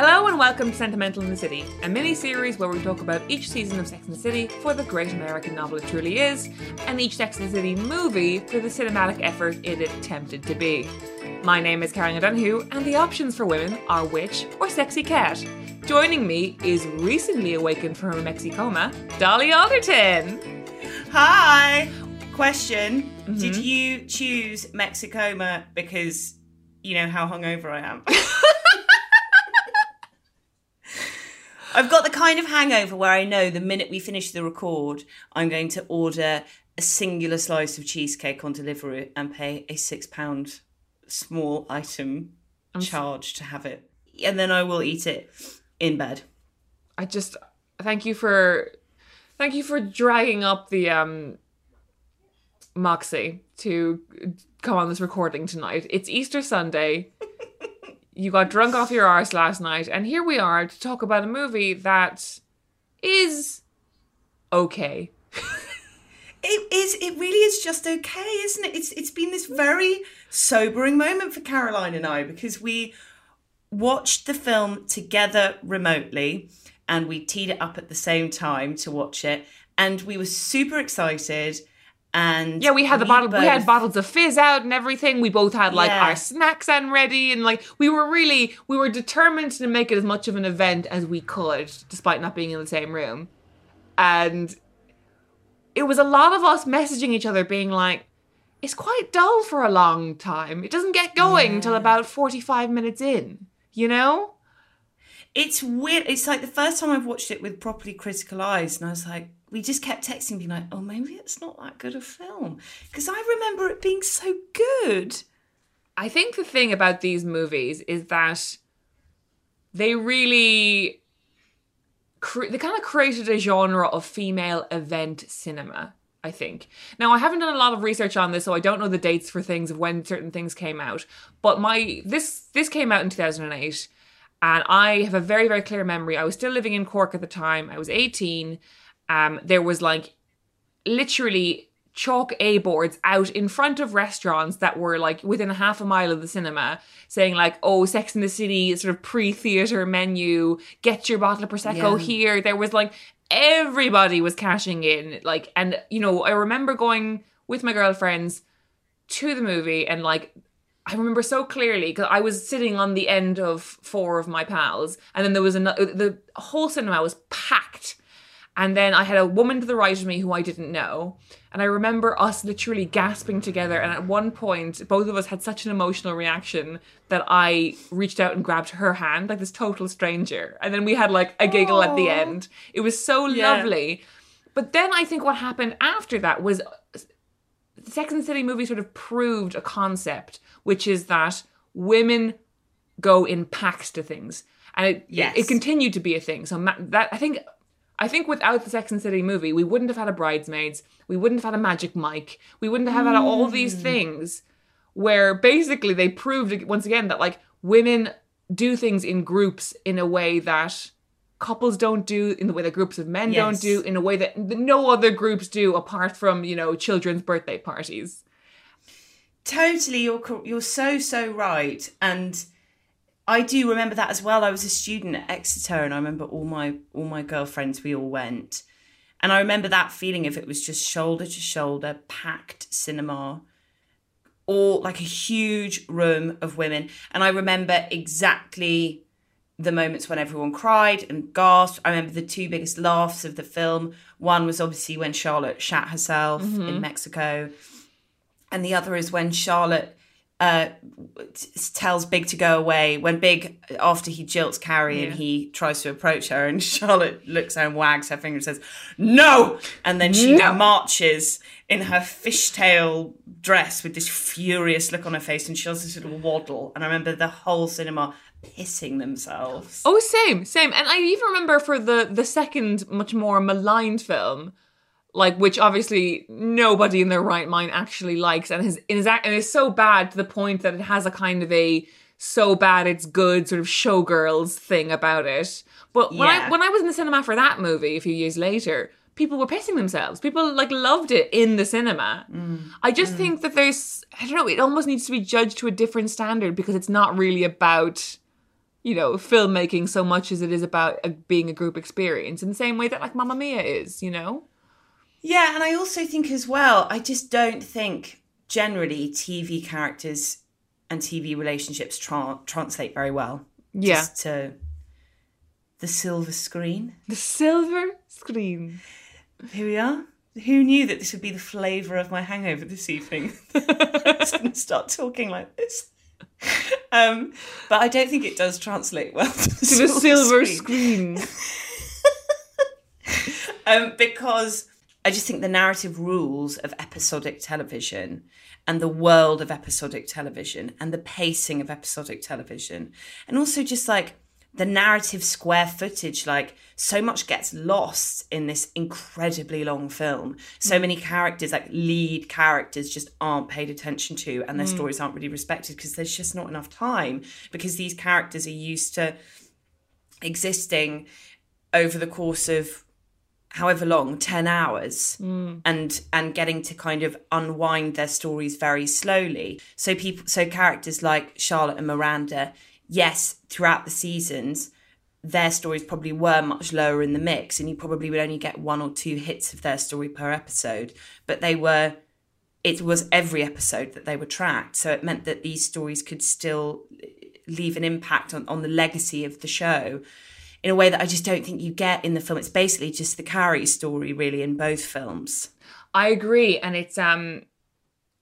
Hello and welcome to Sentimental in the City, a mini series where we talk about each season of Sex and the City for the great American novel it truly is, and each Sex and the City movie for the cinematic effort it attempted to be. My name is Karen O'Donoghue, and the options for women are witch or sexy cat. Joining me is recently awakened from her Mexi coma, Dolly Alderton. Hi. Question: Mm-hmm. Did you choose Mexicoma because you know how hungover I am? I've got the kind of hangover where I know the minute we finish the record, I'm going to order a singular slice of cheesecake on delivery and pay a six pound small item charge to have it, and then I will eat it in bed. I just thank you for thank you for dragging up the um Moxie to come on this recording tonight. It's Easter Sunday. You got drunk off your arse last night, and here we are to talk about a movie that is okay. It is. It really is just okay, isn't it? It's. It's been this very sobering moment for Caroline and I because we watched the film together remotely, and we teed it up at the same time to watch it, and we were super excited. And Yeah, we had the bottle. We had bottles of fizz out and everything. We both had like Yeah. our snacks and ready, and like we were really we were determined to make it as much of an event as we could, despite not being in the same room. And it was a lot of us messaging each other, being like, "It's quite dull for a long time. It doesn't get going till about forty-five minutes in." You know? It's weird. It's like the first time I've watched it with properly critical eyes, and I was like, we just kept texting, being like, "Oh, maybe it's not that good a film," because I remember it being so good. I think the thing about these movies is that they really cre- they kind of created a genre of female event cinema. I think. Now I haven't done a lot of research on this, so I don't know the dates for things of when certain things came out. But my this this came out in two thousand and eight, and I have a very very clear memory. I was still living in Cork at the time. I was eighteen. Um, there was like literally chalk A boards out in front of restaurants that were like within a half a mile of the cinema saying like, oh, Sex in the City sort of pre-theater menu, get your bottle of Prosecco Yeah. here. There was like everybody was cashing in. Like and you know, I remember going with my girlfriends to the movie and like I remember so clearly because I was sitting on the end of four of my pals, and then there was another. The whole cinema was packed, and then I had a woman to the right of me who I didn't know, and I remember us literally gasping together. And at one point, both of us had such an emotional reaction that I reached out and grabbed her hand, like this total stranger, and then we had like a giggle at the end. It was so Yeah. lovely. But then I think what happened after that was the Sex and City movie sort of proved a concept, which is that women go in packs to things, and it Yes. it, continued to be a thing. So ma- that I think. I think without the Sex and City movie, we wouldn't have had a bridesmaids, we wouldn't have had a magic Mike, we wouldn't have had all these hmm. things where basically they proved once again that like women do things in groups in a way that couples don't do in the way that groups of men don't do in a way that no other groups do apart from you know children's birthday parties. Totally, you're you're so so right, and I do remember that as well. I was a student at Exeter, and I remember all my all my girlfriends. We all went, and I remember that feeling if it was just shoulder to shoulder, packed cinema, all like a huge room of women. And I remember exactly the moments when everyone cried and gasped. I remember the two biggest laughs of the film. One was obviously when Charlotte shat herself in mm-hmm. Mexico, and the other is when Charlotte uh, tells Big to go away. When Big, after he jilts Carrie and he tries to approach her, and Charlotte looks and wags her finger and says, "No!" And then she No. marches in her fishtail dress with this furious look on her face, and she does this little waddle. And I remember the whole cinema pissing themselves. Oh, same, same. And I even remember for the the second, much more maligned film, like which obviously nobody in their right mind actually likes, and is and is so bad to the point that it has a kind of a so bad it's good sort of showgirls thing about it. But when I when I was in the cinema for that movie a few years later, people were pissing themselves. People like loved it in the cinema. Mm. I just mm. think that there's I don't know, it almost needs to be judged to a different standard because it's not really about you know, filmmaking so much as it is about a, being a group experience in the same way that like Mamma Mia is, you know? Yeah, and I also think as well, I just don't think generally TV characters and TV relationships tra- translate very well. Yeah. Just to the silver screen. The silver screen. Here we are. Who knew that this would be the flavour of my hangover this evening? I was going to start talking like this. Um, but I don't think it does translate well to the, To the silver screen. um, because I just think the narrative rules of episodic television and the world of episodic television and the pacing of episodic television, and also just like the narrative square footage, like so much gets lost in this incredibly long film. So mm. many characters, like lead characters, just aren't paid attention to, and their mm. stories aren't really respected because there's just not enough time because these characters are used to existing over the course of however long 10 hours hmm. and and getting to kind of unwind their stories very slowly. So people so characters like charlotte and miranda yes throughout the seasons their stories probably were much lower in the mix and you probably would only get one or two hits of their story per episode but they were it was every episode that they were tracked. So it meant that these stories could still eh, leave an impact on, on the legacy of the show in a way that I just don't think you get in the film. It's basically just the Carrie story, really, in both films. I agree, and it's um,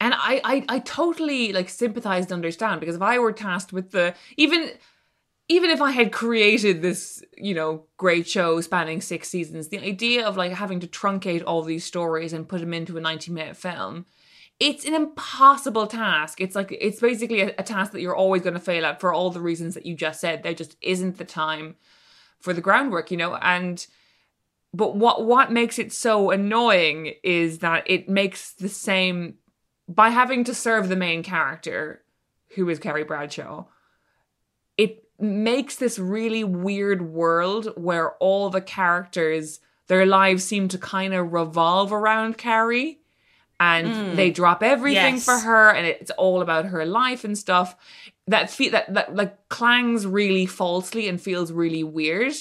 and I I I totally like sympathize and understand because if I were tasked with the even even if I had created this you know great show spanning six seasons, the idea of like having to truncate all these stories and put them into a ninety minute film. It's an impossible task. It's like it's basically a, a task that you're always going to fail at for all the reasons that you just said. There just isn't the time for the groundwork, you know, and but what what makes it so annoying is that it makes the same by having to serve the main character who is Carrie Bradshaw it makes this really weird world where all the characters their lives seem to kind of revolve around Carrie and mm. they drop everything Yes. for her and it's all about her life and stuff that fe- that that like clangs really falsely and feels really weird.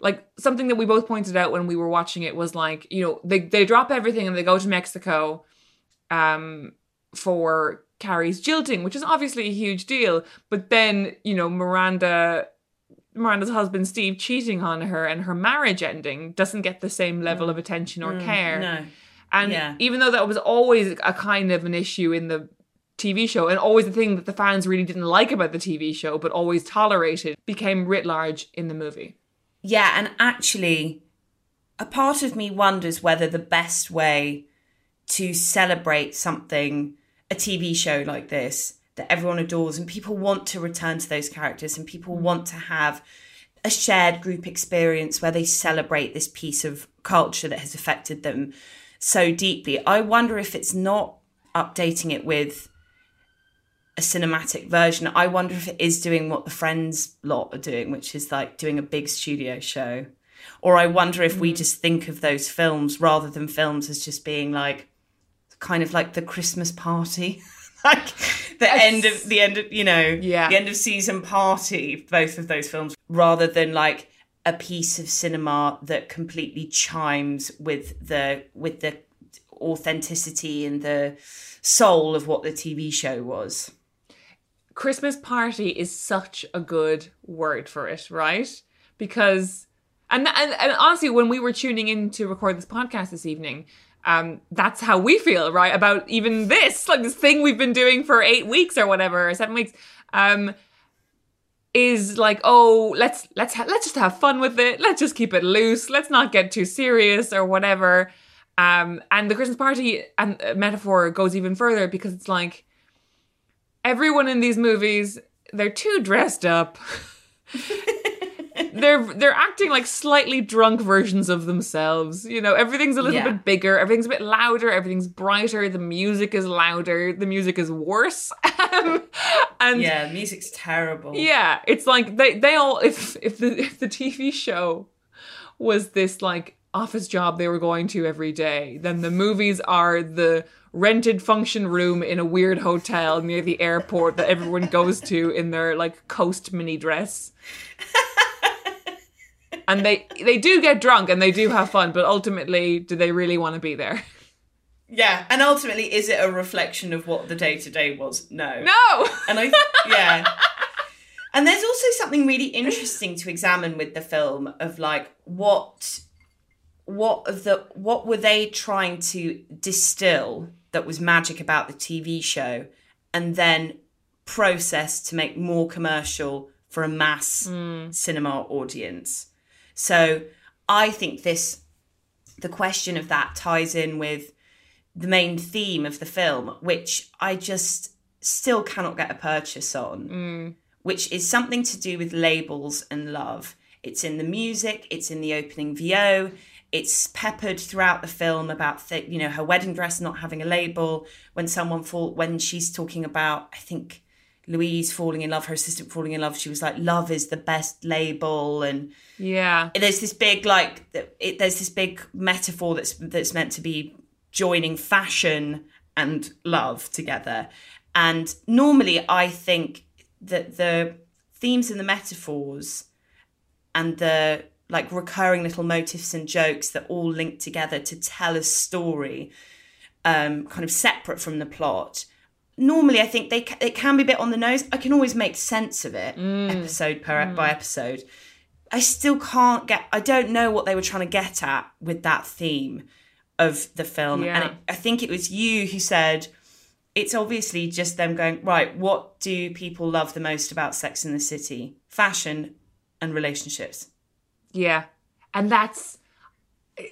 Like something that we both pointed out when we were watching it was like you know they they drop everything and they go to Mexico um for Carrie's jilting which is obviously a huge deal. But then you know Miranda Miranda's husband Steve cheating on her and her marriage ending doesn't get the same level of attention or care. No. and Yeah. even though that was always a kind of an issue in the TV show and always a thing that the fans really didn't like about the TV show but always tolerated became writ large in the movie. Yeah, and actually, a part of me wonders whether the best way to celebrate something, a TV show like this, that everyone adores and people want to return to those characters and people mm. want to have a shared group experience where they celebrate this piece of culture that has affected them so deeply. I wonder if it's not updating it with a cinematic version. I wonder if mm. it is doing what the Friends lot are doing, which is like doing a big studio show. Or I wonder if we mm. just think of those films rather than films as just being like kind of like the Christmas party. like the end of the end of you know Yeah. the end of season party both of those films rather than like a piece of cinema that completely chimes with the with the authenticity and the soul of what the TV show was. Christmas party is such a good word for it, right? Because and and, and honestly, when we were tuning in to record this podcast this evening, um, that's how we feel, right? About even this, like this thing we've been doing for eight weeks or whatever, or seven weeks. Um, is like, oh, let's let's ha- let's just have fun with it. Let's just keep it loose. Let's not get too serious or whatever. Um, and the Christmas party and uh, metaphor goes even further because it's like everyone in these movies they're too dressed up. they're they're acting like slightly drunk versions of themselves. You know, everything's a little Yeah. bit bigger, everything's a bit louder, everything's brighter, the music is louder, the music is worse. Um, and Yeah, music's terrible. yeah, it's like they they all if if the if the TV show was this like office job they were going to every day, then the movies are the rented function room in a weird hotel near the airport that everyone goes to in their like coast mini dress. and they they do get drunk and they do have fun, but ultimately do they really want to be there? Yeah, and ultimately, is it a reflection of what the day to day was? No. No. And I, yeah. And there's also something really interesting to examine with the film of like what, what of the what were they trying to distill that was magic about the TV show, and then process to make more commercial for a mass hmm. cinema audience. So I think this, the question of that ties in with the main theme of the film, which I just still cannot get a purchase on, hmm. which is something to do with labels and love. It's in the music, it's in the opening VO, it's peppered throughout the film about you know her wedding dress not having a label. When someone fall when she's talking about, I think Louise falling in love, her assistant falling in love, she was like, "Love is the best label," and Yeah. there's this big like it, there's this big metaphor that's that's meant to be joining fashion and love together and normally i think that the themes and the metaphors and the like recurring little motifs and jokes that all link together to tell a story um kind of separate from the plot normally i think they it can be a bit on the nose i can always make sense of it episode per by episode I still can't get. I don't know what they were trying to get at with that theme of the film, Yeah. and it, I think it was you who said it's obviously just them going right. What do people love the most about Sex in the City? Fashion and relationships. Yeah, and that's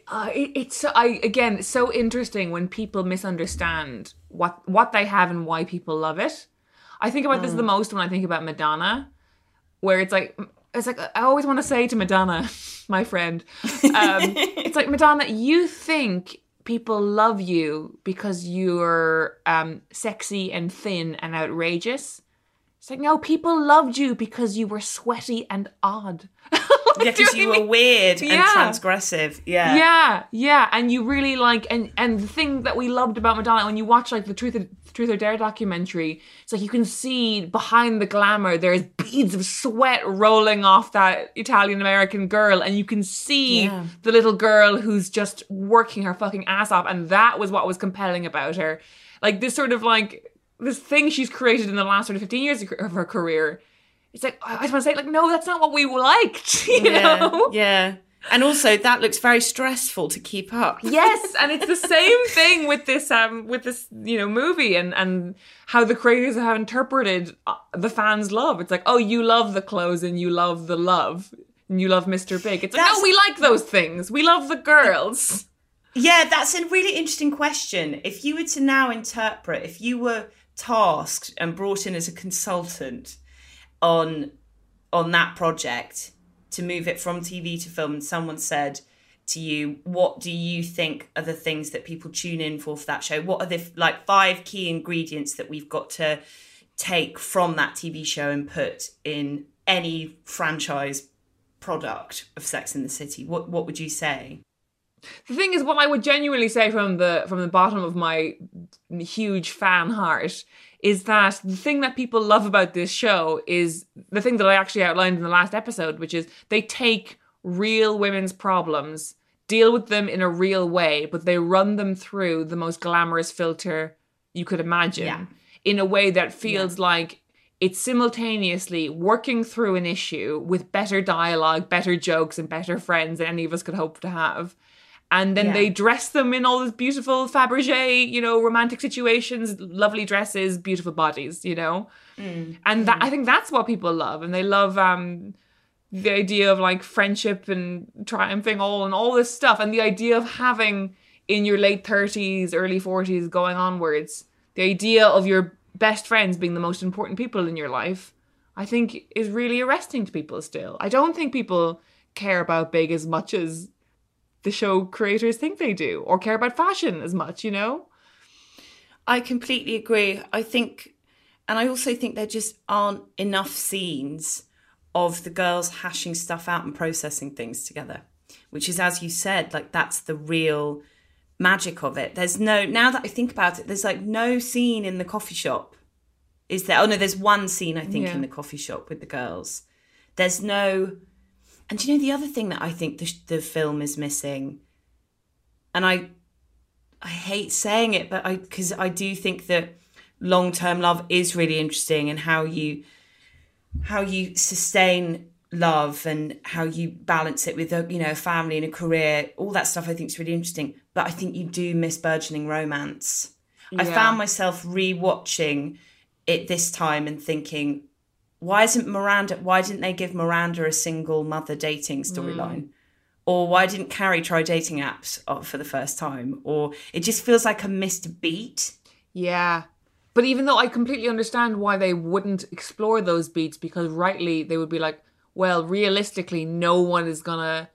uh, it, it's I again so interesting when people misunderstand what what they have and why people love it. I think about this the most when I think about Madonna, where it's like it's like I always want to say to Madonna, my friend, um, it's like Madonna, you think people love you because you're um, sexy and thin and outrageous. It's like no, people loved you because you were sweaty and odd. Yeah, because you I were weird and transgressive. Yeah. yeah yeah and you really like and and the thing that we loved about madonna when you watch like the truth or, truth or dare documentary it's like you can see behind the glamour there's beads of sweat rolling off that italian american girl and you can see Yeah. the little girl who's just working her fucking ass off and that was what was compelling about her like this sort of like this thing she's created in the last sort of 15 years of her career it's like i just want to say like no that's not what we liked you Yeah. know yeah. And also, that looks very stressful to keep up. Yes, and it's the same thing with this um with this you know movie and and how the creators have interpreted uh, the fans' love. It's like, oh, you love the clothes and you love the love and you love Mr. Big. It's like, That's- no, we like those things. We love the girls. Yeah, that's a really interesting question. If you were to now interpret, if you were tasked and brought in as a consultant on on that project to move it from TV to film, and someone said to you, "What do you think are the things that people tune in for for that show? What are the like five key ingredients that we've got to take from that TV show and put in any franchise product of Sex in the City? What what would you say?" The thing is, what I would genuinely say from the from the bottom of my huge fan heart is that the thing that people love about this show is the thing that I actually outlined in the last episode, which is they take real women's problems, deal with them in a real way, but they run them through the most glamorous filter you could imagine Yeah. in a way that feels like it's simultaneously working through an issue with better dialogue, better jokes, and better friends than any of us could hope to have And then Yeah. they dress them in all these beautiful Fabergé, you know, romantic situations, lovely dresses, beautiful bodies, you know. And that, I think that's what people love, and they love um, the idea of like friendship and triumphing all and all this stuff, and the idea of having in your late thirties, early forties, going onwards, the idea of your best friends being the most important people in your life, I think is really arresting to people still. I don't think people care about big as much as the show creators think they do, or care about fashion as much, you know? I completely agree. I think, and I also think there just aren't enough scenes of the girls hashing stuff out and processing things together, which is, as you said, like that's the real magic of it. There's no, now that I think about it, there's like no scene in the coffee shop. Is there? Oh no, there's one scene, I think, Yeah. in the coffee shop with the girls. There's no, and you know the other thing that I think the, the film is missing? And I I hate saying it, but I because I do think that long term love is really interesting and how you how you sustain love and how you balance it with a you know a family and a career all that stuff i think is really interesting. But i think you do miss burgeoning romance. I found myself rewatching it this time and thinking why isn't miranda why didn't they give miranda a single mother dating storyline or why didn't Carrie try dating apps uh, for the first time? Or it just feels like a missed beat. Yeah. But even though I completely understand why they wouldn't explore those beats, because rightly they would be like, well, realistically, no one is gonna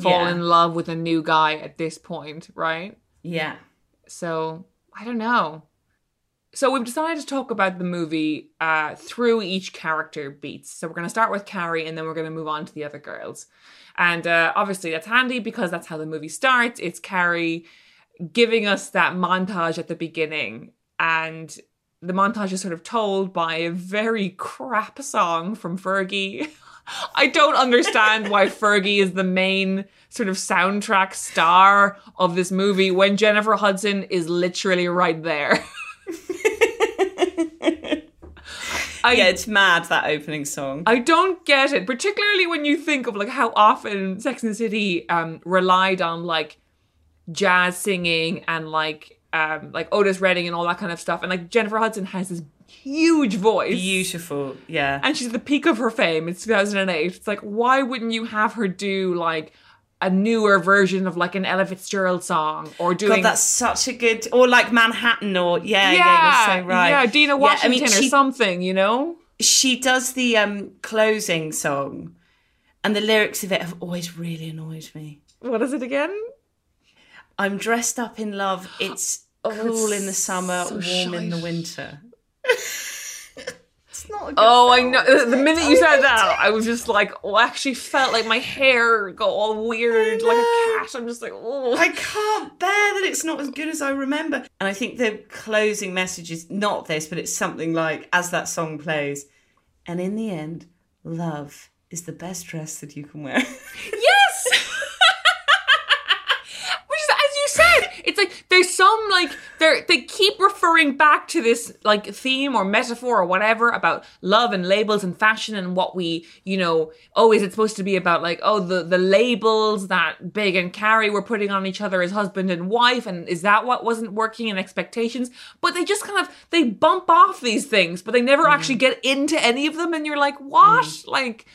fall Yeah. in love with a new guy at this point, right? Yeah. So I don't know. So we've decided to talk about the movie uh, through each character beats. So we're going to start with Carrie, and then we're going to move on to the other girls. And uh, obviously that's handy because that's how the movie starts. It's Carrie giving us that montage at the beginning, and the montage is sort of told by a very crap song from Fergie. I don't understand why Fergie is the main sort of soundtrack star of this movie when Jennifer Hudson is literally right there. I, Yeah, it's mad that opening song. I don't get it, particularly when you think of like how often Sex and the City um, relied on like jazz singing and like um, like Otis Redding and all that kind of stuff, and like Jennifer Hudson has this huge voice. Beautiful. Yeah. and she's at the peak of her fame. It's 2008. It's like, why wouldn't you have her do like a newer version of like an Ella Fitzgerald song or doing? God, that's such a good, or like Manhattan, or yeah, yeah, you're so right. yeah, Dinah Yeah, I Washington mean, or something. You know? she does the um closing song, and the lyrics of it have always really annoyed me. What is it again? I'm dressed up in love. It's Oh, cool it's in the summer, so warm in the winter. not. Oh, I know. The minute you said that. I was just like, oh, I actually felt like my hair got all weird, like a cat. I'm just like, oh. I can't bear that it's not as good as I remember. And I think the closing message is not this, but it's something like as that song plays, and in the end, love is the best dress that you can wear. Yes. It's like there's some like they they keep referring back to this like theme or metaphor or whatever about love and labels and fashion and what we you know oh is it supposed to be about like oh the the labels that Big and Carrie were putting on each other as husband and wife and is that what wasn't working in expectations? But they just kind of they bump off these things, but they never mm. actually get into any of them, and you're like what mm. like.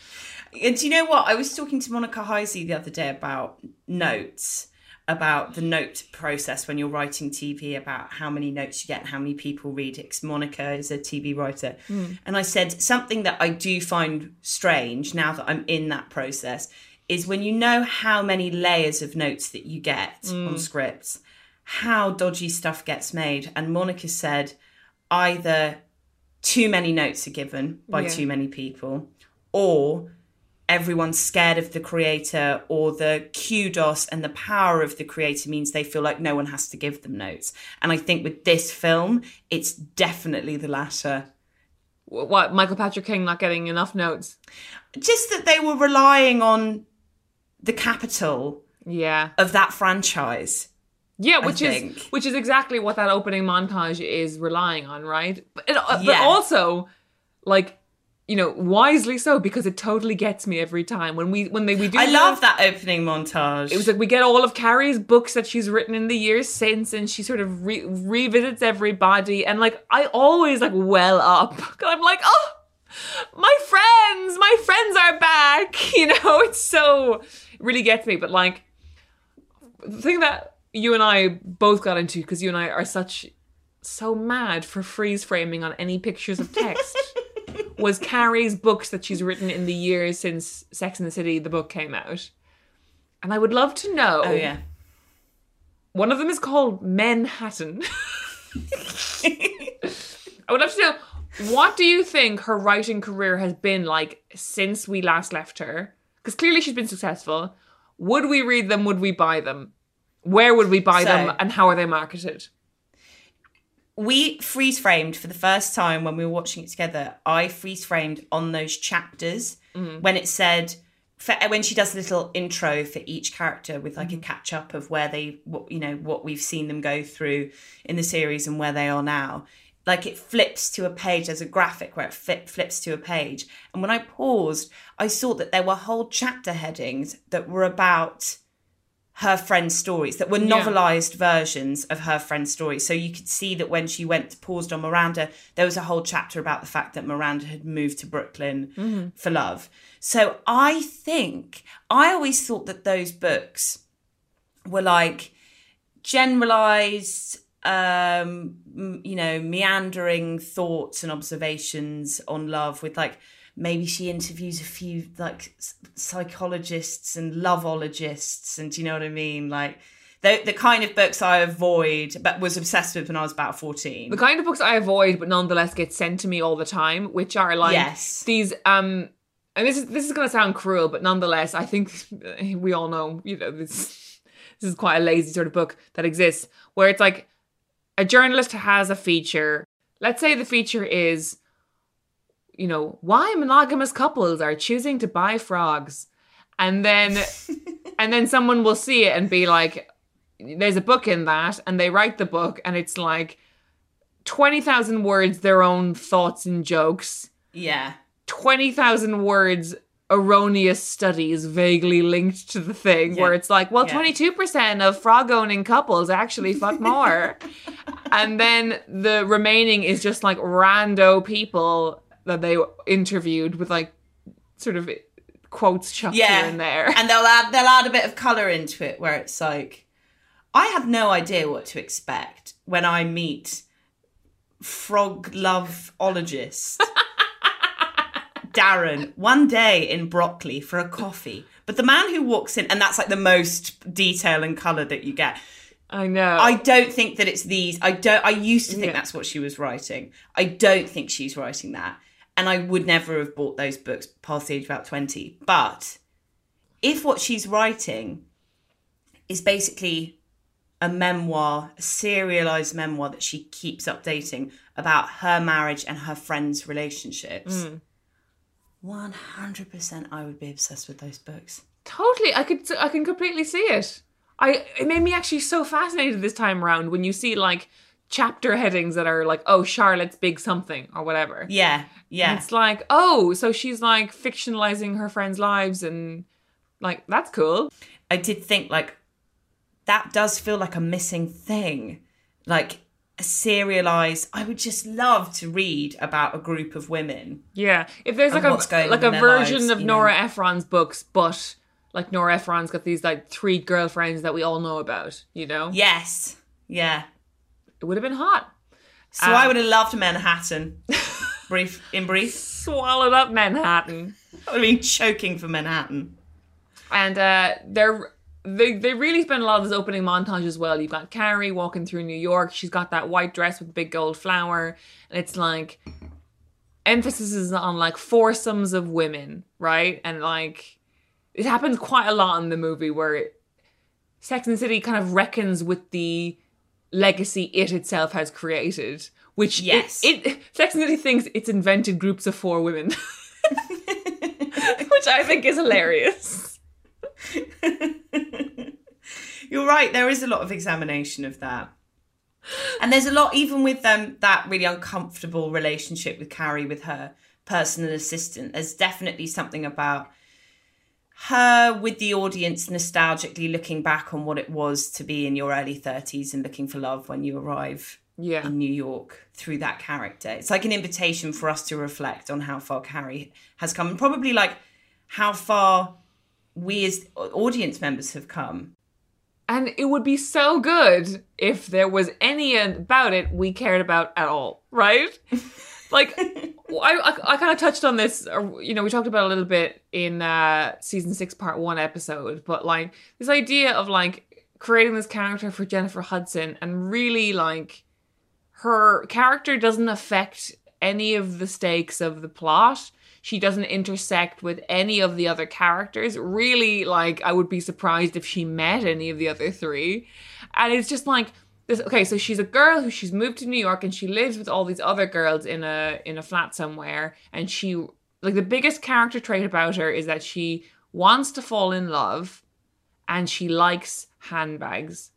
And do you know what? I was talking to Monica Heisey the other day about notes, about the note process when you're writing TV, about how many notes you get how many people read it. Monica is a TV writer. Hmm. And I said something that I do find strange now that I'm in that process is when you know how many layers of notes that you get hmm. on scripts, how dodgy stuff gets made. And Monica said either too many notes are given by Yeah. too many people, or everyone's scared of the creator, or the kudos and the power of the creator means they feel like no one has to give them notes. And I think with this film, it's definitely the latter. What Michael Patrick King not getting enough notes? Just that they were relying on the capital Yeah, of that franchise. yeah, which is which is exactly what that opening montage is relying on, right? But, it, uh, but also, like, you know, wisely so because it totally gets me every time when we when they we do. I love that opening montage. It was like we get all of Carrie's books that she's written in the years since, and she sort of re- revisits everybody, and like I always like well up. 'Cause I'm like, oh, my friends, my friends are back. You know, it's so it really gets me. But like the thing that you and I both got into because you and I are such so mad for freeze framing on any pictures of text. was Carrie's books that she's written in the years since Sex and the City, the book came out. And I would love to know. oh yeah. One of them is called Manhattan. I would love to know what do you think her writing career has been like since we last left her? Because clearly she's been successful. Would we read them? Would we buy them? Where would we buy So- them? And how are they marketed? We freeze framed for the first time when we were watching it together. I freeze framed on those chapters mm-hmm. when it said for, uh, when she does a little intro for each character with like a mm-hmm. catch up of where they what you know what we've seen them go through in the series and where they are now. Like it flips to a page. There's a graphic where it flip, flips to a page, and when I paused, I saw that there were whole chapter headings that were about her friend's stories that were Yeah. novelized versions of her friend's stories. So you could see that when she went paused on Miranda, there was a whole chapter about the fact that Miranda had moved to Brooklyn for love. So I think I always thought that those books were like generalized um you know meandering thoughts and observations on love with like maybe she interviews a few like psychologists and loveologists and do you know what i mean like the, the kind of books i avoid but was obsessed with when i was about 14 the kind of books I avoid, but nonetheless get sent to me all the time, which are like Yes. these. Um, and this is this is going to sound cruel, but nonetheless, I think we all know, you know, this this is quite a lazy sort of book that exists, where it's like a journalist has a feature. Let's say the feature is, you know, why monogamous couples are choosing to buy frogs, and then and then someone will see it and be like, there's a book in that, and they write the book, and it's like 20,000 words, their own thoughts and jokes, yeah 20,000 words, erroneous studies vaguely linked to the thing, Yeah. where it's like, well, Yeah. 22% of frog owning couples actually fuck more. and then the remaining is just like rando people that they interviewed with like sort of quotes chucked yeah here and there. and they'll add they'll add a bit of color into it where it's like i have no idea what to expect when i meet frog loveologist darren one day in broccoli for a coffee but the man who walks in and that's like the most detail and color that you get I know. I don't think that it's these. I don't. I used to think Yeah. that's what she was writing. I don't think she's writing that, and I would never have bought those books past the age of about twenty. But if what she's writing is basically a memoir, a serialized memoir that she keeps updating about her marriage and her friends' relationships, hmm. one hundred percent, I would be obsessed with those books. Totally, I could, I can completely see it. I it made me actually so fascinated this time around when you see like chapter headings that are like, oh, Charlotte's big something or whatever. Yeah, yeah. It's like, oh, so she's like fictionalizing her friends' lives and like that's cool. I did think like that does feel like a missing thing. Like a serialized I would just love to read about a group of women. Yeah, if there's like a like a version lives, of Nora know. Ephron's books, but like Nora Ephron's got these like three girlfriends that we all know about. You know, Yes. Yeah. It would have been hot. So Um, I would have loved Manhattan. brief in brief. Swallowed up Manhattan. I would have been choking for Manhattan. and uh, they're they they really spend a lot of this opening montage as well. You've got Carrie walking through New York. She's got that white dress with the big gold flower, and it's like emphasis is on like foursomes of women, right? And like it happens quite a lot in the movie where it, Sex and City kind of reckons with the legacy it itself has created. Which Yes. it, the City thinks it's invented groups of four women, which I think is hilarious. You're right. There is a lot of examination of that, and there's a lot even with um, that really uncomfortable relationship with Carrie with her personal assistant. There's definitely something about her with the audience nostalgically looking back on what it was to be in your early 30s and looking for love when you arrive Yeah. in New York through that character. It's like an invitation for us to reflect on how far Carrie has come and probably like how far we as audience members have come. And it would be so good if there was any about it we cared about at all, right? like, I, I, I kind of touched on this, or, you know, we talked about a little bit in uh, season six, part one episode, but like this idea of like creating this character for Jennifer Hudson and really like her character doesn't affect any of the stakes of the plot. She doesn't intersect with any of the other characters. Really, like, I would be surprised if she met any of the other three. And it's just like this okay, so she's a girl who she's moved to New York and she lives with all these other girls in a in a flat somewhere. And she like the biggest character trait about her is that she wants to fall in love and she likes handbags.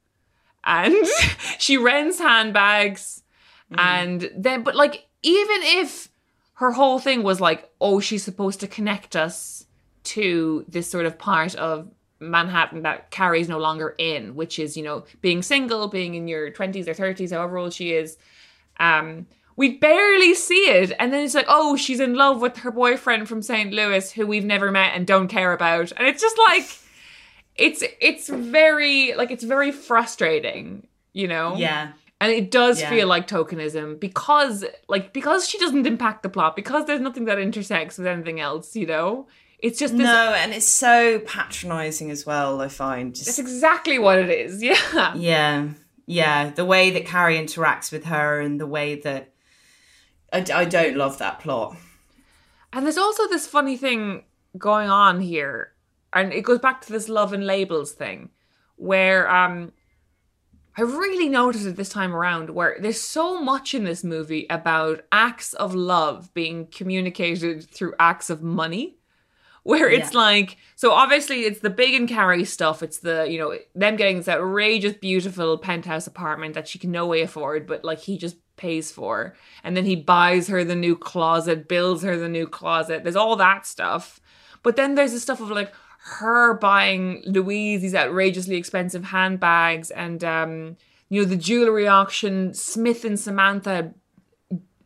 And hmm? she rents handbags hmm. and then but like even if her whole thing was like oh she's supposed to connect us to this sort of part of manhattan that carrie's no longer in which is you know being single being in your 20s or 30s however old she is um we barely see it and then it's like oh she's in love with her boyfriend from st louis who we've never met and don't care about and it's just like it's it's very like it's very frustrating you know Yeah. and it does Yeah. feel like tokenism because like because she doesn't impact the plot because there's nothing that intersects with anything else you know it's just this No, and it's so patronizing as well, I find. Just that's exactly what it is yeah Yeah, yeah. The way that Carrie interacts with her and the way that I, I don't love that plot. and there's also this funny thing going on here and it goes back to this love and labels thing where um I really noticed it this time around where there's so much in this movie about acts of love being communicated through acts of money. Where it's Yeah. like, so obviously it's the big and Carrie stuff. It's the, you know, them getting this outrageous, beautiful penthouse apartment that she can no way afford, but like he just pays for. And then he buys her the new closet, builds her the new closet. There's all that stuff. But then there's the stuff of like her buying Louise these outrageously expensive handbags and um you know the jewelry auction Smith and Samantha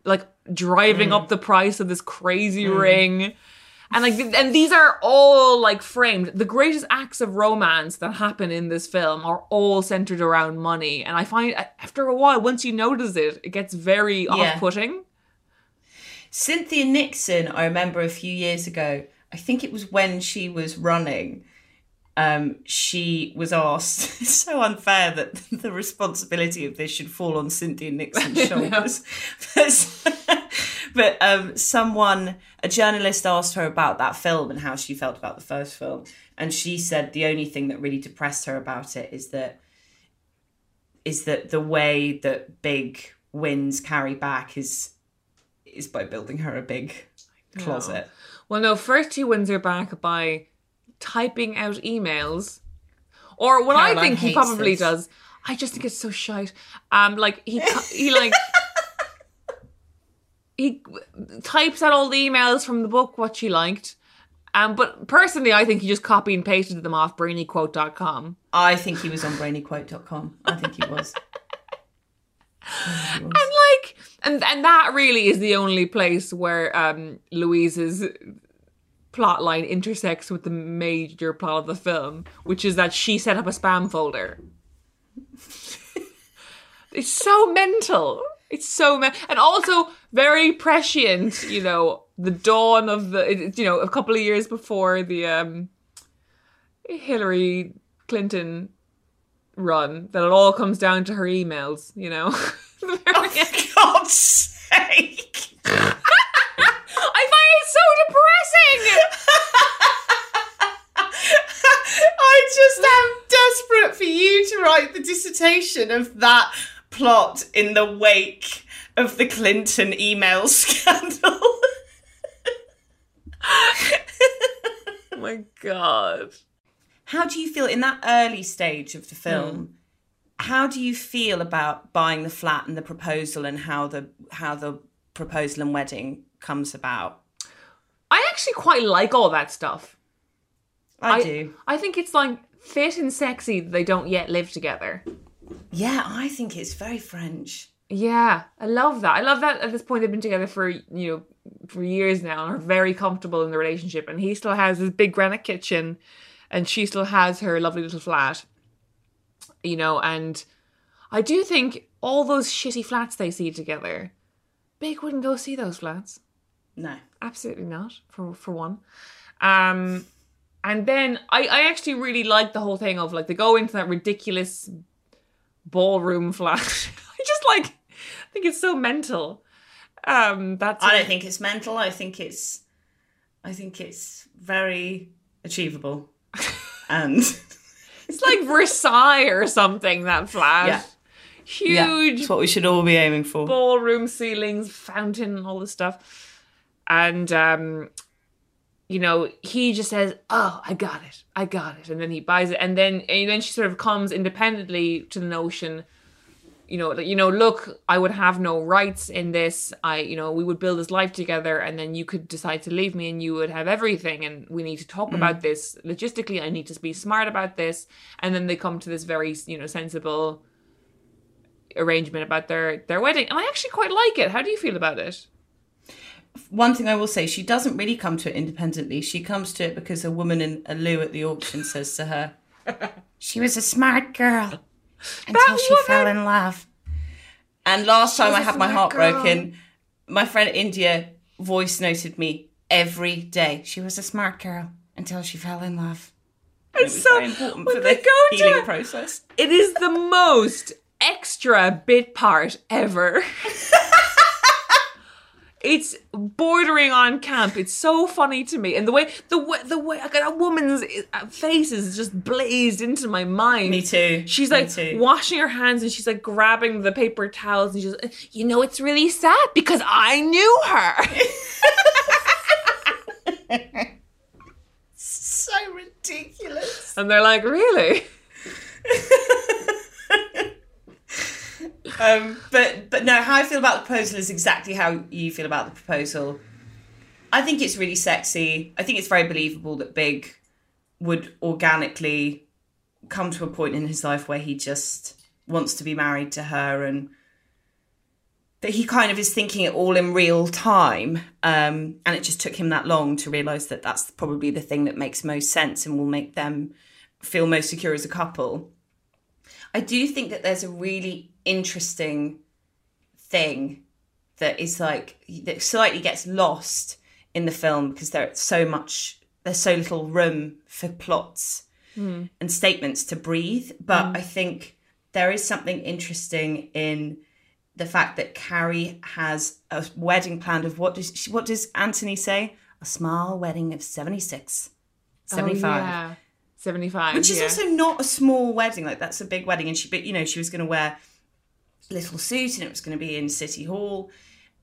like driving up the price of this crazy ring and like and these are all like framed. The greatest acts of romance that happen in this film are all centered around money. And I find after a while once you notice it it gets very off-putting. Cynthia Nixon, I remember a few years ago, I think it was when she was running, um, she was asked, it's so unfair that the responsibility of this should fall on Cynthia Nixon's shoulders. but but um, someone, a journalist asked her about that film and how she felt about the first film. And she said the only thing that really depressed her about it is that is that the way that big wins Carrie back is is by building her a big closet. Well, no, first he wins her back by typing out emails. Or what I think he probably this. does. I just think it's so shite. Um, like he he like he types out all the emails from the book what she liked. Um, but personally, I think he just copy and pasted them off brainyquote.com. I think he was on brainyquote.com. I think he was. And like, and and that really is the only place where um Louise's plot line intersects with the major plot of the film, which is that she set up a spam folder. it's so mental. It's so men- and also very prescient. You know, the dawn of the you know a couple of years before the um Hillary Clinton run that it all comes down to her emails. You know. For God's sake! I find it so depressing. I just am desperate for you to write the dissertation of that plot in the wake of the Clinton email scandal. Oh my god. How do you feel in that early stage of the film? Hmm. How do you feel about buying the flat and the proposal and how the how the proposal and wedding comes about? I actually quite like all that stuff. I, do. I think it's like fit and sexy that they don't yet live together. Yeah, I think it's very French. Yeah, I love that. I love that at this point they've been together for you know for years now and are very comfortable in the relationship. And he still has his big granite kitchen, and she still has her lovely little flat. You know, and I do think all those shitty flats they see together, Big wouldn't go see those flats. No. Absolutely not. For for one, um, and then I I actually really like the whole thing of like they go into that ridiculous ballroom flash. I just like I think it's so mental. Um, that's I don't think it's mental. I think it's I think it's very achievable. and it's like Versailles or something. That flash. Yeah. yeah, huge it's what we should all be aiming for. ballroom ceilings, fountain, all this stuff. And um, you know, he just says, "Oh, I got it, I got it," and then he buys it, and then and then she sort of comes independently to the notion, you know, that you know, look, I would have no rights in this. I, you know, we would build this life together, and then you could decide to leave me, and you would have everything, and we need to talk about this logistically. I need to be smart about this, and then they come to this very, you know, sensible arrangement about their their wedding. And i actually quite like it. How do you feel about it One thing I will say, she doesn't really come to it independently. She comes to it because a woman in a loo at the auction says to her, "She was a smart girl until she woman- fell in love." And last time I had my heart girl. broken, my friend India voice noted me every day. She was a smart girl until she fell in love. It was so- very important for the go to healing it- process. it is the most extra bit part ever it's bordering on camp it's so funny to me and the way the way the way like, that woman's uh, face is just blazed into my mind Me too. She's like too. washing her hands and she's like grabbing the paper towels and she's like, you know, it's really sad because I knew her. so ridiculous. and they're like, really? Um, but but no, how I feel about the proposal is exactly how you feel about the proposal. I think it's really sexy. I think it's very believable that Big would organically come to a point in his life where he just wants to be married to her and that he kind of is thinking it all in real time um, and it just took him that long to realize that that's probably the thing that makes most sense and will make them feel most secure as a couple I do think that there's a really interesting thing that is like that slightly gets lost in the film because there's so much there's so little room for plots hmm. and statements to breathe. But hmm. i think there is something interesting in the fact that carrie has a wedding planned of what does she, what does anthony say? A small wedding of 76 75 Oh, yeah. 75. which is yeah. also not a small wedding like that's a big wedding and she but you know she was going to wear a little suit and it was going to be in city hall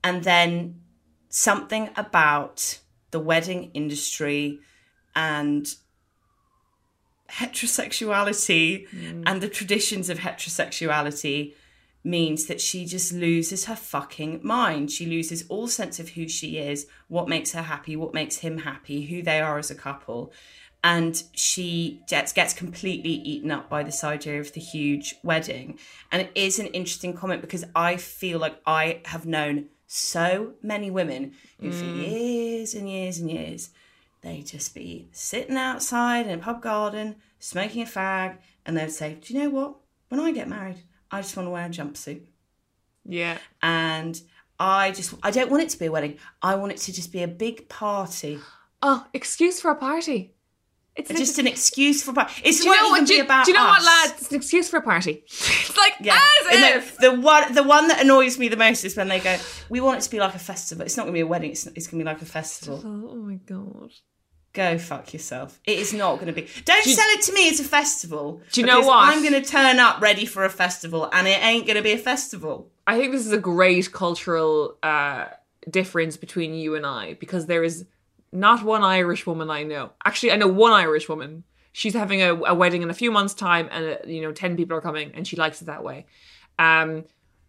and then something about the wedding industry and heterosexuality mm. and the traditions of heterosexuality means that she just loses her fucking mind. She loses all sense of who she is, what makes her happy, what makes him happy, who they are as a couple. And she gets, gets completely eaten up by this idea of the huge wedding. And it is an interesting comment because I feel like I have known so many women who, for mm. years and years and years, they just be sitting outside in a pub garden, smoking a fag, and they'd say, Do you know what? When I get married, I just want to wear a jumpsuit. yeah. And I just, I don't want it to be a wedding. I want it to just be a big party. Oh, excuse for a party. It's Just an excuse for a party. It's do not what? even Do, be about do you know us. what, lads? It's an excuse for a party. it's like Yeah. as the, the one, the one that annoys me the most is when they go, "We want it to be like a festival. It's not going to be a wedding. It's, it's going to be like a festival." Oh my god. Go fuck yourself. It is not going to be. Don't you- sell it to me as a festival. Do you know what? I'm going to turn up ready for a festival, and it ain't going to be a festival. I think this is a great cultural uh, difference between you and I because there is not one Irish woman I know. Actually, I know one Irish woman. She's having a, a wedding in a few months' time, and uh, you know, ten people are coming, and she likes it that way. Um,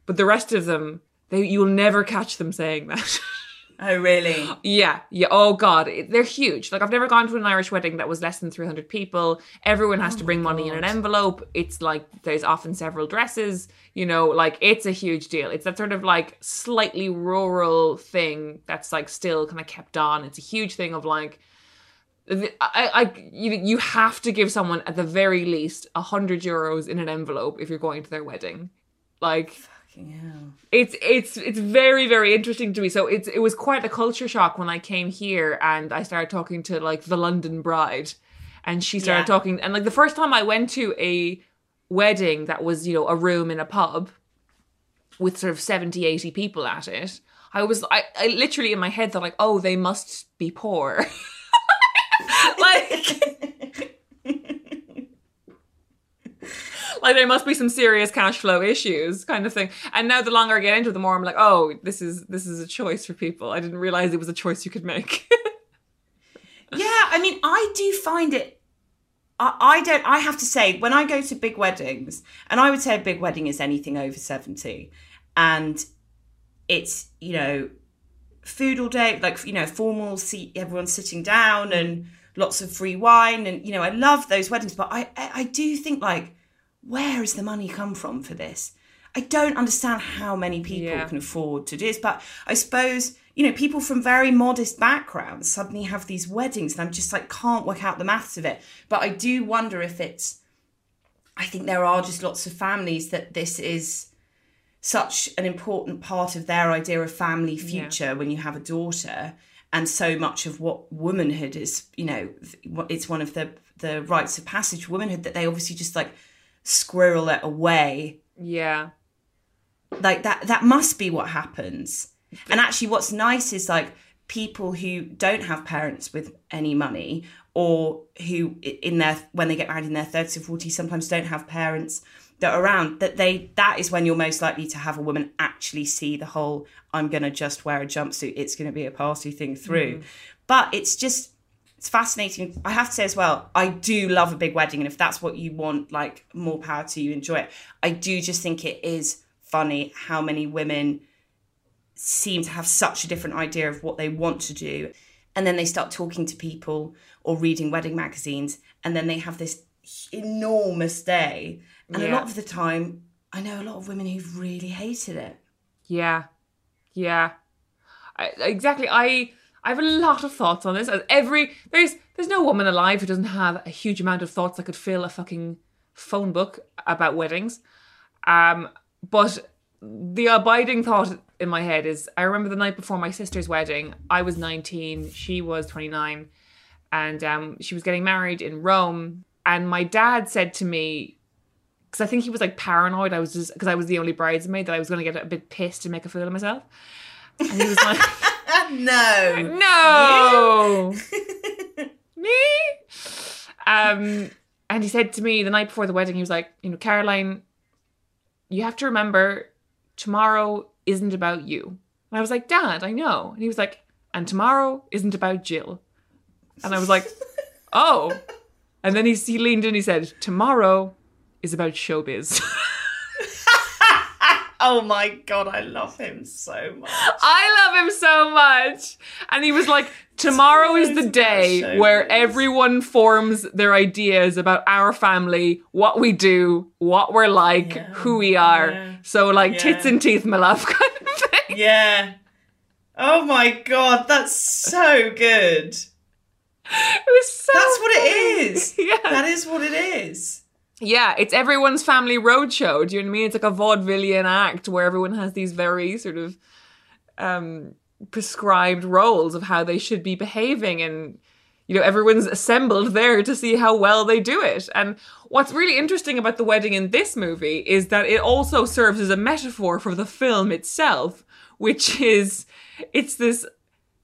but the rest of them, they you'll never catch them saying that. Oh, really? Yeah, yeah. Oh God, they're huge. Like I've never gone to an Irish wedding that was less than three hundred people. Everyone has oh to bring money in an envelope. It's like there's often several dresses. You know, like it's a huge deal. It's that sort of like slightly rural thing that's like still kind of kept on. It's a huge thing of like. I, I, you, you have to give someone at the very least a hundred euros in an envelope if you're going to their wedding. Like, Fucking hell. it's it's it's very very interesting to me so it's it was quite a culture shock when i came here and i started talking to like the london bride and she started Yeah. talking and like the first time i went to a wedding that was you know a room in a pub with sort of 70 80 people at it i was i, I literally in my head thought like oh they must be poor like like there must be some serious cash flow issues kind of thing and now the longer i get into it the more i'm like oh this is this is a choice for people i didn't realize it was a choice you could make Yeah, I mean, I do find it. I, I don't. I have to say, when I go to big weddings, and I would say a big wedding is anything over seventy, and it's you know, food all day, like you know, formal seat, everyone's sitting down, and mm. Lots of free wine, and you know, I love those weddings, but I, I, do think like, where has the money come from for this? I don't understand how many people Yeah. can afford to do this, but I suppose you know people from very modest backgrounds suddenly have these weddings, and I'm just like can't work out the maths of it. But I do wonder if it's. I think there are just lots of families that this is such an important part of their idea of family future when you have a daughter and so much of what womanhood is you know it's one of the the rites of passage for womanhood that they obviously just like squirrel it away. Yeah. Like that that must be what happens. And actually what's nice is like people who don't have parents with any money or who in their when they get married in their 30s or 40s sometimes don't have parents that are around that they that is when you're most likely to have a woman actually see the whole i'm going to just wear a jumpsuit it's going to be a party thing through mm. but it's just it's fascinating. I have to say as well, I do love a big wedding, and if that's what you want, like more power to you, enjoy it. I do just think it is funny how many women seem to have such a different idea of what they want to do, and then they start talking to people or reading wedding magazines, and then they have this enormous day, and a lot of the time, I know a lot of women who've really hated it. Yeah, yeah, I, exactly. I I have a lot of thoughts on this. As every there's there's no woman alive who doesn't have a huge amount of thoughts that could fill a fucking phone book about weddings. Um, but the abiding thought in my head is I remember the night before my sister's wedding. I was 19, she was 29, and um, she was getting married in Rome. And my dad said to me, because I think he was like paranoid. I was just because I was the only bridesmaid that I was going to get a bit pissed and make a fool of myself. And he was like, no. "No, me." Um, and he said to me the night before the wedding, he was like, "You know, Caroline, you have to remember, tomorrow isn't about you." And I was like, "Dad, I know." And he was like, "And tomorrow isn't about Jill." And I was like, "Oh." And then he, he leaned in. And he said, "Tomorrow is about showbiz." Oh my god, I love him so much. I love him so much. And he was like, tomorrow is the day where everyone forms their ideas about our family, what we do, what we're like, Yeah. who we are. Yeah. So like tits and teeth, my love, kind of thing. Yeah. Oh my god, that's so good. It was so That's what it is. Yeah. That is what it is. Yeah, it's everyone's family roadshow. Do you know what I mean? It's like a vaudevillian act where everyone has these very sort of um, prescribed roles of how they should be behaving, and you know everyone's assembled there to see how well they do it. And what's really interesting about the wedding in this movie is that it also serves as a metaphor for the film itself, which is it's this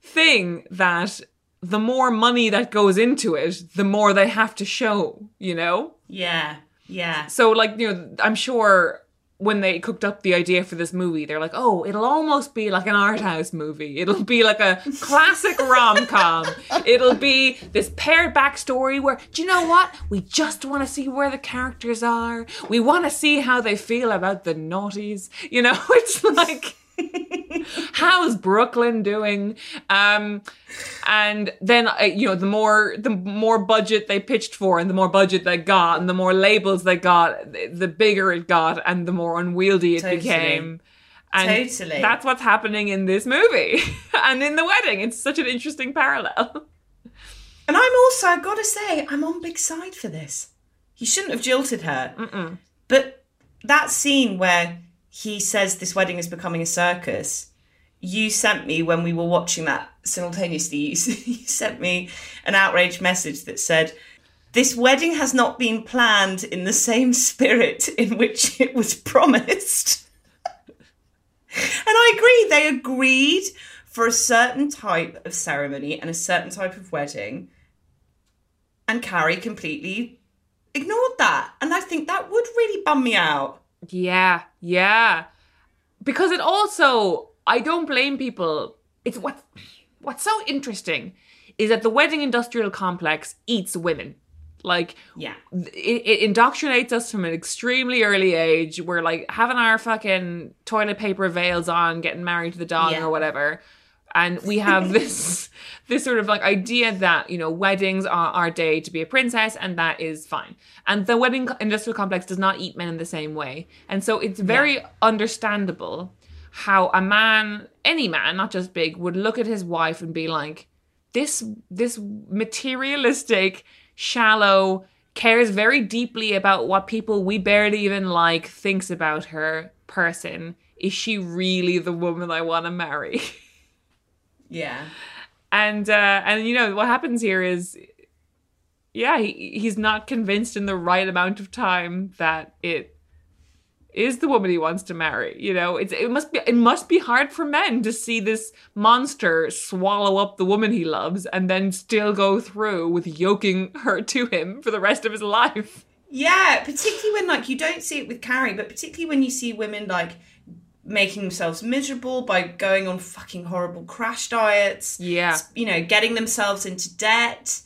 thing that the more money that goes into it, the more they have to show. You know. Yeah. Yeah. So, like, you know, I'm sure when they cooked up the idea for this movie, they're like, oh, it'll almost be like an art house movie. It'll be like a classic rom com. It'll be this paired backstory where, do you know what? We just want to see where the characters are. We want to see how they feel about the naughties. You know, it's like. how's Brooklyn doing? Um, and then uh, you know the more the more budget they pitched for, and the more budget they got, and the more labels they got, the, the bigger it got, and the more unwieldy it Totally. became. And Totally. that's what's happening in this movie and in the wedding. It's such an interesting parallel. And I'm also, I've got to say, I'm on big side for this. He shouldn't have jilted her. But that scene where he says this wedding is becoming a circus, you sent me when we were watching that simultaneously, you, you sent me an outraged message that said, this wedding has not been planned in the same spirit in which it was promised. and I agree, they agreed for a certain type of ceremony and a certain type of wedding. And Carrie completely ignored that. And I think that would really bum me out. Yeah, yeah. Because it also, I don't blame people. It's what what's so interesting is that the wedding industrial complex eats women. Like Yeah. it, it indoctrinates us from an extremely early age. We're like having our fucking toilet paper veils on, getting married to the dog Yeah. or whatever. And we have this this sort of like idea that, you know, weddings are our day to be a princess and that is fine. And the wedding industrial complex does not eat men in the same way. And so it's very understandable how a man, any man, not just big, would look at his wife and be like, this this materialistic, shallow, cares very deeply about what people we barely even like thinks about her person. Is she really the woman I want to marry? Yeah. and uh and you know what happens here is yeah he, he's not convinced in the right amount of time that it is the woman he wants to marry you know it's it must be it must be hard for men to see this monster swallow up the woman he loves and then still go through with yoking her to him for the rest of his life Yeah, particularly when like you don't see it with Carrie, but particularly when you see women like making themselves miserable by going on fucking horrible crash diets. Yeah. You know, getting themselves into debt,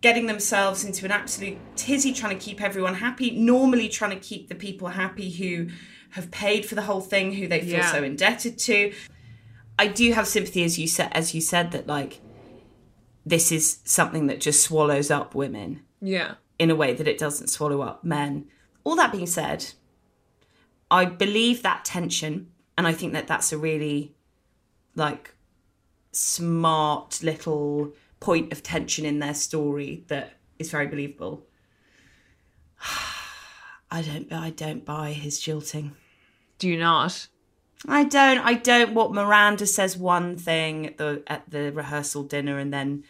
getting themselves into an absolute tizzy trying to keep everyone happy, normally trying to keep the people happy who have paid for the whole thing, who they feel Yeah. so indebted to. I do have sympathy as you said as you said that like this is something that just swallows up women yeah in a way that it doesn't swallow up men. All that being said, I believe that tension, and I think that that's a really like smart little point of tension in their story that is very believable. I don't I don't buy his jilting. do you not I don't I don't what Miranda says one thing at the at the rehearsal dinner and then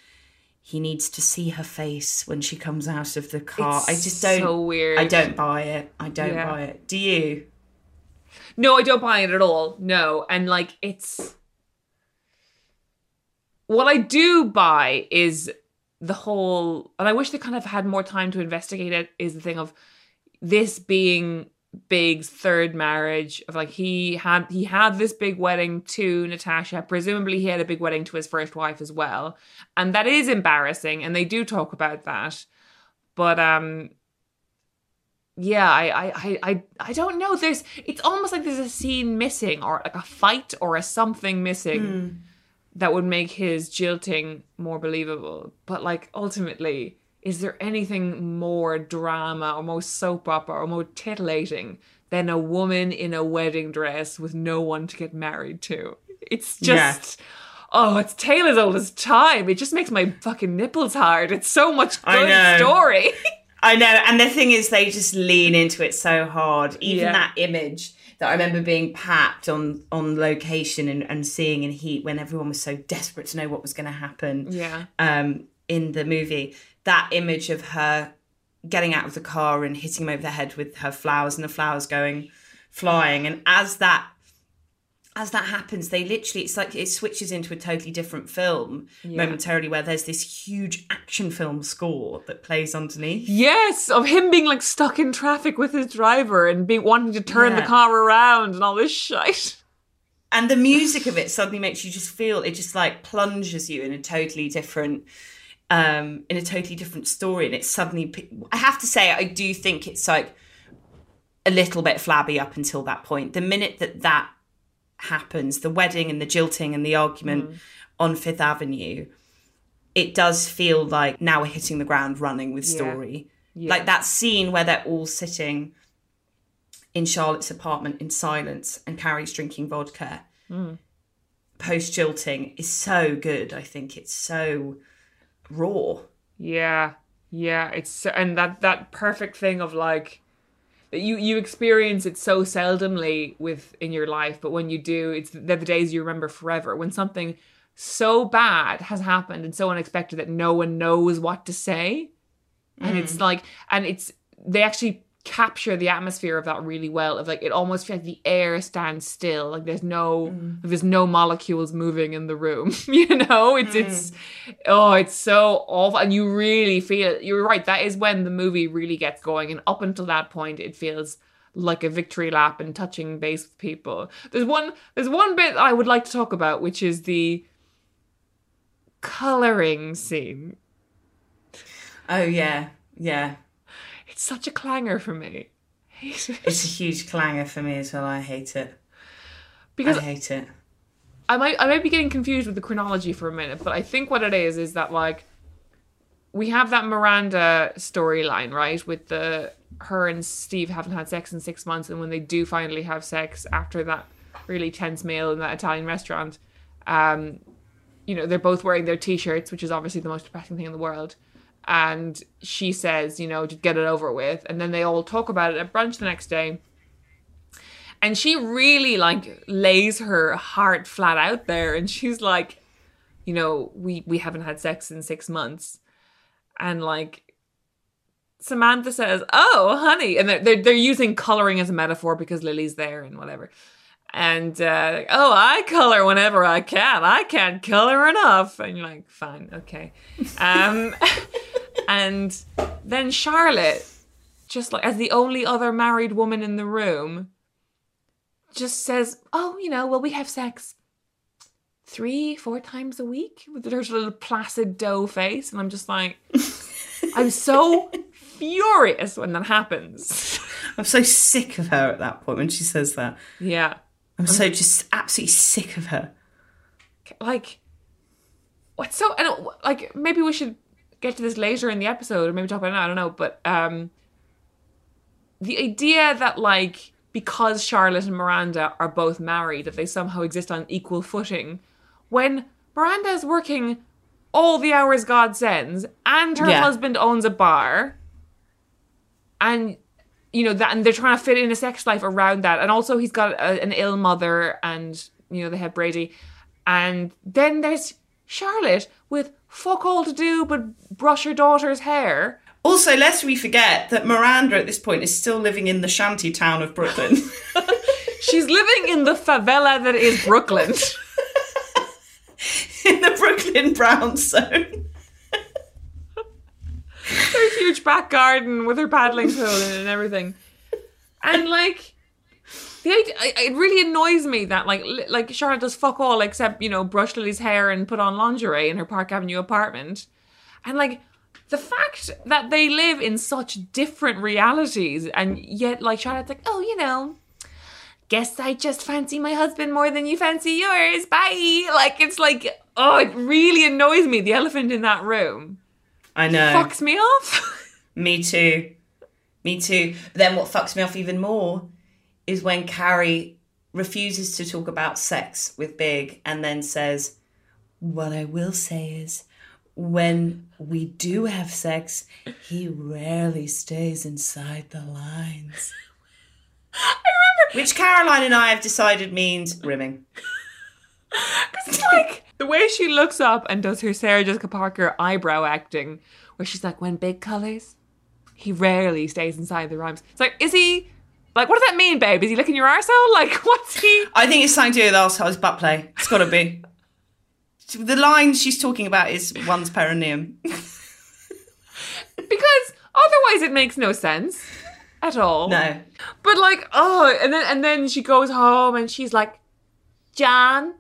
he needs to see her face when she comes out of the car. I just don't so weird. I don't buy it. I don't Yeah. buy it. Do you? No, I don't buy it at all. No. And like it's what I do buy is the whole and I wish they kind of had more time to investigate it is the thing of this being Big's third marriage of like he had he had this big wedding to Natasha. Presumably he had a big wedding to his first wife as well. And that is embarrassing and they do talk about that. But um yeah, I, I, I, I, I don't know. There's, it's almost like there's a scene missing, or like a fight, or a something missing hmm. that would make his jilting more believable. But like ultimately, is there anything more drama or more soap opera or more titillating than a woman in a wedding dress with no one to get married to? It's just. Oh, it's tale as old as time. It just makes my fucking nipples hard. It's so much good story. I know, and the thing is, they just lean into it so hard. Even Yeah. that image that I remember being packed on on location and, and seeing in heat when everyone was so desperate to know what was going to happen. Yeah. Um, in the movie, that image of her getting out of the car and hitting him over the head with her flowers and the flowers going flying, and as that as that happens, they literally it's like it switches into a totally different film momentarily where there's this huge action film score that plays underneath. Yes, of him being like stuck in traffic with his driver and being wanting to turn the car around and all this shit. and the music of it suddenly makes you just feel it just like plunges you in a totally different um in a totally different story and it's suddenly I have to say i do think it's like a little bit flabby up until that point the minute that that happens, the wedding and the jilting and the argument mm. on Fifth Avenue, it does feel like now we're hitting the ground running with story. Like that scene where they're all sitting in Charlotte's apartment in silence and Carrie's drinking vodka mm. post jilting is so good. I think it's so raw. Yeah, yeah. It's and that that perfect thing of like you you experience it so seldomly with in your life, but when you do, it's they're the days you remember forever. When something so bad has happened and so unexpected that no one knows what to say, and it's mm. like and it's they actually capture the atmosphere of that really well of like it almost feels like the air stands still like there's no mm. there's no molecules moving in the room you know? It's it's mm. oh it's so awful and you really feel you're right that is when the movie really gets going and up until that point it feels like a victory lap and touching base with people. There's one there's one bit i would like to talk about which is the coloring scene. Oh yeah, yeah. It's such a clanger for me It's a huge clanger for me as well. I hate it. because I hate it. I might I might be getting confused with the chronology for a minute, but I think what it is is that like we have that Miranda storyline, right? With the her and Steve haven't had sex in six months, and when they do finally have sex after that really tense meal in that Italian restaurant, um, you know, they're both wearing their t-shirts, which is obviously the most depressing thing in the world. And she says, you know, get it over with. And then they all talk about it at brunch the next day. And she really like lays her heart flat out there. And she's like you know we we haven't had sex in six months. And like samantha says oh honey. And they're, they're, they're using coloring as a metaphor because lily's there and whatever. And uh, oh i color whenever i can. I can't color enough. And you're like fine okay. Um and then charlotte just like as the only other married woman in the room just says, "Oh, you know, well, we have sex three, four times a week with her little placid dough face," and I'm just like, I'm so furious when that happens. I'm so sick of her at that point when she says that. yeah, I'm so just absolutely sick of her. like what's so and like maybe we should get to this later in the episode or maybe talk about it now. I don't know, but um, the idea that like because Charlotte and Miranda are both married, that they somehow exist on equal footing, when Miranda is working all the hours God sends, and her Yeah. husband owns a bar, and you know that, and they're trying to fit in a sex life around that, and also he's got a, an ill mother, and you know they have Brady, and then there's Charlotte with fuck all to do but brush her daughter's hair. Also, lest we forget that Miranda at this point is still living in the shanty town of Brooklyn. She's living in the favela that is Brooklyn. in the Brooklyn brown zone. her huge back garden with her paddling pool and everything. And like, the idea, it really annoys me that like like Charlotte does fuck all except you know brush Lily's hair and put on lingerie in her Park Avenue apartment, and like the fact that they live in such different realities and yet like Charlotte's like oh you know. Guess I just fancy my husband more than you fancy yours. Bye. Like it's like, oh, it really annoys me. The elephant in that room I know. fucks me off. Me too. Me too. But then what fucks me off even more is when Carrie refuses to talk about sex with Big and then says, What I will say is, when we do have sex, he rarely stays inside the lines. I remember Which Caroline and I have decided means rimming. It's like the way she looks up and does her Sarah Jessica Parker eyebrow acting, where she's like, when big colors, he rarely stays inside the rhymes. It's like, is he like what does that mean, babe? Is he licking your arsehole? Like what's he I think it's something to do with arsehole's butt play. It's got to be. The line she's talking about is one's perineum. because otherwise it makes no sense at all. No. But like, oh, and then and then she goes home and she's like, John.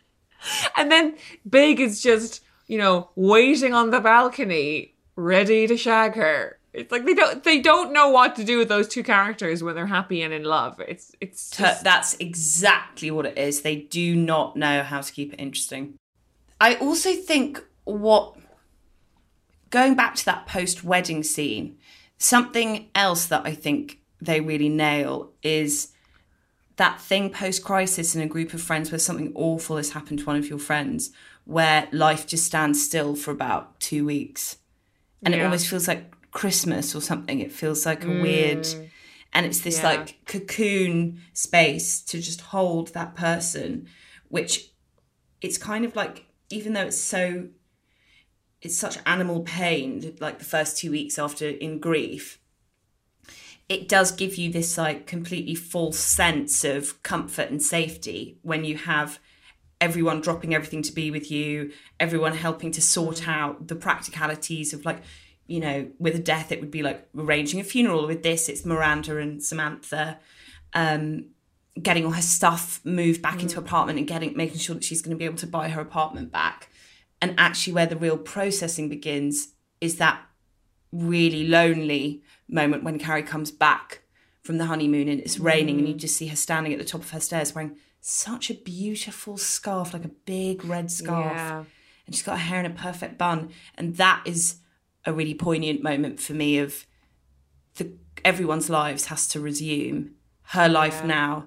and then Big is just, you know, waiting on the balcony, ready to shag her. It's like they don't they don't know what to do with those two characters when they're happy and in love. It's it's just, That's exactly what it is. They do not know how to keep it interesting. I also think what going back to that post wedding scene, something else that I think they really nail is that thing post crisis in a group of friends where something awful has happened to one of your friends, where life just stands still for about two weeks. And it Yeah. almost feels like Christmas or something. It feels like a weird, mm. and it's this Yeah. like cocoon space to just hold that person, which it's kind of like, even though it's so, it's such animal pain, like the first two weeks after in grief, it does give you this like completely false sense of comfort and safety when you have everyone dropping everything to be with you, everyone helping to sort out the practicalities of like, you know, with a death, it would be like arranging a funeral. With this, it's Miranda and Samantha um, getting all her stuff moved back into mm. apartment and getting making sure that she's going to be able to buy her apartment back. And actually, where the real processing begins is that really lonely moment when Carrie comes back from the honeymoon and it's raining and you mm. just see her standing at the top of her stairs wearing such a beautiful scarf, like a big red scarf. Yeah. And she's got her hair in a perfect bun. And that is a really poignant moment for me of the everyone's lives has to resume. Her life now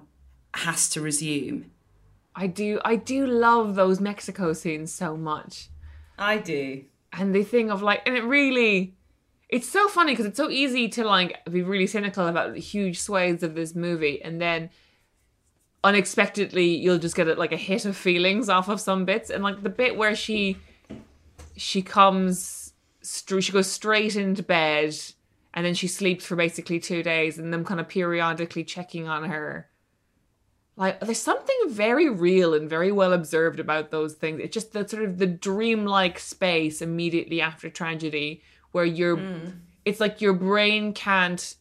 has to resume. I do I do love those Mexico scenes so much. I do. and the thing of like and it really it's so funny because it's so easy to like be really cynical about the huge swathes of this movie and then unexpectedly you'll just get a, like a hit of feelings off of some bits and like the bit where she she comes she goes straight into bed and then she sleeps for basically two days and them kind of periodically checking on her like there's something very real and very well observed about those things. It's just the sort of the dreamlike space immediately after tragedy where you're mm. it's like your brain can't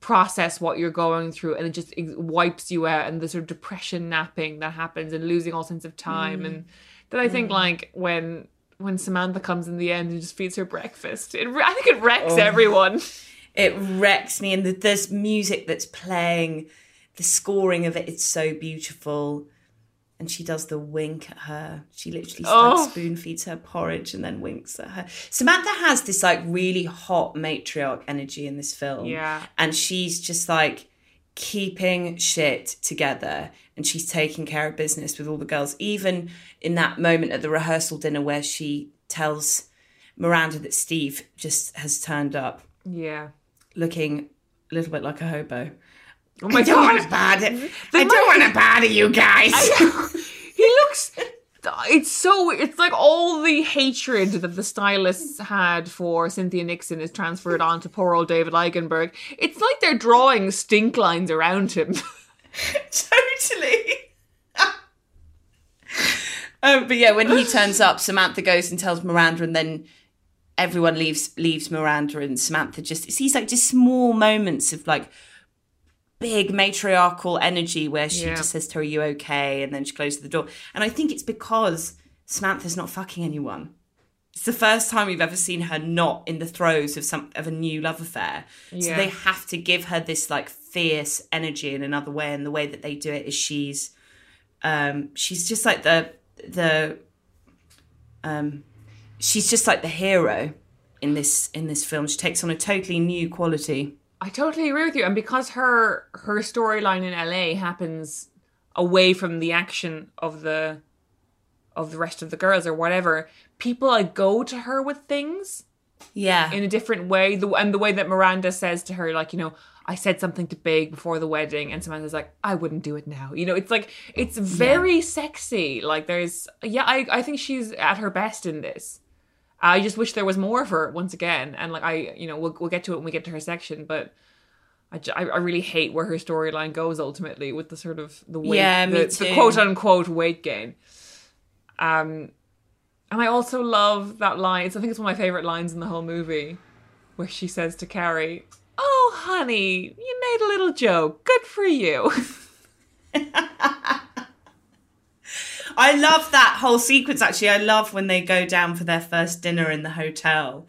process what you're going through and it just wipes you out and the sort of depression napping that happens and losing all sense of time. And mm. then i think mm. like when when samantha comes in the end and just feeds her breakfast it, i think it wrecks oh. everyone. It wrecks me. And the, there's music that's playing, the scoring of it is so beautiful. And she does the wink at her. She literally Oh. spoon feeds her porridge and then winks at her. Samantha has this like really hot matriarch energy in this film. Yeah. And she's just like keeping shit together and she's taking care of business with all the girls. Even in that moment at the rehearsal dinner where she tells Miranda that Steve just has turned up yeah looking a little bit like a hobo. Oh my I don't want god to bother. I don't want to bother you guys. he looks it's so it's like all the hatred that the stylists had for Cynthia Nixon is transferred on to poor old David Eigenberg. It's like they're drawing stink lines around him. totally. um, but yeah, when he turns up, Samantha goes and tells Miranda, and then everyone leaves leaves Miranda, and Samantha just it's these like just small moments of like big matriarchal energy where she Yeah. just says to her, "Are you okay?" and then she closes the door. And I think it's because Samantha's not fucking anyone. It's the first time we've ever seen her not in the throes of some of a new love affair. So they have to give her this like fierce energy in another way, and the way that they do it is she's um she's just like the the um she's just like the hero in this in this film. She takes on a totally new quality. I totally agree with you. And because her her storyline in LA happens away from the action of the of the rest of the girls or whatever, people like go to her with things Yeah. in a different way. The and the way that Miranda says to her, like, you know, I said something to Big before the wedding, and Samantha's like, I wouldn't do it now. You know, it's like it's very sexy. Like there's yeah, I I think she's at her best in this. I just wish there was more of her once again, and like I, you know, we'll we'll get to it when we get to her section, but. I, I really hate where her storyline goes ultimately with the sort of the weight, Yeah, the, the quote unquote weight gain. Um, and I also love that line. It's, I think it's one of my favorite lines in the whole movie, where she says to Carrie, "Oh, honey, you made a little joke. Good for you." I love that whole sequence actually. I love when they go down for their first dinner in the hotel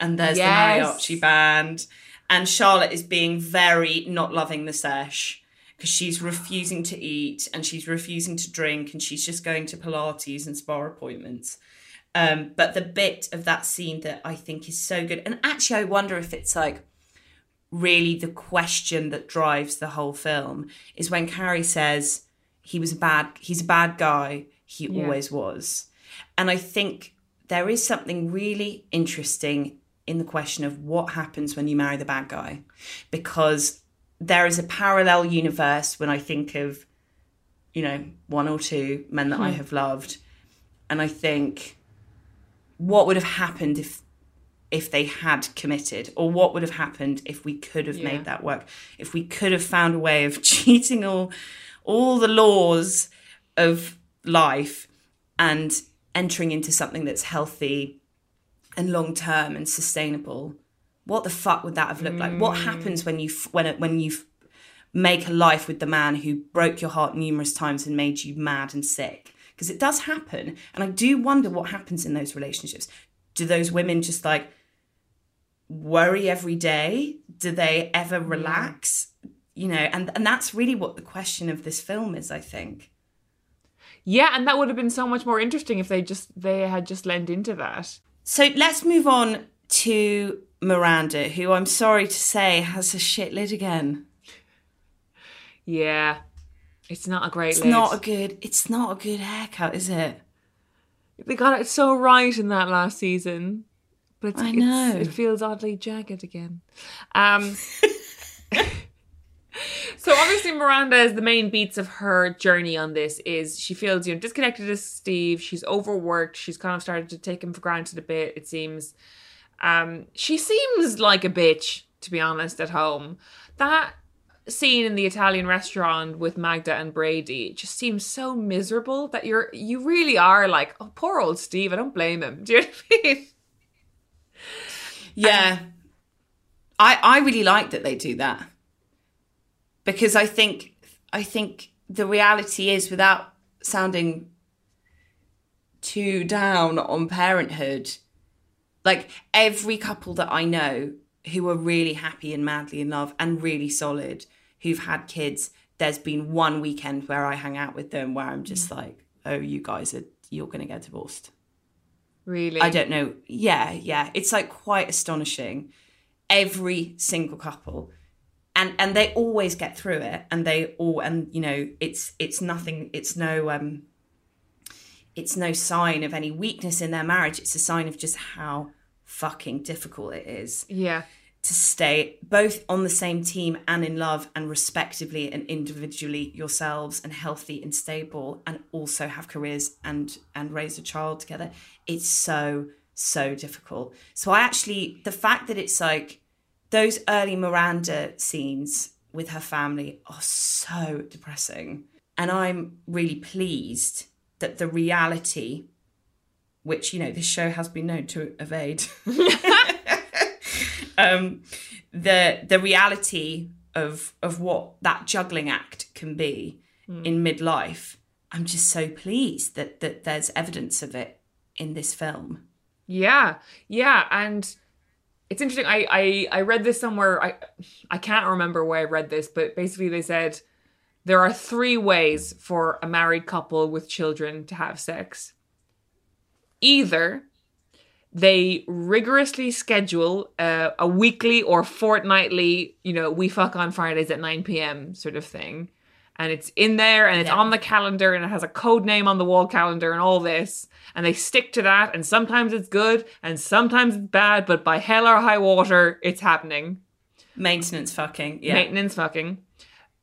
and there's Yes. the mariachi band, and Charlotte is being very not loving the sesh because she's refusing to eat and she's refusing to drink and she's just going to Pilates and spa appointments. Um, but the bit of that scene that I think is so good, and actually, I wonder if it's like really the question that drives the whole film is when Carrie says he was a bad, he's a bad guy, he Yeah. always was, and I think there is something really interesting in the question of what happens when you marry the bad guy, because there is a parallel universe when I think of, you know, one or two men that I hmm. have loved, and I think what would have happened if if they had committed? Or what would have happened if we could have Yeah. made that work? If we could have found a way of cheating all all the laws of life and entering into something that's healthy and long term and sustainable what the fuck would that have looked like? What happens when you when it, when you make a life with the man who broke your heart numerous times and made you mad and sick? Because it does happen and i do wonder what happens in those relationships. Do those women just like worry every day? Do they ever relax you know and and that's really what the question of this film is i think Yeah, and that would have been so much more interesting if they just they had just lent into that. so let's move on to miranda who i'm sorry to say has a shit lid again Yeah. It's not a great it's lid. not a good it's not a good haircut is it They got it so right in that last season. But it's, I know. it feels oddly jagged again. Um So obviously Miranda is the main beats of her journey on this is she feels, you know, disconnected to Steve, she's overworked, she's kind of started to take him for granted a bit, it seems. Um she seems like a bitch, to be honest, at home. That scene in the Italian restaurant with Magda and Brady just seems so miserable that you're you really are like, oh poor old Steve, I don't blame him. Do you know what I mean? Yeah. I I really like that they do that. Because I think I think the reality is without sounding too down on parenthood, like every couple that I know who are really happy and madly in love and really solid, who've had kids, there's been one weekend where I hang out with them where I'm just mm. like, oh, you guys are you're gonna get divorced. Really? I don't know. Yeah, yeah. It's like quite astonishing. Every single couple. And and they always get through it and they all and you know, it's it's nothing it's no um it's no sign of any weakness in their marriage. It's a sign of just how fucking difficult it is Yeah. to stay both on the same team and in love and respectively and individually yourselves and healthy and stable and also have careers and and raise a child together it's so so difficult so i actually the fact that it's like those early miranda scenes with her family are so depressing and i'm really pleased that the reality which you know this show has been known to evade um, the the reality of of what that juggling act can be in midlife. I'm just so pleased that that there's evidence of it in this film. Yeah. Yeah. And it's interesting. I, I I read this somewhere. I I can't remember where I read this, but basically they said there are three ways for a married couple with children to have sex. Either they rigorously schedule uh, a weekly or fortnightly, you know, we fuck on Fridays at 9 p.m. sort of thing. And it's in there and it's Yeah. on the calendar and it has a code name on the wall calendar and all this. And they stick to that. And sometimes it's good and sometimes it's bad, but by hell or high water, it's happening. Maintenance fucking. Yeah. Maintenance fucking.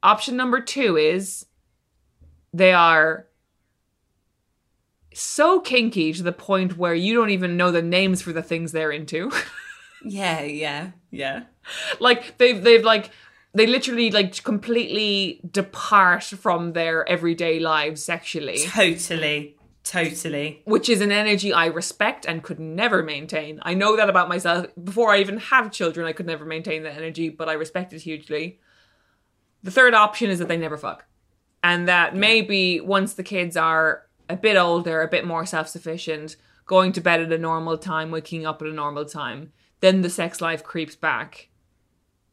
Option number two is they are so kinky to the point where you don't even know the names for the things they're into. yeah, yeah, yeah. like they've they've like they literally like completely depart from their everyday lives sexually, Totally. Totally. which is an energy I respect and could never maintain. I know that about myself. Before I even have children, I could never maintain that energy, but I respect it hugely. The third option is that they never fuck. And that maybe once the kids are a bit older, a bit more self sufficient, going to bed at a normal time, waking up at a normal time, then the sex life creeps back.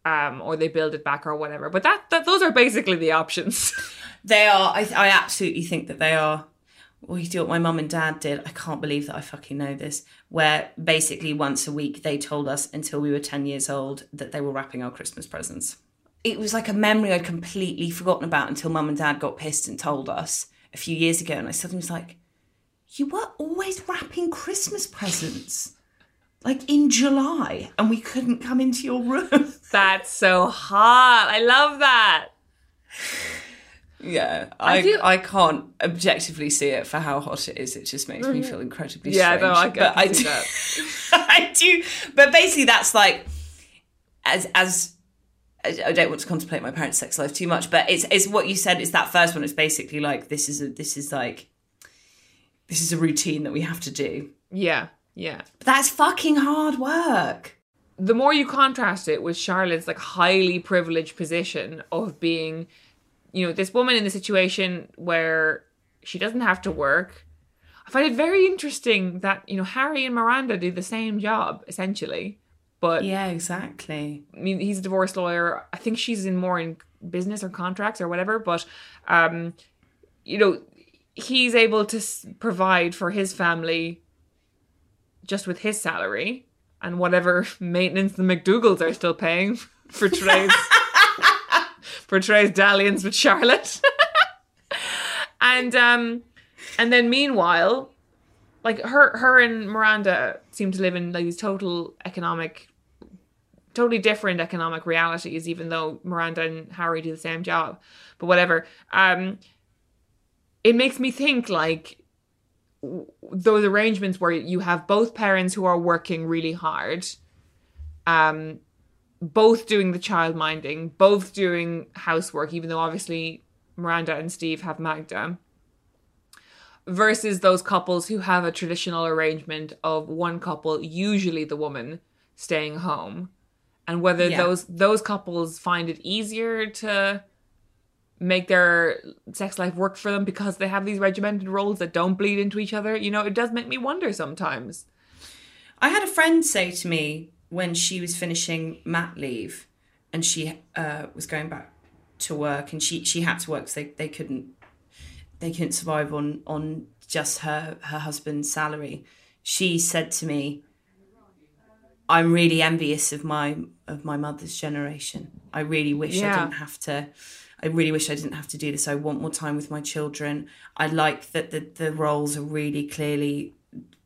Um, or they build it back or whatever. But that, that those are basically the options. They are. I, I absolutely think that they are. You do what my mum and dad did. I can't believe that I fucking know this. Where basically once a week they told us until we were 10 years old that they were wrapping our Christmas presents. It was like a memory I'd completely forgotten about until mum and dad got pissed and told us a few years ago. And I suddenly was like, you were always wrapping Christmas presents. Like in July, and we couldn't come into your room. That's so hot. I love that. Yeah, I, I, do- can't objectively see it for how hot it is. It just makes me mm-hmm. feel incredibly Yeah, strange. no, I, I but I can see do, that. I do. But basically, that's like as as I don't want to contemplate my parents' sex life too much, but it's it's what you said. It's that first one. It's basically like this is a this is like this is a routine that we have to do. Yeah, yeah. But that's fucking hard work. the more you contrast it with Charlotte's like highly privileged position of being, you know, this woman in the situation where she doesn't have to work. I find it very interesting that, you know, Harry and Miranda do the same job, essentially. But Yeah, exactly. I mean, he's a divorce lawyer. I think she's in more in business or contracts or whatever. But, um, you know, he's able to s- provide for his family just with his salary and whatever maintenance the MacDougals are still paying for Trey's for Trey's dalliance with Charlotte. and um, and then meanwhile, like her her and Miranda seem to live in like these total economic totally different economic realities, even though Miranda and Harry do the same job. But whatever. Um, it makes me think like those arrangements where you have both parents who are working really hard, um, both doing the child minding, both doing housework, even though obviously Miranda and Steve have Magda. Versus those couples who have a traditional arrangement of one couple, usually the woman, staying home and whether Yeah. those those couples find it easier to make their sex life work for them because they have these regimented roles that don't bleed into each other you know it does make me wonder sometimes I had a friend say to me when she was finishing mat leave and she uh, was going back to work and she, she had to work because they, they couldn't they couldn't survive on on just her her husband's salary. She said to me, "I'm really envious of my of my mother's generation. I really wish I Yeah. didn't have to. I really wish I didn't have to do this. I want more time with my children. I like that the the roles are really clearly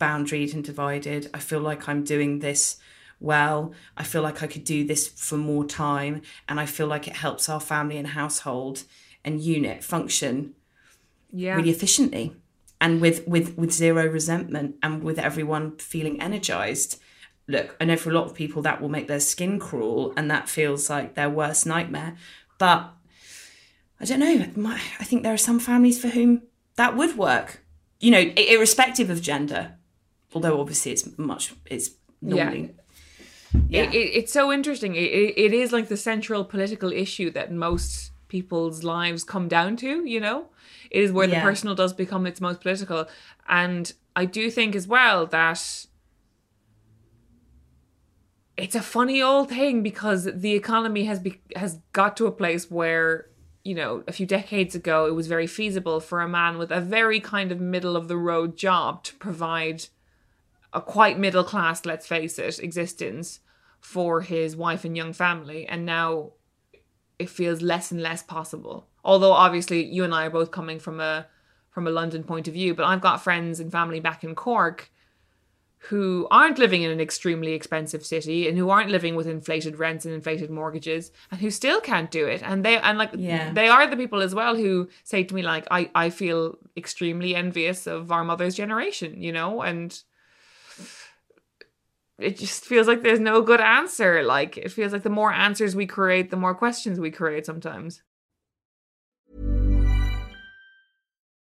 boundaried and divided. I feel like I'm doing this." Well, I feel like I could do this for more time, and I feel like it helps our family and household and unit function yeah really efficiently and with with with zero resentment and with everyone feeling energized look i know for a lot of people that will make their skin crawl and that feels like their worst nightmare but i don't know my, i think there are some families for whom that would work you know irrespective of gender although obviously it's much it's normally yeah, It, it, it's so interesting it, it, it is like the central political issue that most people's lives come down to you know? It is where Yeah. the personal does become its most political and i do think as well that it's a funny old thing because the economy has be- has got to a place where you know a few decades ago it was very feasible for a man with a very kind of middle of the road job to provide a quite middle class let's face it existence for his wife and young family. And now it feels less and less possible. Although obviously you and I are both coming from a from a London point of view but I've got friends and family back in Cork who aren't living in an extremely expensive city and who aren't living with inflated rents and inflated mortgages and who still can't do it. And they and like Yeah. they are the people as well who say to me like I I feel extremely envious of our mother's generation you know? And it just feels like there's no good answer. Like it feels like the more answers we create the more questions we create sometimes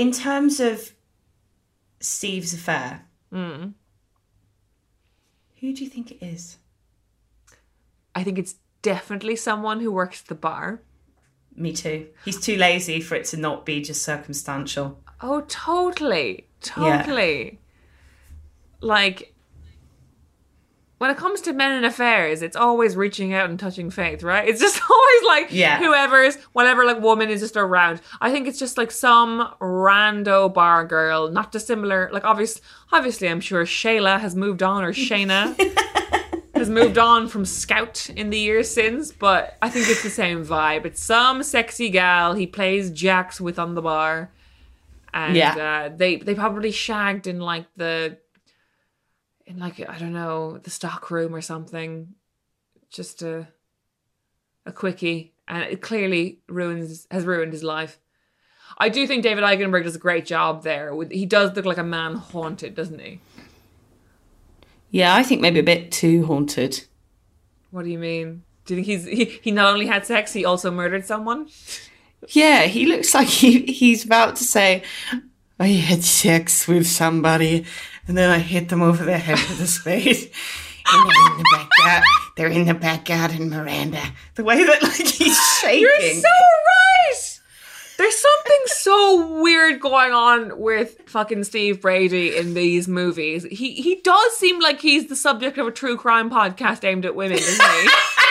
In terms of Steve's affair, Mm. who do you think it is? I think it's definitely someone who works at the bar. Me too. He's too lazy for it to not be just circumstantial. Oh, totally. Totally. Like, when it comes to men and affairs, it's always reaching out and touching faith, right? It's just always like Yeah. whoever's, whatever, like, woman is just around. I think it's just like some rando bar girl, not dissimilar. Like, obvious, obviously, I'm sure Shayla has moved on, or Shayna has moved on from Scout in the years since, but I think it's the same vibe. It's some sexy gal he plays jacks with on the bar and Yeah. uh, they they probably shagged in like the in like I don't know the stock room or something, just a a quickie, and it clearly ruins has ruined his life. I do think David Eigenberg does a great job there. He does look like a man haunted, doesn't he? Yeah, I think maybe a bit too haunted. What do you mean? Do you think he's he, he not only had sex, he also murdered someone? Yeah, he looks like he, he's about to say, I had sex with somebody and then I hit them over the head with a spade. And they're in the back gar- they're in the back garden, Miranda. The way that like he's shaking. You're so right. There's something so weird going on with fucking Steve Brady in these movies. He he does seem like he's the subject of a true crime podcast aimed at women, doesn't he?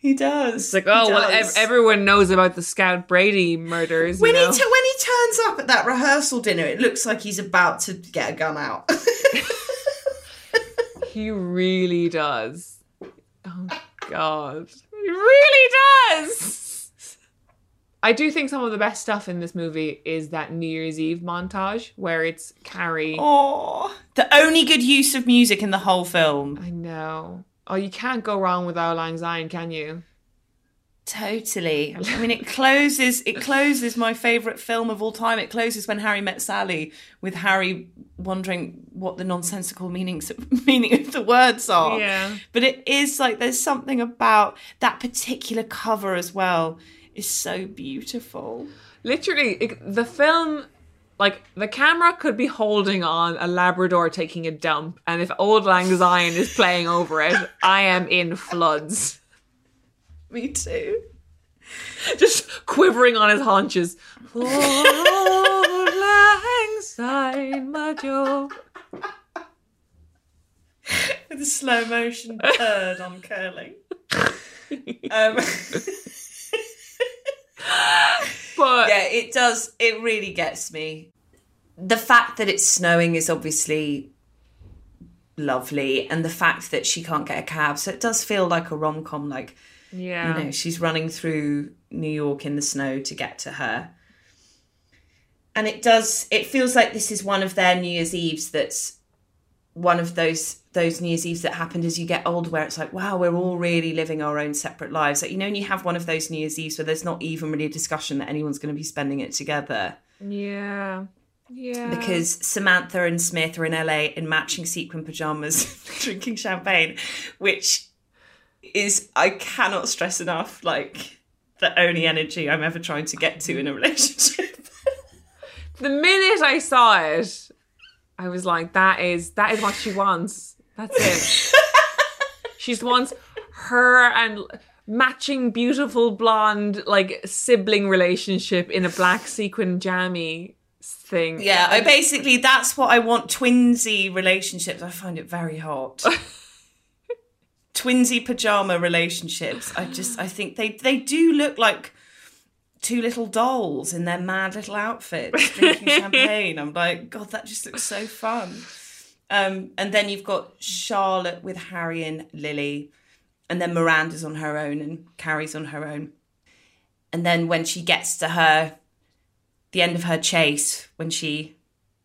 he does. It's like, oh well, ev- everyone knows about the Scout Brady murders. You when know? he t- when he turns up at that rehearsal dinner, it looks like he's about to get a gun out. he really does. Oh God, he really does. I do think some of the best stuff in this movie is that New Year's Eve montage where it's Carrie. oh, the only good use of music in the whole film. I know. Oh, you can't go wrong with Auld Lang Syne, can you? Totally. I mean, it closes. It closes my favorite film of all time. It closes when Harry met Sally, with Harry wondering what the nonsensical meanings meaning of the words are. Yeah. But it is like there's something about that particular cover as well. Is so beautiful. Literally, it, the film, like the camera could be holding on a Labrador taking a dump, and if Auld Lang Syne is playing over it, I am in floods, Me too. just quivering on his haunches. Auld Lang Syne, my Joe. With a slow motion turd on curling. Um, But yeah, it does. It really gets me. The fact that it's snowing is obviously lovely, and the fact that she can't get a cab, so it does feel like a rom com. Like yeah, you know, she's running through New York in the snow to get to her, and it does. It feels like this is one of their New Year's Eves. That's one of those those New Year's Eves that happened as you get older, where it's like, wow, we're all really living our own separate lives. Like you know, when you have one of those New Year's Eves where there's not even really a discussion that anyone's going to be spending it together yeah, yeah. because Samantha and Smith are in LA in matching sequin pajamas, drinking champagne, which is I cannot stress enough like the only energy I'm ever trying to get to in a relationship. the minute I saw it, I was like, that is that is what she wants. That's it. she just wants her and matching beautiful blonde like sibling relationship in a black sequin jammy thing. yeah, I basically that's what I want twinsy relationships. I find it very hot. twinsy pajama relationships. I just I think they they do look like two little dolls in their mad little outfits drinking champagne. I'm like, God, that just looks so fun. Um, and then you've got Charlotte with Harry and Lily, and then Miranda's on her own and Carrie's on her own. And then when she gets to her, the end of her chase, when she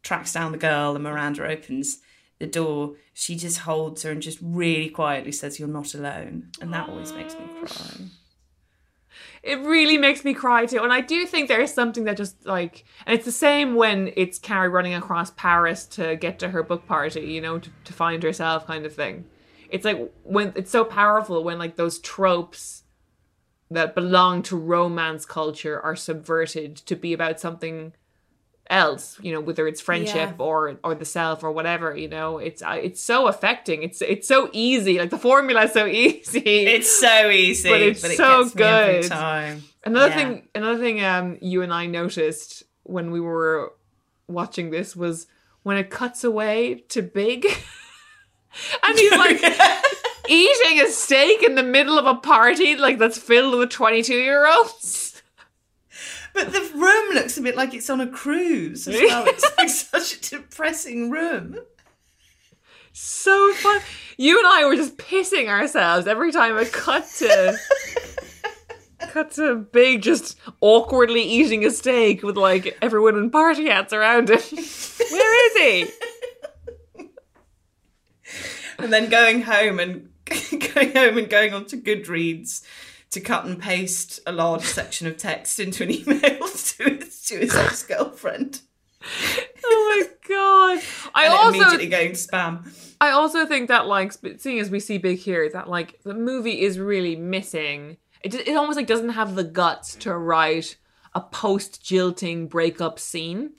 tracks down the girl and Miranda opens the door, she just holds her and just really quietly says, You're not alone. And that always makes me cry. It really makes me cry too. And I do think there is something that just like, and it's the same when it's Carrie running across Paris to get to her book party, you know, to, to find herself kind of thing. It's like when it's so powerful when like those tropes that belong to romance culture are subverted to be about something else you know whether it's friendship Yeah. or or the self or whatever you know it's uh, it's so affecting it's it's so easy like the formula is so easy It's so easy, But it's it so gets me every good. time. Another Yeah. thing, another thing, um, you and I noticed when we were watching this was when it cuts away to Big, and he's like eating a steak in the middle of a party, like that's filled with twenty-two-year-olds. But the room looks a bit like it's on a cruise as well. It's like such a depressing room. So fun. You and I were just pissing ourselves every time it cut to. Cut to Big just awkwardly eating a steak with like everyone in party hats around him. Where is he? And then going home and going home and going on to Goodreads to cut and paste a large section of text into an email to his, to his ex girlfriend. Oh my god! I And also immediately going to spam. I also think that like seeing as we see Big here, that like the movie is really missing. It it almost like doesn't have the guts to write a post jilting breakup scene.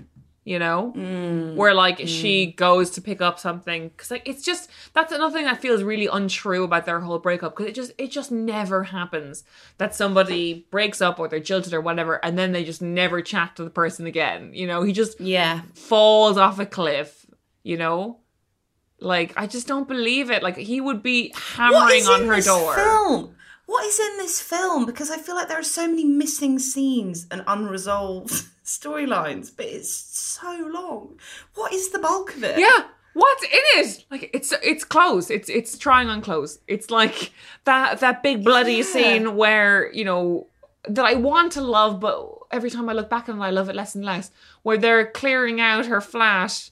You know, mm, where like mm. she goes to pick up something because like it's just that's another thing that feels really untrue about their whole breakup because it just it just never happens that somebody breaks up or they're jilted or whatever and then they just never chat to the person again. You know, he just Yeah. falls off a cliff, you know? Like, I just don't believe it. Like, he would be hammering on her door. film? What is in this film? Because I feel like there are so many missing scenes and unresolved storylines, but it's so long. What is the bulk of it? Yeah. What's in it? Like it's it's clothes. It's it's trying on clothes. It's like that that big bloody Yeah. scene where, you know, that I want to love, but every time I look back on it, I love it less and less. Where they're clearing out her flat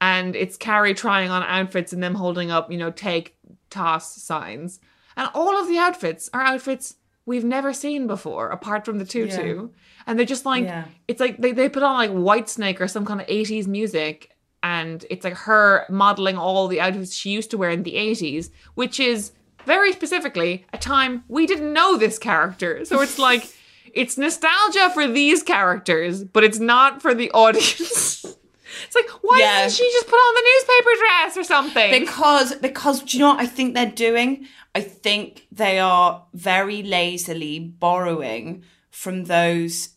and it's Carrie trying on outfits and them holding up, you know, take toss signs. And all of the outfits are outfits we've never seen before, apart from the tutu. And they're just like Yeah. it's like they, they put on like Whitesnake or some kind of 80s music and it's like her modeling all the outfits she used to wear in the 80s, which is very specifically a time we didn't know this character. So it's like it's nostalgia for these characters, but it's not for the audience. it's like why Yeah. doesn't she just put on the newspaper dress or something? Because because do you know what I think they're doing? I think they are very lazily borrowing from those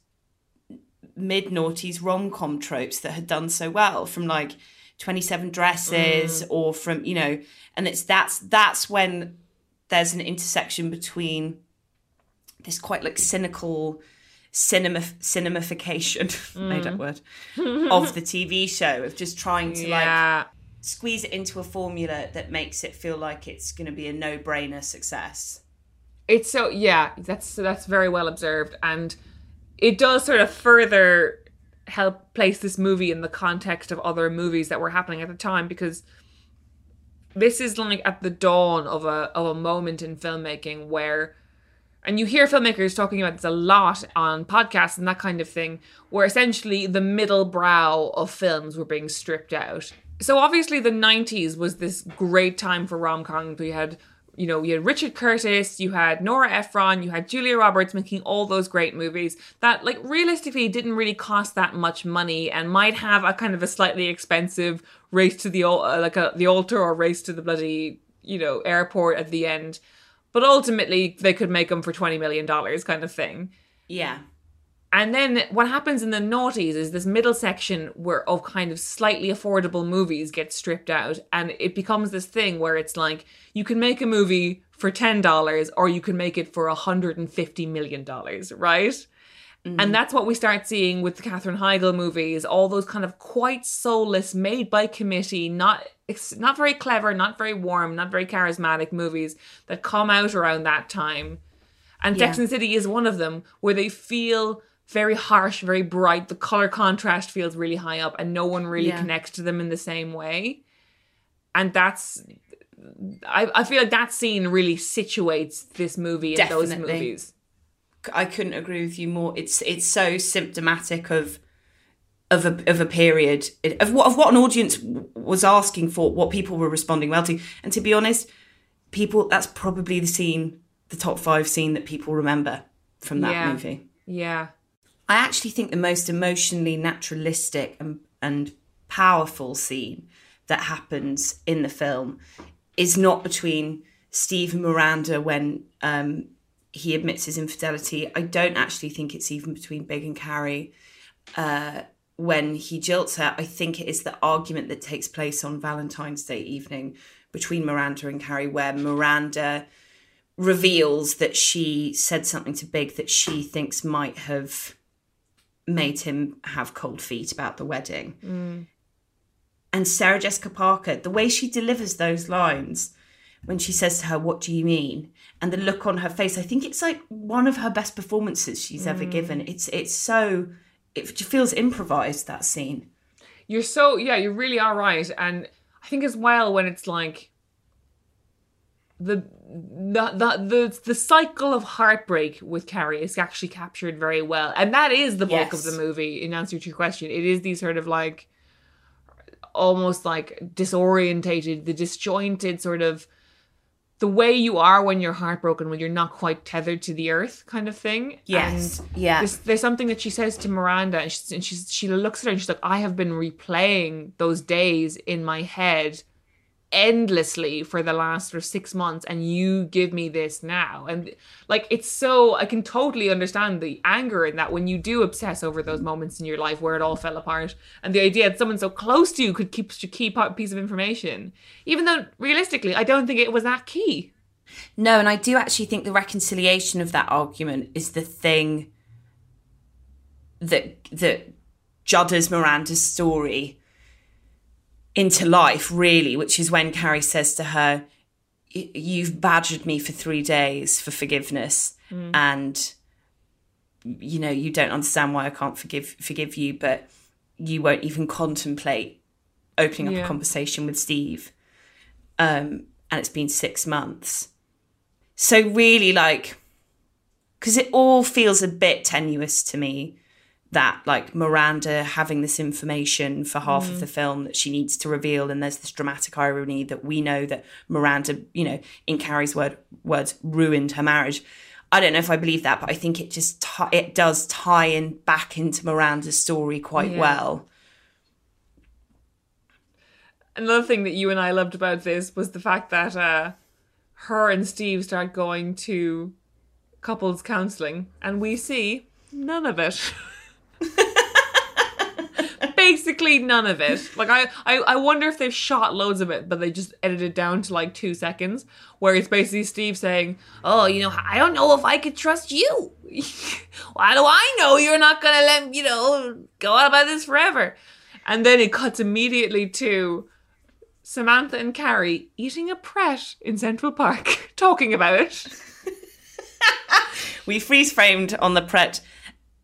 mid noughties rom com tropes that had done so well from like 27 dresses mm. or from you know and it's that's that's when there's an intersection between this quite like cynical cinema cinemification made mm. up word of the TV show of just trying to like yeah. Squeeze it into a formula that makes it feel like it's going to be a no-brainer success. It's so yeah, that's that's very well observed, and it does sort of further help place this movie in the context of other movies that were happening at the time because this is like at the dawn of a of a moment in filmmaking where and you hear filmmakers talking about this a lot on podcasts and that kind of thing where essentially the middle brow of films were being stripped out so obviously the 90s was this great time for rom-coms. We had you know you had richard curtis you had nora ephron you had julia roberts making all those great movies that like realistically didn't really cost that much money and might have a kind of a slightly expensive race to the uh, like a the altar or race to the bloody you know airport at the end. But ultimately they could make them for 20 million dollars kind of thing. Yeah. And then what happens in the noughties is this middle section where of kind of slightly affordable movies get stripped out and it becomes this thing where it's like you can make a movie for $10 or you can make it for $150 million, right? Mm-hmm. And that's what we start seeing with the Katherine Heigl movies, all those kind of quite soulless, made by committee, not not very clever, not very warm, not very charismatic movies that come out around that time. And Yeah. And City is one of them, where they feel very harsh, very bright. The color contrast feels really high up, and no one really Yeah. connects to them in the same way. And that's, I, I feel like that scene really situates this movie in those Definitely. movies. I couldn't agree with you more. It's it's so symptomatic of of a of a period of what of what an audience was asking for, what people were responding well to. And to be honest, people that's probably the scene, the top five scene that people remember from that Yeah. movie. Yeah. I actually think the most emotionally naturalistic and, and powerful scene that happens in the film is not between Steve and Miranda when um, he admits his infidelity. I don't actually think it's even between Big and Carrie uh, when he jilts her. I think it is the argument that takes place on Valentine's Day evening between Miranda and Carrie, where Miranda reveals that she said something to Big that she thinks might have made him have cold feet about the wedding. Mm. And Sarah Jessica Parker, the way she delivers those lines when she says to her, What do you mean? And the look on her face, I think it's like one of her best performances she's ever mm. given. It's it's so it feels improvised, that scene. You're so yeah, you really are right, and I think as well when it's like the the the the, the cycle of heartbreak with Carrie is actually captured very well, and that is the bulk of the movie. In answer to your question, it is these sort of like almost like disorientated, the disjointed sort of the way you are when you're heartbroken, when you're not quite tethered to the earth, kind of thing. Yes. And Yeah. There's, there's something that she says to Miranda, and, she's, and she's, she looks at her and she's like, I have been replaying those days in my head endlessly for the last sort of six months, and you give me this now. And like, it's so, I can totally understand the anger in that when you do obsess over those moments in your life where it all fell apart, and the idea that someone so close to you could keep such a key piece of information, even though realistically, I don't think it was that key. No, and I do actually think the reconciliation of that argument is the thing that that judders Miranda's story into life, really, which is when Carrie says to her, You've badgered me for three days for forgiveness, and you know, you don't understand why I can't forgive forgive you, but you won't even contemplate opening up Yeah. a conversation with Steve. Um, and it's been six months. So really like because it all feels a bit tenuous to me that like Miranda having this information for half of the film that she needs to reveal and there's this dramatic irony that we know that Miranda, you know, in Carrie's word words ruined her marriage. I don't know if I believe that, but I think it just ti it does tie in back into Miranda's story quite Yeah. well. another thing that you and I loved about this was the fact that uh, her and Steve start going to couples counseling, and we see none of it. Basically, none of it. Like I, I, I wonder if they've shot loads of it, but they just edited it down to like two seconds, where it's basically Steve saying, "Oh, you know, I don't know if I could trust you. Why do I know you're not gonna let you know go on about this forever?" And then it cuts immediately to Samantha and Carrie eating a pret in Central Park, talking about it. We freeze framed on the Pret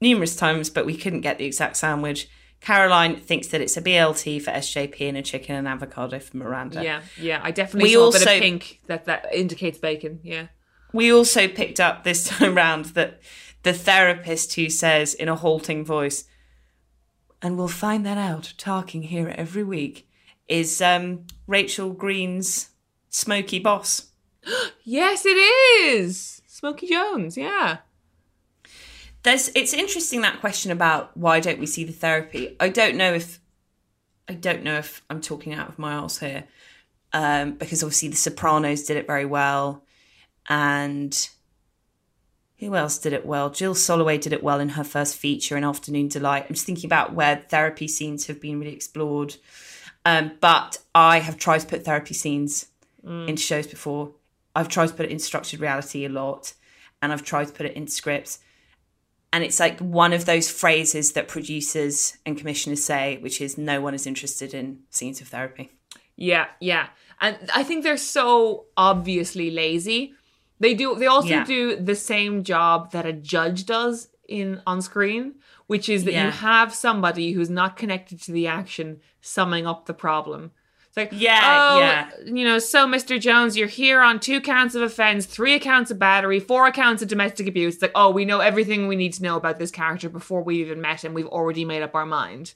numerous times, but we couldn't get the exact sandwich. Caroline thinks that it's a BLT for SJP and a chicken and avocado for Miranda. Yeah, yeah, I definitely We saw a bit of pink that that indicates bacon. Yeah, We also picked up this time round that the therapist who says in a halting voice, and we'll find that out talking here every week, is um, Rachel Green's smoky boss. yes, it is Smoky Jones. Yeah, There's it's interesting that question about why don't we see the therapy. I don't know if I don't know if I'm talking out of my arse here. Um, because obviously the Sopranos did it very well. And who else did it well? Jill Soloway did it well in her first feature in Afternoon Delight. I'm just thinking about where therapy scenes have been really explored. Um, but I have tried to put therapy scenes into shows before. I've tried to put it in structured reality a lot, and I've tried to put it in scripts. And it's like one of those phrases that producers and commissioners say, which is no one is interested in scenes of therapy. Yeah, yeah. And I think they're so obviously lazy. They do they also Yeah. do the same job that a judge does in on screen, which is that Yeah. you have somebody who's not connected to the action summing up the problem. It's like, Yeah, oh, yeah. you know, so Mr. Jones, you're here on two counts of offense, three accounts of battery, four accounts of domestic abuse. It's like, oh, we know everything we need to know about this character before we even met him. We've already made up our mind.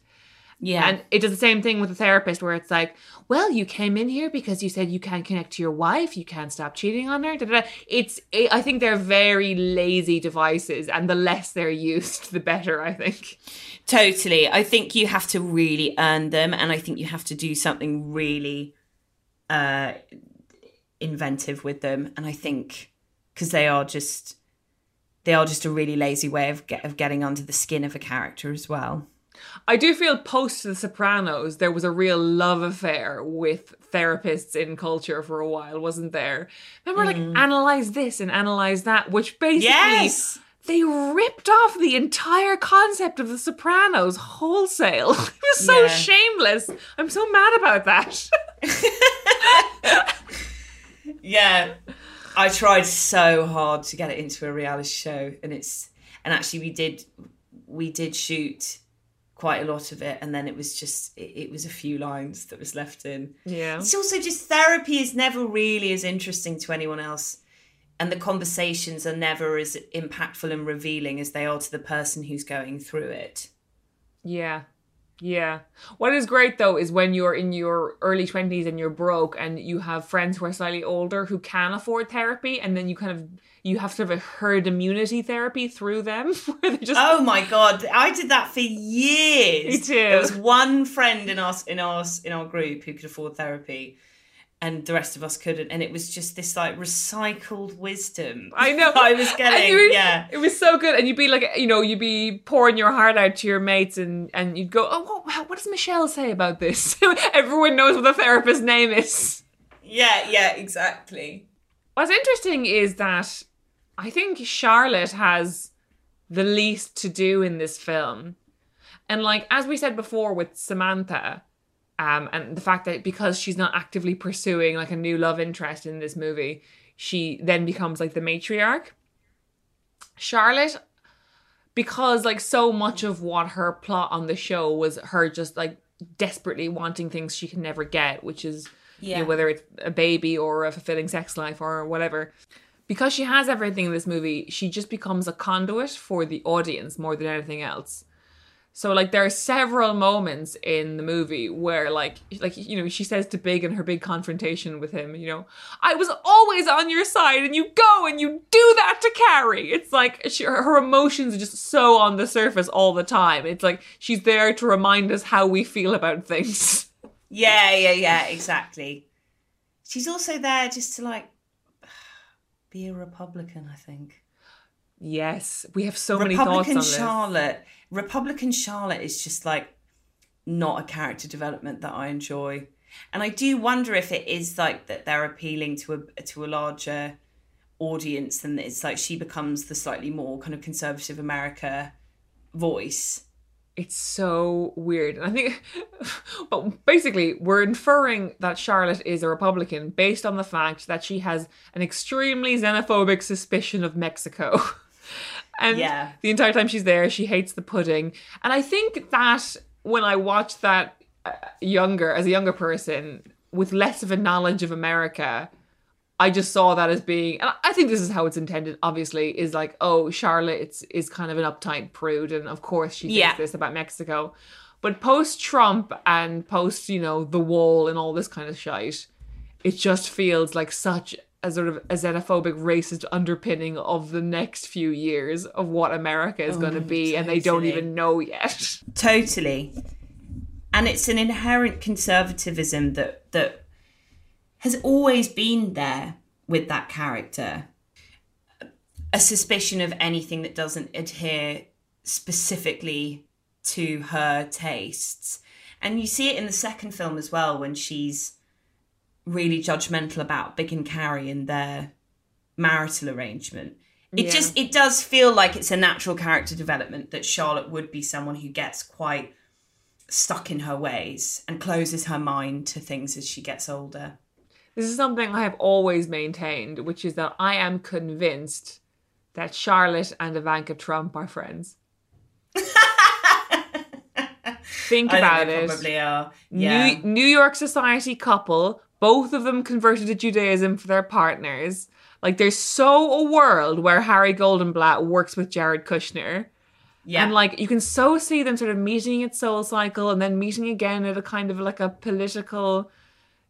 Yeah. And it does the same thing with a therapist where it's like, well, you came in here because you said you can't connect to your wife, you can't stop cheating on her. Da, da, da. It's, it, I think they're very lazy devices, and the less they're used, the better. I think. Totally. I think you have to really earn them, and I think you have to do something really uh, inventive with them. And I think because they are just they are just a really lazy way of get, of getting under the skin of a character as well. I do feel post The Sopranos, there was a real love affair with therapists in culture for a while, wasn't there? Remember, like mm. analyze this and analyze that, which basically Yes. they ripped off the entire concept of The Sopranos wholesale. it was so Yeah. shameless. I'm so mad about that. Yeah. I tried so hard to get it into a reality show and it's and actually we did we did shoot quite a lot of it and then it was just it, it was a few lines that was left in. yeah. It's also just therapy is never really as interesting to anyone else and the conversations are never as impactful and revealing as they are to the person who's going through it. Yeah. Yeah. What is great though is when you're in your early 20s and you're broke and you have friends who are slightly older who can afford therapy and then you kind of you have sort of a herd immunity therapy through them where they just Oh my god, I did that for years. Me too. There was one friend in our in our in our group who could afford therapy, and the rest of us couldn't. And it was just this like recycled wisdom. I know. I was getting. yeah, It was so good. And you'd be like, you know, you'd be pouring your heart out to your mates and, and you'd go, oh, what, what does Michelle say about this? Everyone knows what the therapist's name is. yeah, yeah, exactly. What's interesting is that I think Charlotte has the least to do in this film. And like as we said before with Samantha, um, and the fact that because she's not actively pursuing like a new love interest in this movie, she then becomes like the matriarch. Charlotte, because like so much of what her plot on the show was her just like desperately wanting things she can never get, which is you Yeah. know, whether it's a baby or a fulfilling sex life or whatever. Because she has everything in this movie, she just becomes a conduit for the audience more than anything else. So like there are several moments in the movie where like like you know she says to Big in her big confrontation with him, you know, I was always on your side and you go and you do that to Carrie. It's like she, her emotions are just so on the surface all the time. It's like she's there to remind us how we feel about things. Yeah, yeah, yeah, exactly. She's also there just to like be a Republican. I think. Yes, we have so many thoughts on Republican this. Charlotte. Republican Charlotte is just like not a character development that I enjoy. And I do wonder if it is like that they're appealing to a to a larger audience and it's like she becomes the slightly more kind of conservative America voice. It's so weird. And I think, well, basically, we're inferring that Charlotte is a Republican based on the fact that she has an extremely xenophobic suspicion of Mexico. and Yeah. the entire time she's there, she hates the pudding. And I think that when I watched that uh, younger, as a younger person, with less of a knowledge of America, I just saw that as being, and I think this is how it's intended. Obviously, is like, oh, Charlotte is, is kind of an uptight prude, and of course she thinks Yeah. this about Mexico. But post Trump and post, you know, the wall and all this kind of shite, it just feels like such a sort of a xenophobic, racist underpinning of the next few years of what America is oh going to be, and they don't even know yet. Totally. And it's an inherent conservatism that that has always been there with that character. A suspicion of anything that doesn't adhere specifically to her tastes. And you see it in the second film as well when she's really judgmental about Big and Carrie and their marital arrangement. It Yeah. just it does feel like it's a natural character development that Charlotte would be someone who gets quite stuck in her ways and closes her mind to things as she gets older. This is something I have always maintained, which is that I am convinced that Charlotte and Ivanka Trump are friends. Think about think they it. probably are. Yeah. New, New York society couple, both of them converted to Judaism for their partners. Like, there's so a world where Harry Goldenblatt works with Jared Kushner. yeah. And like you can so see them sort of meeting at Soul Cycle and then meeting again at a kind of like a political,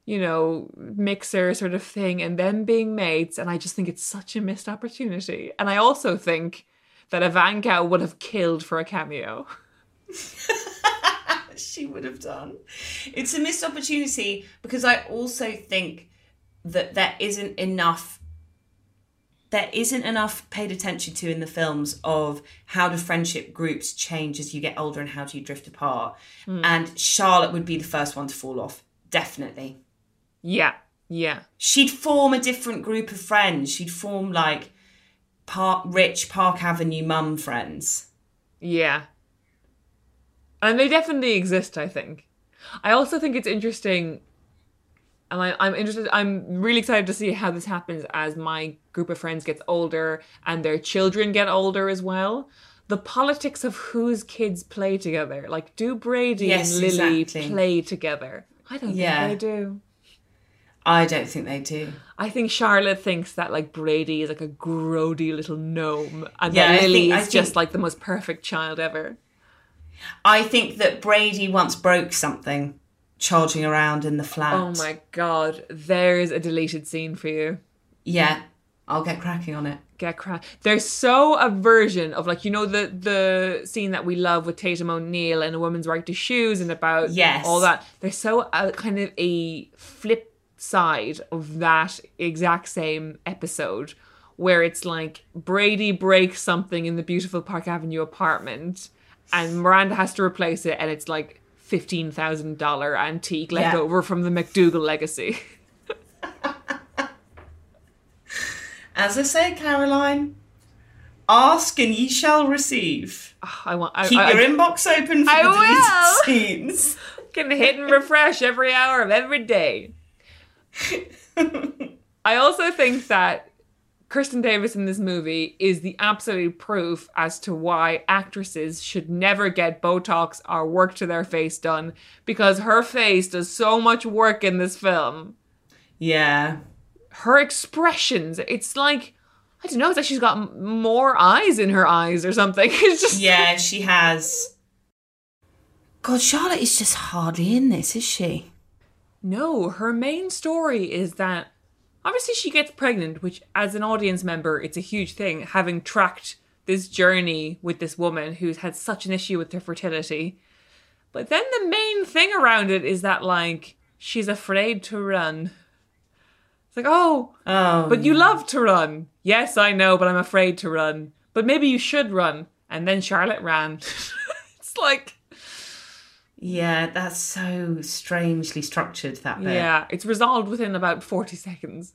you know, mixer sort of thing and them being mates. And I just think it's such a missed opportunity. And I also think that Ivanka would have killed for a cameo. she would have done. It's a missed opportunity because I also think that there isn't enough there isn't enough paid attention to in the films of how do friendship groups change as you get older and how do you drift apart. Hmm. And Charlotte would be the first one to fall off, definitely. Yeah, yeah. She'd form a different group of friends. She'd form like park rich Park Avenue mum friends. Yeah. And they definitely exist, I think. I also think it's interesting, and I, I'm interested, I'm really excited to see how this happens as my group of friends gets older and their children get older as well. The politics of whose kids play together. Like, do Brady Yes, and Lily exactly. play together? I don't Yeah. think they do. I don't think they do. I think Charlotte thinks that like Brady is like a grody little gnome, and Yeah, that Lily think- is just like the most perfect child ever. I think that Brady once broke something charging around in the flat. Oh my god, there's a deleted scene for you. Yeah, I'll get cracking on it. Get cra- There's so a version of like you know the the scene that we love with Tatum O'Neal and a woman's right to shoes and about Yes. all that. There's so a kind of a flip side of that exact same episode where it's like Brady breaks something in the beautiful Park Avenue apartment and Miranda has to replace it and it's like fifteen thousand dollar antique left Yeah. over from the MacDougal legacy. As I say, Caroline, ask and ye shall receive. Ah, I want I, Keep I, your I, inbox open for I the deleted scenes. can hit and refresh every hour of every day. I also think that Kirsten Davis in this movie is the absolute proof as to why actresses should never get Botox or work to their face done because her face does so much work in this film. Yeah. Her expressions, it's like, I don't know, it's like she's got m- more eyes in her eyes or something. It's just. Yeah, she has. God, Charlotte is just hardly in this, is she? No, her main story is that obviously she gets pregnant, which as an audience member, it's a huge thing, having tracked this journey with this woman who's had such an issue with her fertility. But then the main thing around it is that, like, she's afraid to run. It's like, oh, Oh. but you um. love to run. Yes, I know, but I'm afraid to run. But maybe you should run. And then Charlotte ran. it's like, Yeah, that's so strangely structured, that bit. yeah, it's resolved within about 40 seconds.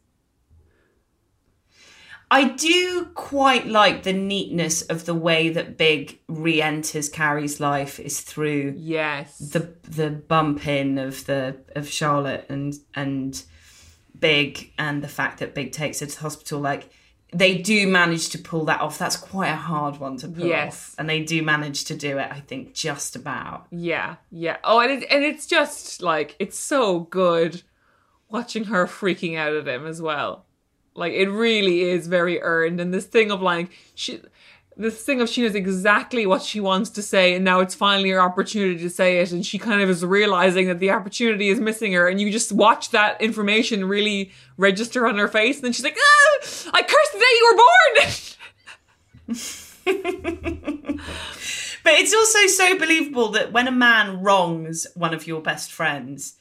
I do quite like the neatness of the way that Big re enters Carrie's life is through Yes. the the bump in of the of Charlotte and and Big and the fact that Big takes her to the hospital like they do manage to pull that off. That's quite a hard one to pull Yes. off. And they do manage to do it, I think, just about. Yeah, yeah. Oh, and it, and it's just like it's so good watching her freaking out at him as well. Like it really is very earned, and this thing of like she, this thing of she knows exactly what she wants to say, and now it's finally her opportunity to say it, and she kind of is realizing that the opportunity is missing her, and you just watch that information really register on her face, and then she's like, "Ah, I cursed the day you were born." But it's also so believable that when a man wrongs one of your best friends,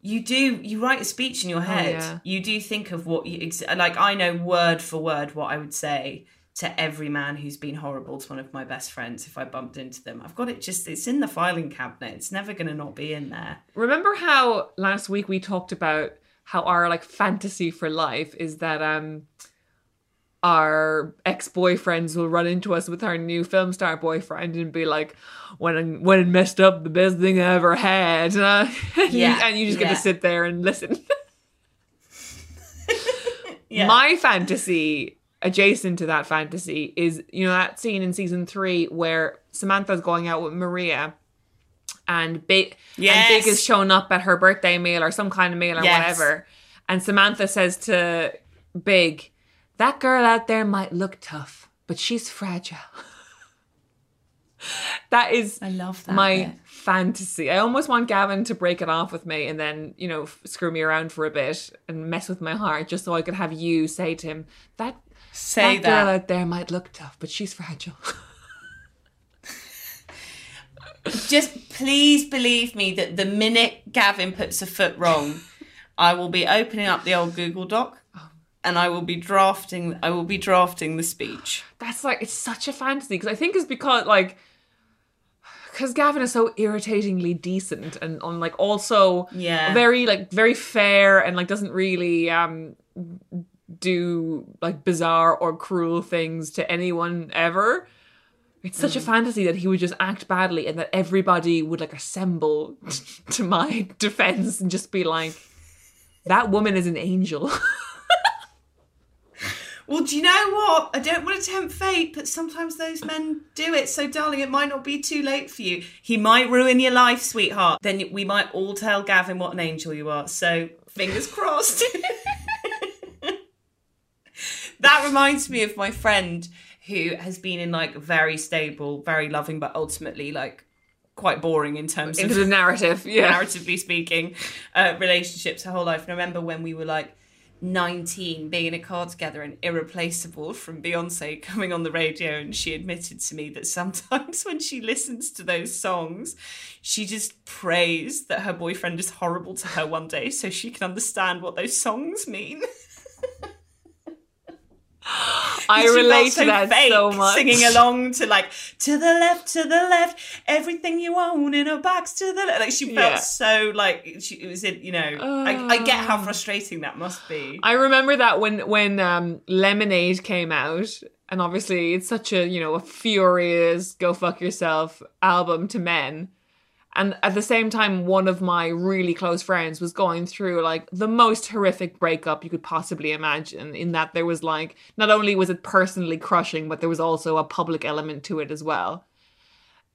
you do you write a speech in your head. yeah. You do think of what you like. I know word for word what I would say to every man who's been horrible to one of my best friends if I bumped into them. I've got it just it's in the filing cabinet. It's never going to not be in there. Remember how last week we talked about how our like fantasy for life is that um our ex-boyfriends will run into us with our new film star boyfriend and be like when I, when it messed up the best thing I ever had uh, and, Yeah, you, and you just get yeah. to sit there and listen Yeah. my fantasy adjacent to that fantasy is you know that scene in season three where Samantha's going out with Maria and Big Yes. and Big is showing up at her birthday meal or some kind of meal or Yes. whatever. And Samantha says to Big, that girl out there might look tough, but she's fragile. that is I love that my bit. fantasy. I almost want Gavin to break it off with me and then, you know, f- screw me around for a bit and mess with my heart just so I could have you say to him, that Say that, that. girl out there might look tough, but she's fragile. Just please believe me that the minute Gavin puts a foot wrong, I will be opening up the old Google Doc and I will be drafting I will be drafting the speech. That's like it's such a fantasy because I think it's because like because Gavin is so irritatingly decent and on like also Yeah. very like very fair and like doesn't really um do like bizarre or cruel things to anyone ever. It's such a mm. fantasy that he would just act badly and that everybody would like assemble to my defense and just be like, that woman is an angel. Well, do you know what? I don't want to tempt fate, but sometimes those men do it. So, darling, it might not be too late for you. He might ruin your life, sweetheart. Then we might all tell Gavin what an angel you are. So, fingers crossed. that reminds me of my friend who has been in like very stable, very loving, but ultimately like quite boring in terms of the narrative. Yeah. narratively speaking, uh, relationships her whole life. And I remember when we were like 19 being in a car together and Irreplaceable from Beyonce coming on the radio. And she admitted to me that sometimes when she listens to those songs, she just prays that her boyfriend is horrible to her one day so she can understand what those songs mean. I relate to that fake, so much. Singing along to like to the left, to the left, everything you own in a box to the left. Like she felt Yeah. so like she it was in you know. I, I get how frustrating that must be. I remember that when when um, Lemonade came out, and obviously it's such a you know a furious go fuck yourself album to men. And at the same time, one of my really close friends was going through like the most horrific breakup you could possibly imagine. In that there was like not only was it personally crushing, but there was also a public element to it as well.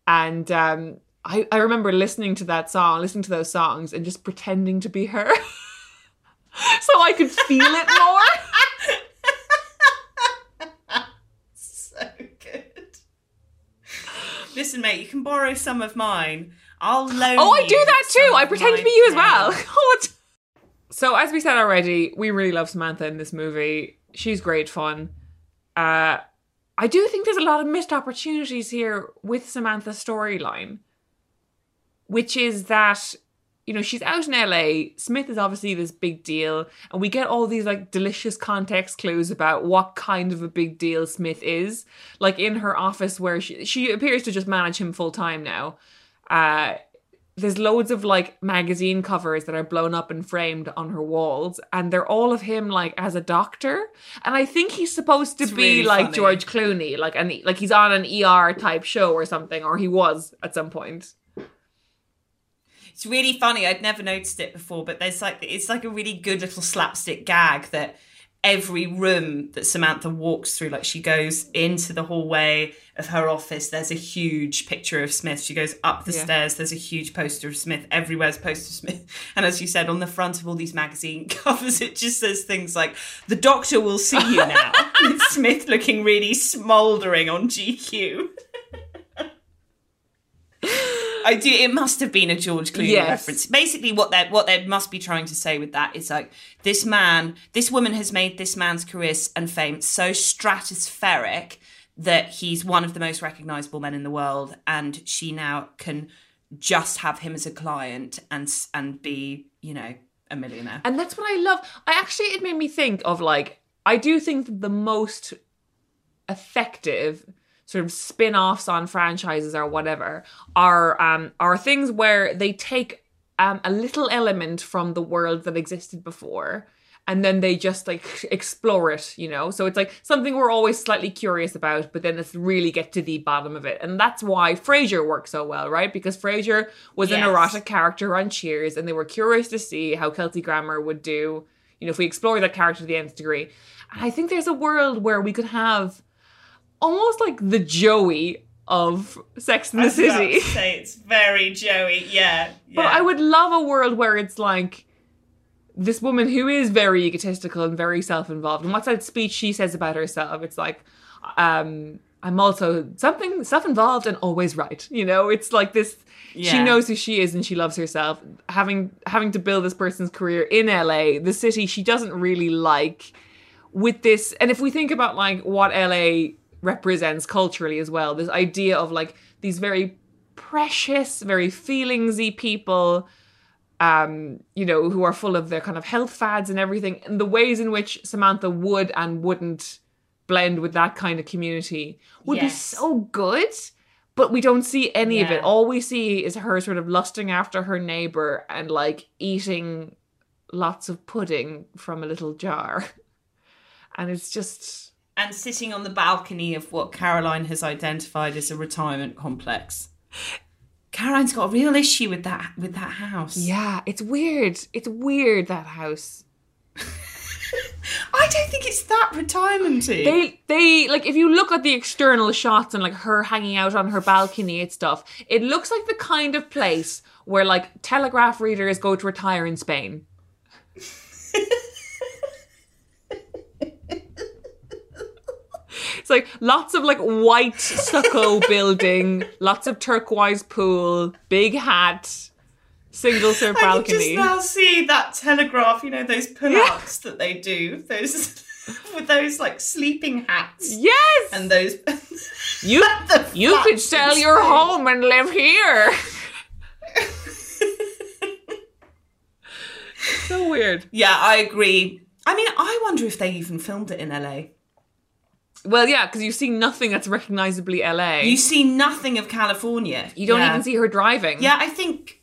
And um, I, I remember listening to that song, listening to those songs, and just pretending to be her. so I could feel it more. so good. Listen, mate, you can borrow some of mine. I'll loan. Oh, I do that too. I pretend to be you as well. So, as we said already, we really love Samantha in this movie. She's great fun. Uh, I do think there's a lot of missed opportunities here with Samantha's storyline, which is that you know she's out in LA. Smith is obviously this big deal, and we get all these like delicious context clues about what kind of a big deal Smith is. Like in her office, where she she appears to just manage him full time now. Uh, there's loads of like magazine covers that are blown up and framed on her walls and they're all of him like as a doctor and i think he's supposed to It's be really like funny. george clooney like an like he's on an er type show or something or he was at some point It's really funny. I'd never noticed it before, but there's like it's like a really good little slapstick gag that every room that Samantha walks through, like she goes into the hallway of her office, there's a huge picture of Smith. She goes up the Yeah. stairs, there's a huge poster of Smith. Everywhere's poster of Smith. And as you said, on the front of all these magazine covers, it just says things like, The doctor will see you now. Smith looking really smouldering on GQ. I do. It must have been a George Clooney Yes. reference. Basically, what they what they must be trying to say with that is like this man, this woman has made this man's career and fame so stratospheric that he's one of the most recognizable men in the world, and she now can just have him as a client and and be you know a millionaire. And that's what I love. I actually, it made me think of like, I do think that the most effective sort of spin-offs on franchises or whatever are um are things where they take um, a little element from the world that existed before and then they just like explore it, you know? So it's like something we're always slightly curious about, but then let's really get to the bottom of it. And that's why Frasier worked so well, right? Because Frasier was an erotic character on Cheers, and they were curious to see how Kelsey Grammer would do, you know, if we explore that character to the nth degree. And I think there's a world where we could have almost like the Joey of Sex in the I was about City. say it's very Joey. Yeah, But. I would love a world where it's like this woman who is very egotistical and very self-involved. And what's that speech she says about herself? It's like, um, I'm also something self-involved and always right. You know, it's like this. She knows who she is and she loves herself. Having having to build this person's career in LA, the city she doesn't really like. With this, and if we think about like what LA represents culturally as well, this idea of like these very precious, very feelingsy people um, you know, who are full of their kind of health fads and everything, and the ways in which Samantha would and wouldn't blend with that kind of community would be so good. But we don't see any of it. All we see is her sort of lusting after her neighbor and like eating lots of pudding from a little jar. And it's just and sitting on the balcony of what Caroline has identified as a retirement complex. Caroline's got a real issue with that with that house. yeah, it's weird. It's weird that house. I don't think it's that retirementy. they they like if you look at the external shots and like her hanging out on her balcony and stuff it looks like the kind of place where like telegraph readers go to retire in spain it's like lots of like white stucco building lots of turquoise pool big hat single serve balcony. I can just now see that telegraph, you know, those pull-ups that they do, those with those like sleeping hats yes and those you you could sell your home and live here so weird. Yeah, I agree. I mean, I wonder if they even filmed it in LA. Well, yeah, because you see nothing that's recognizably LA. You see nothing of California. You don't Yeah. even see her driving. Yeah, I think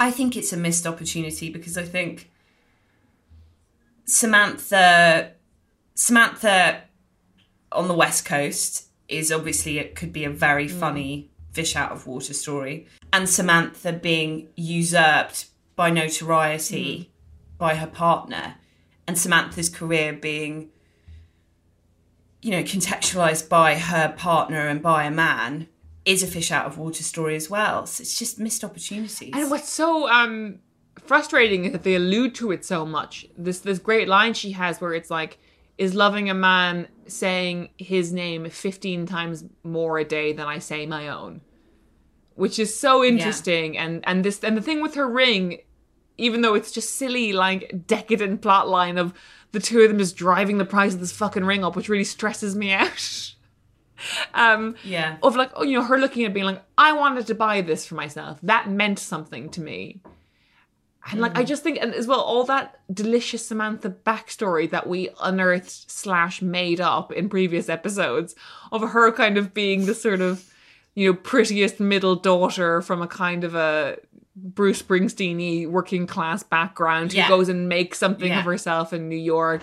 I think it's a missed opportunity because I think Samantha Samantha on the West Coast is obviously it could be a very mm. funny fish out of water story. And Samantha being usurped by notoriety mm. by her partner and Samantha's career being you know contextualized by her partner and by a man is a fish out of water story as well. So it's just missed opportunities. And what's so um frustrating is that they allude to it so much. This this great line she has where it's like, is loving a man saying his name 15 times more a day than I say my own. Which is so interesting. And and this and the thing with her ring, even though it's just silly, like decadent plot line of the two of them just driving the price of this fucking ring up, which really stresses me out. um yeah. of like oh you know her looking at being like i wanted to buy this for myself that meant something to me and like i just think and as well all that delicious samantha backstory that we unearthed slash made up in previous episodes of her kind of being the sort of you know prettiest middle daughter from a kind of a bruce springsteen working class background who Yeah. goes and makes something Yeah. of herself in new york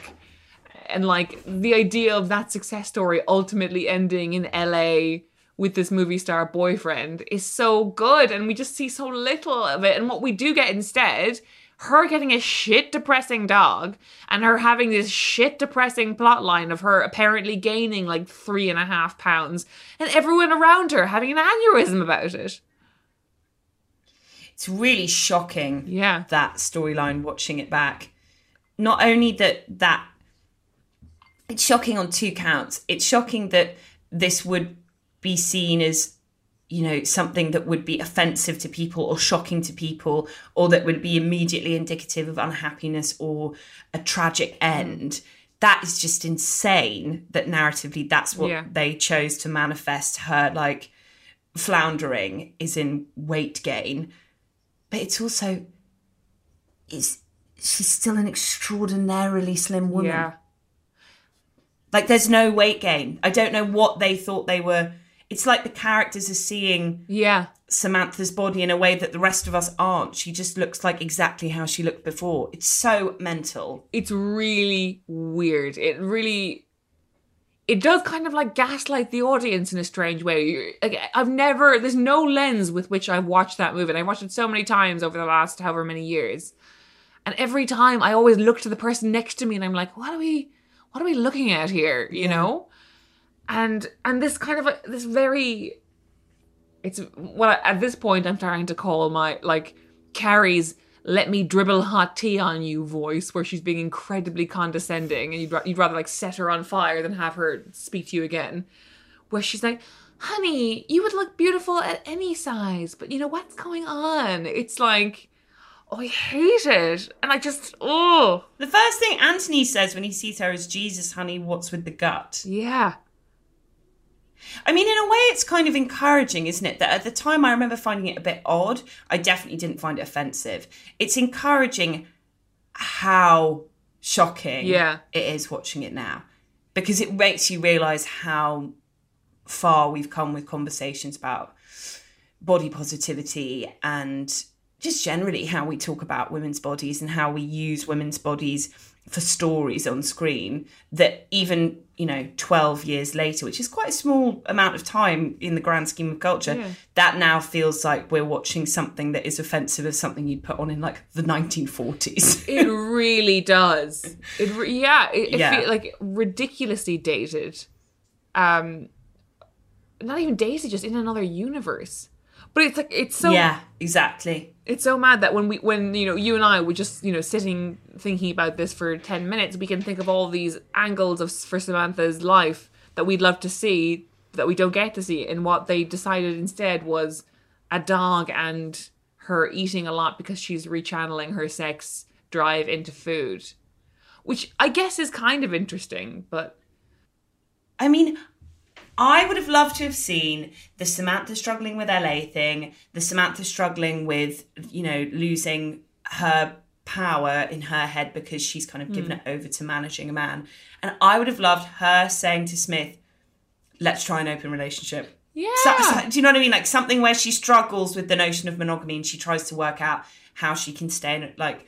and like the idea of that success story ultimately ending in LA with this movie star boyfriend is so good and we just see so little of it and what we do get instead her getting a shit depressing dog and her having this shit depressing plot line of her apparently gaining like three and a half pounds and everyone around her having an aneurysm about it It's really shocking. yeah that storyline watching it back. Not only that that it's shocking on two counts. It's shocking that this would be seen as you know something that would be offensive to people or shocking to people or that would be immediately indicative of unhappiness or a tragic mm. end. That is just insane that narratively that's what Yeah. they chose to manifest her like floundering is in weight gain but it's also it's she's still an extraordinarily slim woman. yeah Like there's no weight gain. I don't know what they thought they were it's like the characters are seeing Yeah. Samantha's body in a way that the rest of us aren't. She just looks like exactly how she looked before. It's so mental. It's really weird. It really it does kind of like gaslight the audience in a strange way. I've never there's no lens with which I've watched that movie. And I've watched it so many times over the last however many years. And every time I always look to the person next to me and I'm like, what are we what are we looking at here? You know? And and this kind of a, this very it's well at this point I'm starting to call my like Carrie's "Let me dribble hot tea on you" voice, where she's being incredibly condescending, and you'd you'd rather like set her on fire than have her speak to you again. Where she's like, "Honey, you would look beautiful at any size, but you know what's going on?" It's like, oh, I hate it, and I just oh The first thing Anthony says when he sees her is, Jesus, honey, what's with the gut? yeah, I mean, in a way, it's kind of encouraging, isn't it? That at the time I remember finding it a bit odd. I definitely didn't find it offensive. It's encouraging how shocking Yeah. it is watching it now because it makes you realize how far we've come with conversations about body positivity and just generally how we talk about women's bodies and how we use women's bodies for stories on screen that even you know 12 years later which is quite a small amount of time in the grand scheme of culture that now feels like we're watching something that is offensive of something you'd put on in like the 1940s it really does. It re- yeah, it, it Yeah. feel like ridiculously dated. Um, not even dated, just in another universe. But it's like it's so yeah exactly it's so mad that when we when you know you and I were just you know sitting thinking about this for ten minutes, we can think of all these angles of for Samantha's life that we'd love to see that we don't get to see, and what they decided instead was a dog and her eating a lot because she's rechanneling her sex drive into food, which I guess is kind of interesting, but I mean, I would have loved to have seen the Samantha struggling with LA thing, the Samantha struggling with, you know, losing her power in her head because she's kind of given hmm. it over to managing a man. And I would have loved her saying to Smith, let's try an open relationship. yeah, So- so- do you know what I mean? Like something where she struggles with the notion of monogamy and she tries to work out how she can stay in like,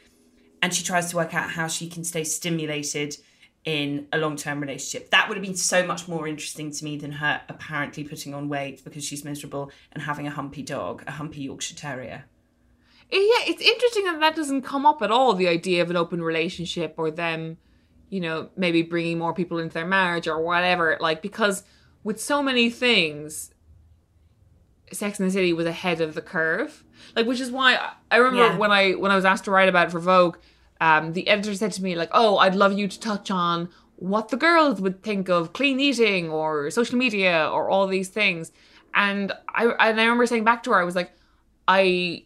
and she tries to work out how she can stay stimulated in a long term relationship. That would have been so much more interesting to me than her apparently putting on weight because she's miserable and having a humpy dog, a humpy Yorkshire Terrier. Eh, yeah, it's interesting that that doesn't come up at all. The idea of an open relationship or them, you know, maybe bringing more people into their marriage or whatever. Like because with so many things, Sex and the City was ahead of the curve. Like, which is why I- I remember Yeah. when I when I was asked to write about it for Vogue, um, the editor said to me like, "Oh, I'd love you to touch on what the girls would think of clean eating or social media or all these things." And I and I remember saying back to her, I was like, "I."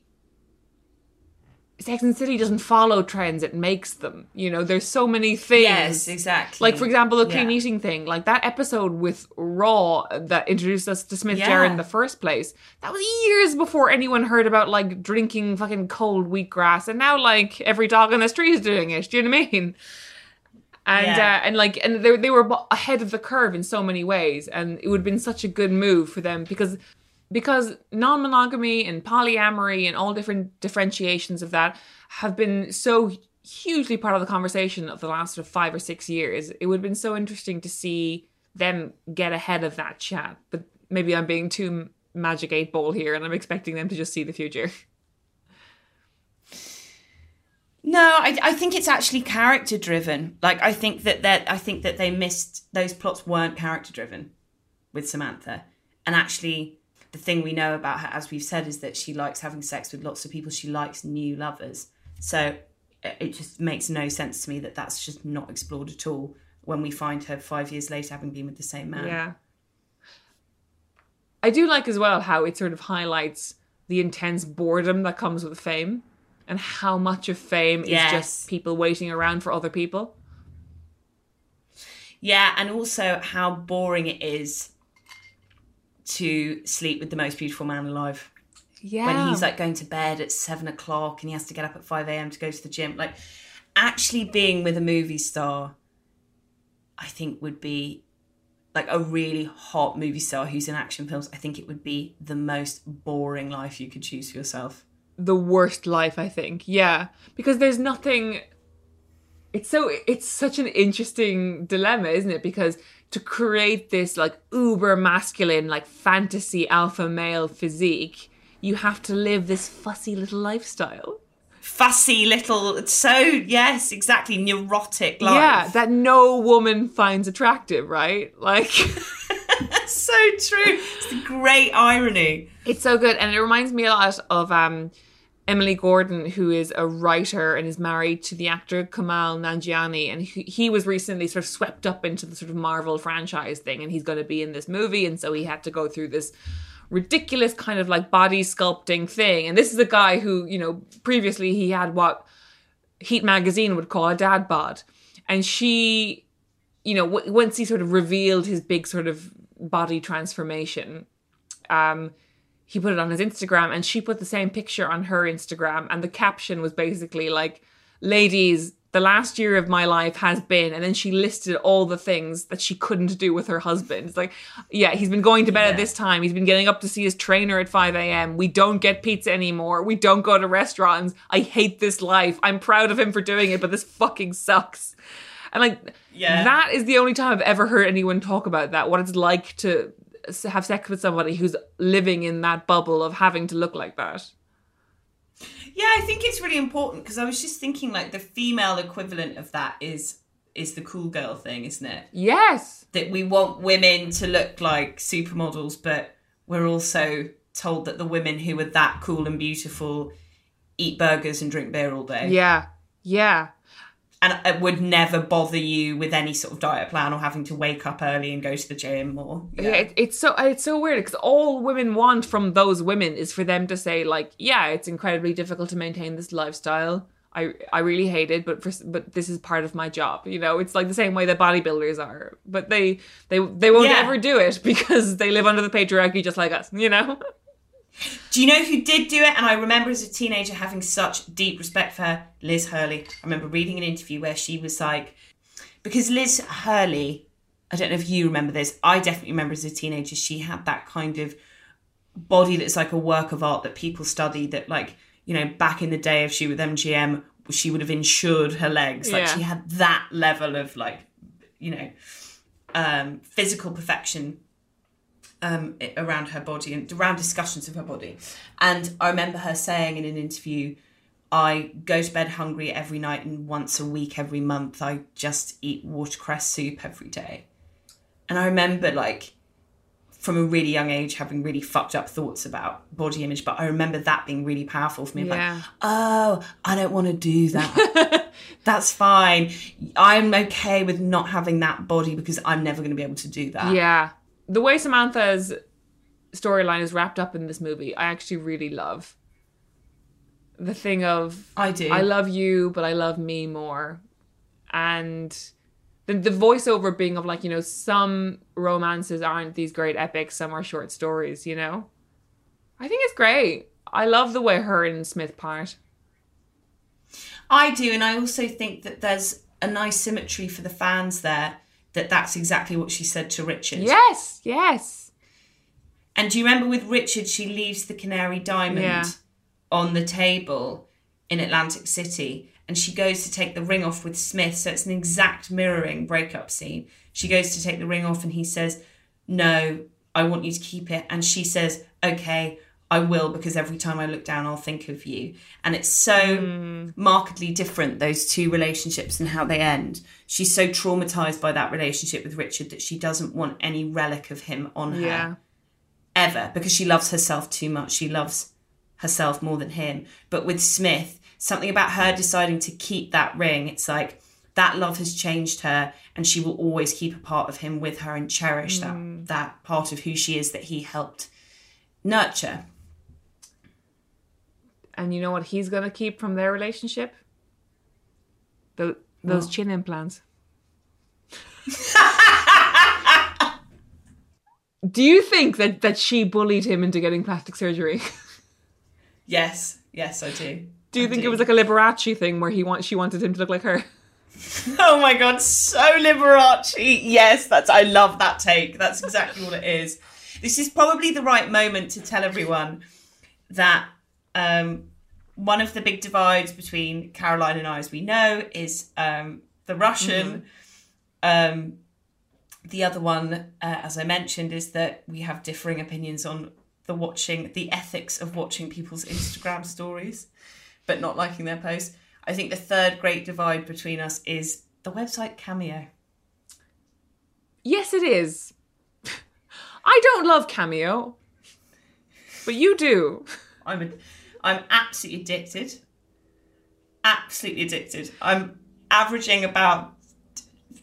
Sex and City doesn't follow trends; it makes them. You know, there's so many things. Yes, exactly. Like for example, the clean Yeah. eating thing, like that episode with Raw that introduced us to Smith Yeah. Jerrod in the first place. That was years before anyone heard about like drinking fucking cold wheatgrass, and now like every dog on the street is doing it. Do you know what I mean? And Yeah. uh, and like and they they were ahead of the curve in so many ways, and it would have been such a good move for them because because non-monogamy and polyamory and all different differentiations of that have been so hugely part of the conversation of the last sort of five or six years. It would have been so interesting to see them get ahead of that chat. But maybe I'm being too magic eight ball here, and I'm expecting them to just see the future. No, I, I think it's actually character driven. Like I think that that I think that they missed those plots weren't character driven with Samantha, and actually the thing we know about her, as we've said, is that she likes having sex with lots of people. She likes new lovers. So it it just makes no sense to me that that's just not explored at all when we find her five years later having been with the same man. Yeah. I do like as well how it sort of highlights the intense boredom that comes with fame and how much of fame Yes. is just people waiting around for other people. Yeah, and also how boring it is to sleep with the most beautiful man alive. Yeah. when he's like going to bed at seven o'clock and he has to get up at 5 a.m. to go to the gym. Like, actually being with a movie star, I think would be like a really hot movie star who's in action films, I think it would be the most boring life you could choose for yourself. the worst life i think yeah because there's nothing it's so it's such an interesting dilemma isn't it because to create this like uber masculine like fantasy alpha male physique you have to live this fussy little lifestyle Fussy little, so yes, exactly, neurotic life. yeah that no woman finds attractive right like so true. It's the great irony. It's so good, and it reminds me a lot of um, Emily Gordon, who is a writer and is married to the actor Kumail Nanjiani, and he, he was recently sort of swept up into the sort of Marvel franchise thing, and he's going to be in this movie, and so he had to go through this ridiculous kind of like body sculpting thing. And this is a guy who, you know, previously he had what Heat magazine would call a dad bod, and she, you know, w- once he sort of revealed his big sort of body transformation, um, he put it on his Instagram and she put the same picture on her Instagram and the caption was basically like ladies the last year of my life has been and then she listed all the things that she couldn't do with her husband. It's like yeah he's been going to bed at this time. He's been getting up to see his trainer at 5 a.m we don't get pizza anymore. We don't go to restaurants. I hate this life. I'm proud of him for doing it but this fucking sucks. And like Yeah. that is the only time i've ever heard anyone talk about that what it's like to have sex with somebody who's living in that bubble of having to look like that Yeah, I think it's really important because I was just thinking like the female equivalent of that is is the cool girl thing, isn't it? yes That we want women to look like supermodels, but we're also told that the women who are that cool and beautiful eat burgers and drink beer all day. yeah yeah And it would never bother you with any sort of diet plan or having to wake up early and go to the gym or yeah, it, it's so it's so weird because all women want from those women is for them to say like yeah it's incredibly difficult to maintain this lifestyle. I i really hate it but for but this is part of my job you know? It's like the same way that bodybuilders are but they they they won't Yeah. ever do it because they live under the patriarchy just like us you know Do you know who did do it? And I remember as a teenager having such deep respect for her, Liz Hurley. I remember reading an interview where she was like, because Liz Hurley, I don't know if you remember this, I definitely remember as a teenager, she had that kind of body that's like a work of art that people study that, like, you know, back in the day, if she was MGM, she would have insured her legs. Like, Yeah. she had that level of, like, you know, um, physical perfection um, around her body and around discussions of her body. And I remember her saying in an interview, I go to bed hungry every night and once a week every month I just eat watercress soup every day. And I remember like from a really young age having really fucked up thoughts about body image, but I remember that being really powerful for me. Yeah. Like, oh, I don't want to do that. That's fine. I'm okay with not having that body because I'm never going to be able to do that. Yeah. The way Samantha's storyline is wrapped up in this movie, I actually really love. The thing of I do. I love you, but I love me more. And the the voiceover being of like, you know, some romances aren't these great epics, some are short stories, you know? I think it's great. I love the way her and Smith part. I do, and I also think that there's a nice symmetry for the fans there. That that's exactly what she said to Richard. Yes, yes. And do you remember with Richard, she leaves the Canary Diamond Yeah. on the table in Atlantic City, and she goes to take the ring off with Smith. So it's an exact mirroring breakup scene. She goes to take the ring off, and he says, "No, I want you to keep it." And she says, "Okay." I will because every time I look down, I'll think of you. And it's so hmm. markedly different, those two relationships and how they end. She's so traumatized by that relationship with Richard that she doesn't want any relic of him on her Yeah. ever because she loves herself too much. She loves herself more than him. But with Smith, something about her deciding to keep that ring, it's like that love has changed her and she will always keep a part of him with her and cherish that hmm. that part of who she is that he helped nurture. And you know what he's gonna keep from their relationship? Tho- those What? chin implants. Do you think that that she bullied him into getting plastic surgery? Yes, yes, I do. Do you I think it was like a Liberace thing where he want she wanted him to look like her? Oh my god, so Liberace. Yes, that's I love that take. That's exactly what it is. This is probably the right moment to tell everyone that um, one of the big divides between Caroline and I, as we know, is um, the Russian. Um, the other one, uh, as I mentioned, is that we have differing opinions on the watching, the ethics of watching people's Instagram stories, but not liking their posts. I think the third great divide between us is the website Cameo. Yes, it is. I don't love Cameo, but you do. I'm a, I'm absolutely addicted. Absolutely addicted. I'm averaging about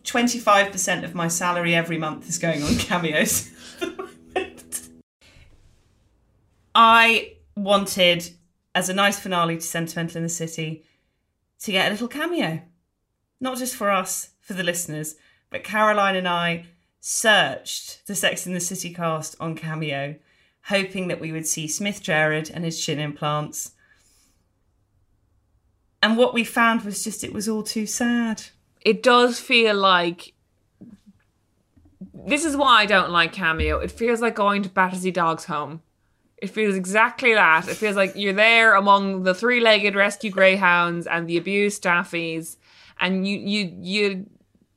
25% of my salary every month is going on cameos. I wanted, as a nice finale to Sentimental in the City, to get a little cameo. Not just for us, for the listeners, but Caroline and I searched the Sex in the City cast on Cameo, hoping that we would see Smith Jerrod and his chin implants. And what we found was just it was all too sad. It does feel like. This is why I don't like Cameo. It feels like going to Battersea Dog's home. It feels exactly that. It feels like you're there among the three-legged rescue greyhounds and the abused staffies, and you you you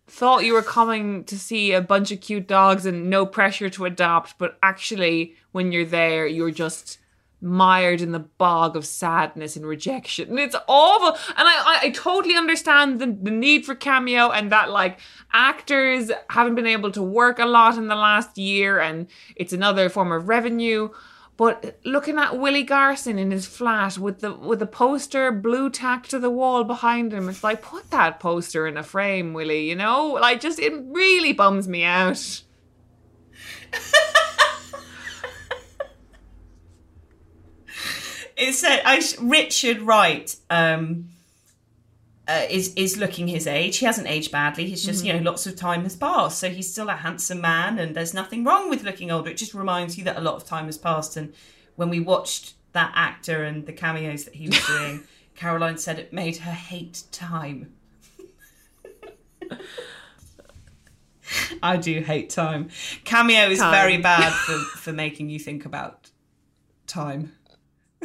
thought you were coming to see a bunch of cute dogs and no pressure to adopt, but actually, when you're there, you're just mired in the bog of sadness and rejection. And it's awful. And I, I, I totally understand the, the need for cameo and that like actors haven't been able to work a lot in the last year and it's another form of revenue. But looking at Willie Garson in his flat with the with the poster blue tacked to the wall behind him, it's like put that poster in a frame, Willie. You know, like just it really bums me out. It said I, Richard Wright um, uh, is is looking his age. He hasn't aged badly. He's just you know lots of time has passed, so he's still a handsome man, and there's nothing wrong with looking older. It just reminds you that a lot of time has passed. And when we watched that actor and the cameos that he was doing, Caroline said it made her hate time. I do hate time. Cameo is Time. very bad for, for making you think about time.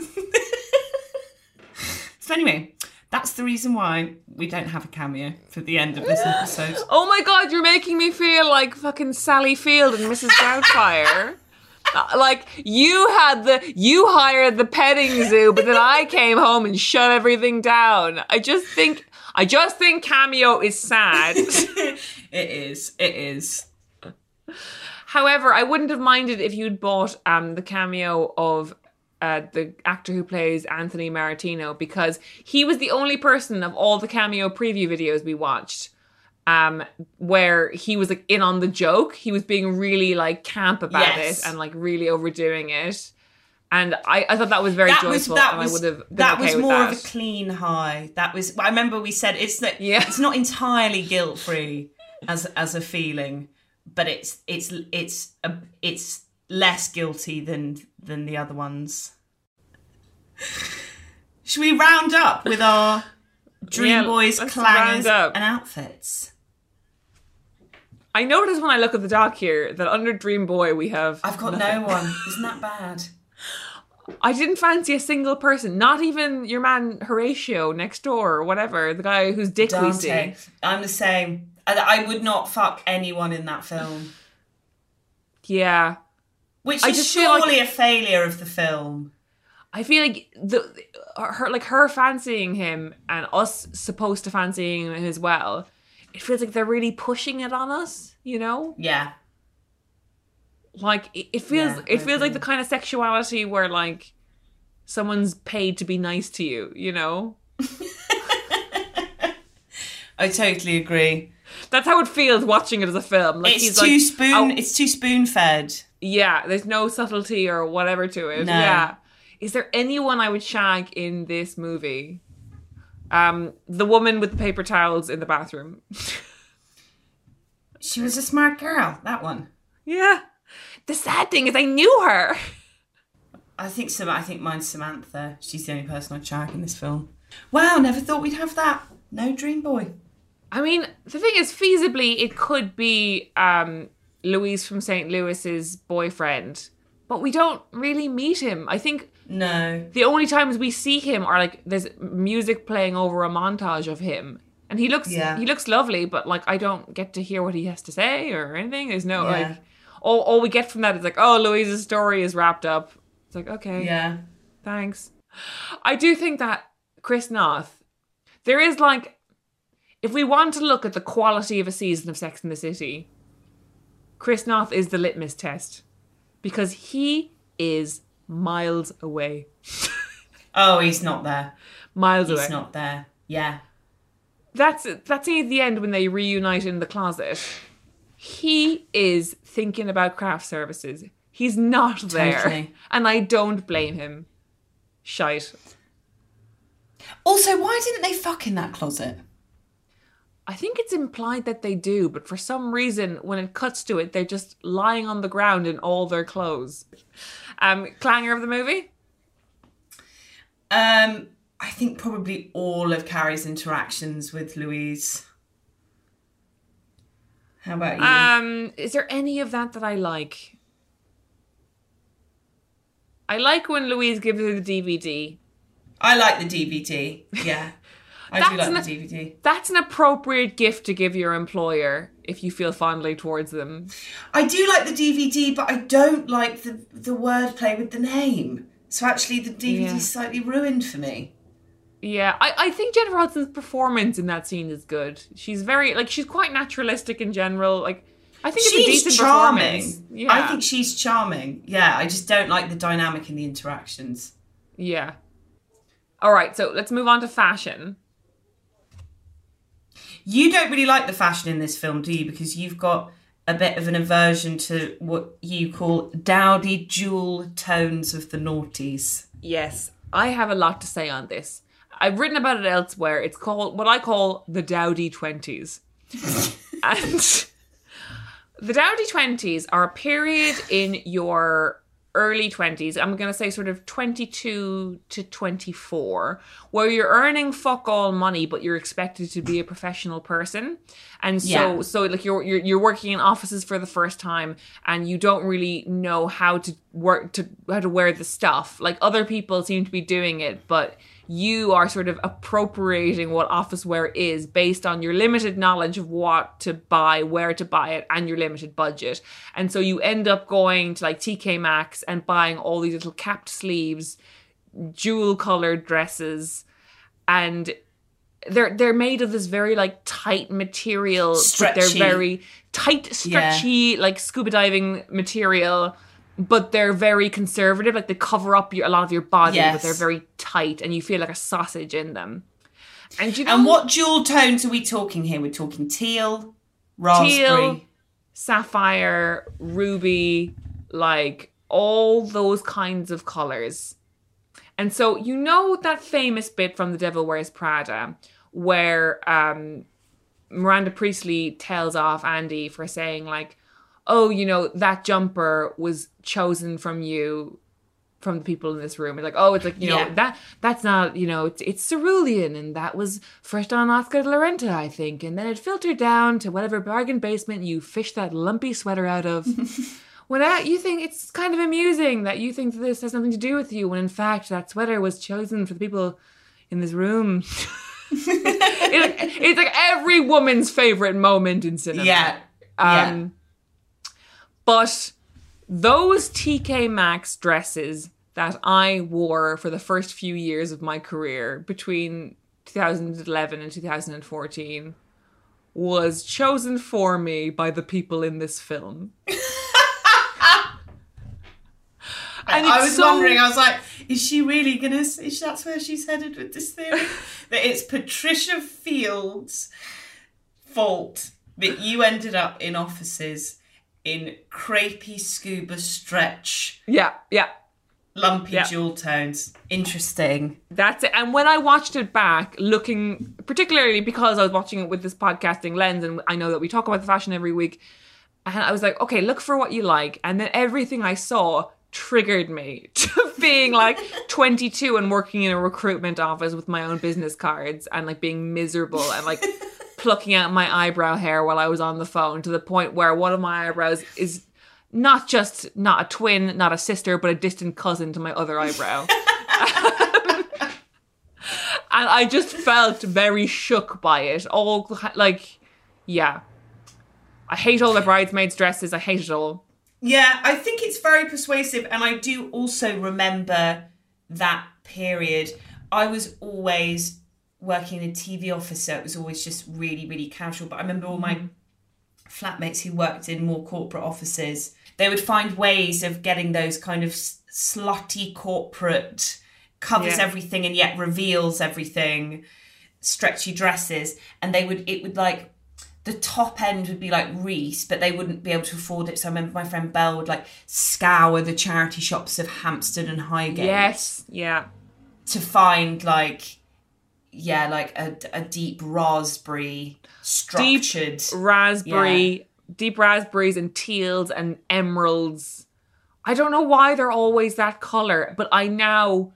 so anyway, that's the reason why we don't have a cameo for the end of this episode. Oh my god, you're making me feel like fucking Sally Field and Mrs. Doubtfire. Uh, like you had the you hired the petting zoo, but then I came home and shut everything down. I just think I just think cameo is sad. it is. It is. However, I wouldn't have minded if you'd bought um the cameo of uh, the actor who plays Anthony Marentino because he was the only person of all the cameo preview videos we watched um where he was like in on the joke. He was being really like camp about Yes. it and like really overdoing it. And I, I thought that was very That was joyful that and was I would have that okay was more that. of a clean high. That was. I remember we said it's that. Yeah. It's not entirely guilt free as as a feeling, but it's it's it's a, it's less guilty than than the other ones. Should we round up with our Dream Yeah, Boys clangers and outfits? I noticed when I look at the doc here that under Dream Boy we have I've got nothing. no one. Isn't that bad? I didn't fancy a single person, not even your man Horatio next door or whatever, the guy whose dick we see. I'm the same. And I would not fuck anyone in that film. Yeah. Which I is feel like- surely a failure of the film. I feel like the her like her fancying him and us supposed to fancying him as well. It feels like they're really pushing it on us, you know? Yeah. Like it, it feels Yeah, it feels like the kind of sexuality where like someone's paid to be nice to you, you know? I totally agree. That's how it feels watching it as a film. Like it's he's too like, spoon. oh, It's too spoon fed. Yeah, there's no subtlety or whatever to it. No. Yeah. Is there anyone I would shag in this movie? Um, the woman with the paper towels in the bathroom. She was a smart girl. That one. yeah. The sad thing is I knew her. I think so. I think mine's Samantha. She's the only person I'd shag in this film. Wow, never thought we'd have that. No Dream Boy. I mean, the thing is, feasibly, it could be um, Louise from St. Louis's boyfriend, but we don't really meet him. I think No. the only times we see him are like there's music playing over a montage of him, and he looks Yeah. he looks lovely, but like I don't get to hear what he has to say or anything. There's no Yeah. like all all we get from that is like oh Louise's story is wrapped up. It's like okay, Yeah. thanks. I do think that Chris Noth, there is like, if we want to look at the quality of a season of Sex in the City, Chris Noth is the litmus test because he is miles away. Oh, he's not there. Miles He's away. He's not there. Yeah. That's that scene at the end when they reunite in the closet. He is thinking about craft services. He's not there, Totally. and I don't blame him. Shite. Also, why didn't they fuck in that closet? I think it's implied that they do, but for some reason, when it cuts to it, they're just lying on the ground in all their clothes. Um, clanger of the movie? Um, I think probably all of Carrie's interactions with Louise. How about you? Um, is there any of that that I like? I like when Louise gives her the DVD. I like the DVD. Yeah. I do That's like an- the DVD. That's an appropriate gift to give your employer if you feel fondly towards them. I do like the DVD, but I don't like the the wordplay with the name. So actually, the DVD's Yeah. slightly ruined for me. Yeah, I, I think Jennifer Hudson's performance in that scene is good. She's very like she's quite naturalistic in general. Like I think it's a She's decent charming. Yeah, I think she's charming. Yeah, I just don't like the dynamic in the interactions. Yeah. All right, so let's move on to fashion. You don't really like the fashion in this film, do you? Because you've got a bit of an aversion to what you call dowdy jewel tones of the noughties. Yes, I have a lot to say on this. I've written about it elsewhere. It's called what I call the dowdy 20s. and the dowdy 20s are a period in your early 20s. I'm going to say sort of 22 to 24, where you're earning fuck all money, but you're expected to be a professional person. And so, Yeah. so like you're, you're you're working in offices for the first time, and you don't really know how to work to how to wear the stuff. Like other people seem to be doing it, but you are sort of appropriating what office wear is based on your limited knowledge of what to buy, where to buy it, and your limited budget. And so you end up going to like TK Maxx and buying all these little capped sleeves, jewel colored dresses, and they're they're made of this very like tight material, but they're Stretchy. very tight, stretchy, like scuba diving material. But they're very conservative, like they cover up your, a lot of your body, but they're very tight, and you feel like a sausage in them. And you know, And what jewel tones are we talking here? We're talking teal, raspberry. Teal. sapphire, ruby, like all those kinds of colors. And so you know that famous bit from The Devil Wears Prada where um Miranda Priestly tells off Andy for saying like, "Oh, you know, that jumper was chosen from you from the people in this room." It's like, "Oh, it's like, you know, Yeah. that that's not, you know, it's, it's cerulean and that was fresh on Oscar de la Renta, I think. And then it filtered down to whatever bargain basement you fished that lumpy sweater out of." When I, you think it's kind of amusing that you think that this has nothing to do with you, when in fact that sweater was chosen for the people in this room. it's, it's like every woman's favorite moment in cinema. Yeah. Um, But those TK Maxx dresses that I wore for the first few years of my career between 2011 and 2014 was chosen for me by the people in this film. And I was so- wondering, I was like, is she really gonna is that's where she's headed with this theory? that it's Patricia Field's fault that you ended up in offices in crepey scuba stretch, Yeah, yeah. lumpy Yeah. jewel tones. Interesting. That's it. And when I watched it back, looking particularly because I was watching it with this podcasting lens, and I know that we talk about the fashion every week, and I was like, okay, look for what you like. And then everything I saw triggered me to being like 22 and working in a recruitment office with my own business cards and like being miserable and like plucking out my eyebrow hair while I was on the phone to the point where one of my eyebrows is not just not a twin, not a sister, but a distant cousin to my other eyebrow. and I just felt very shook by it. All like, yeah. I hate all the bridesmaids' dresses. I hate it all. Yeah, I think it's very persuasive, and I do also remember that period. I was always working in a TV office, so it was always just really, really casual. But I remember all my mm-hmm. flatmates who worked in more corporate offices, they would find ways of getting those kind of slutty corporate, covers Yeah. everything and yet reveals everything, stretchy dresses. And they would, it would like, the top end would be like Reiss, but they wouldn't be able to afford it. So I remember my friend Belle would like scour the charity shops of Hampstead and Highgate Yes, yeah. to find like yeah like a, a deep raspberry structured raspberry, deep raspberries and teals and emeralds. I don't know why they're always that color, but I now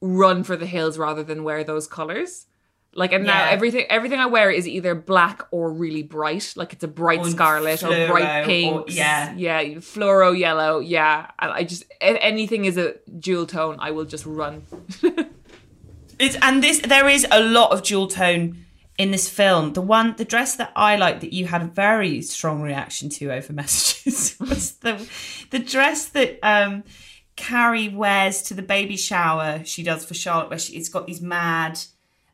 run for the hills rather than wear those colors. Like and now everything everything I wear is either black or really bright, like it's a bright Or scarlet or fluoro bright or- pink. yeah. yeah, fluoro yellow. Yeah, and I just if anything is a jewel tone, I will just run. it's, and this there is a lot of jewel tone in this film the one the dress that i like that you had a very strong reaction to over messages was the the dress that um carrie wears to the baby shower she does for charlotte where she, it's got these mad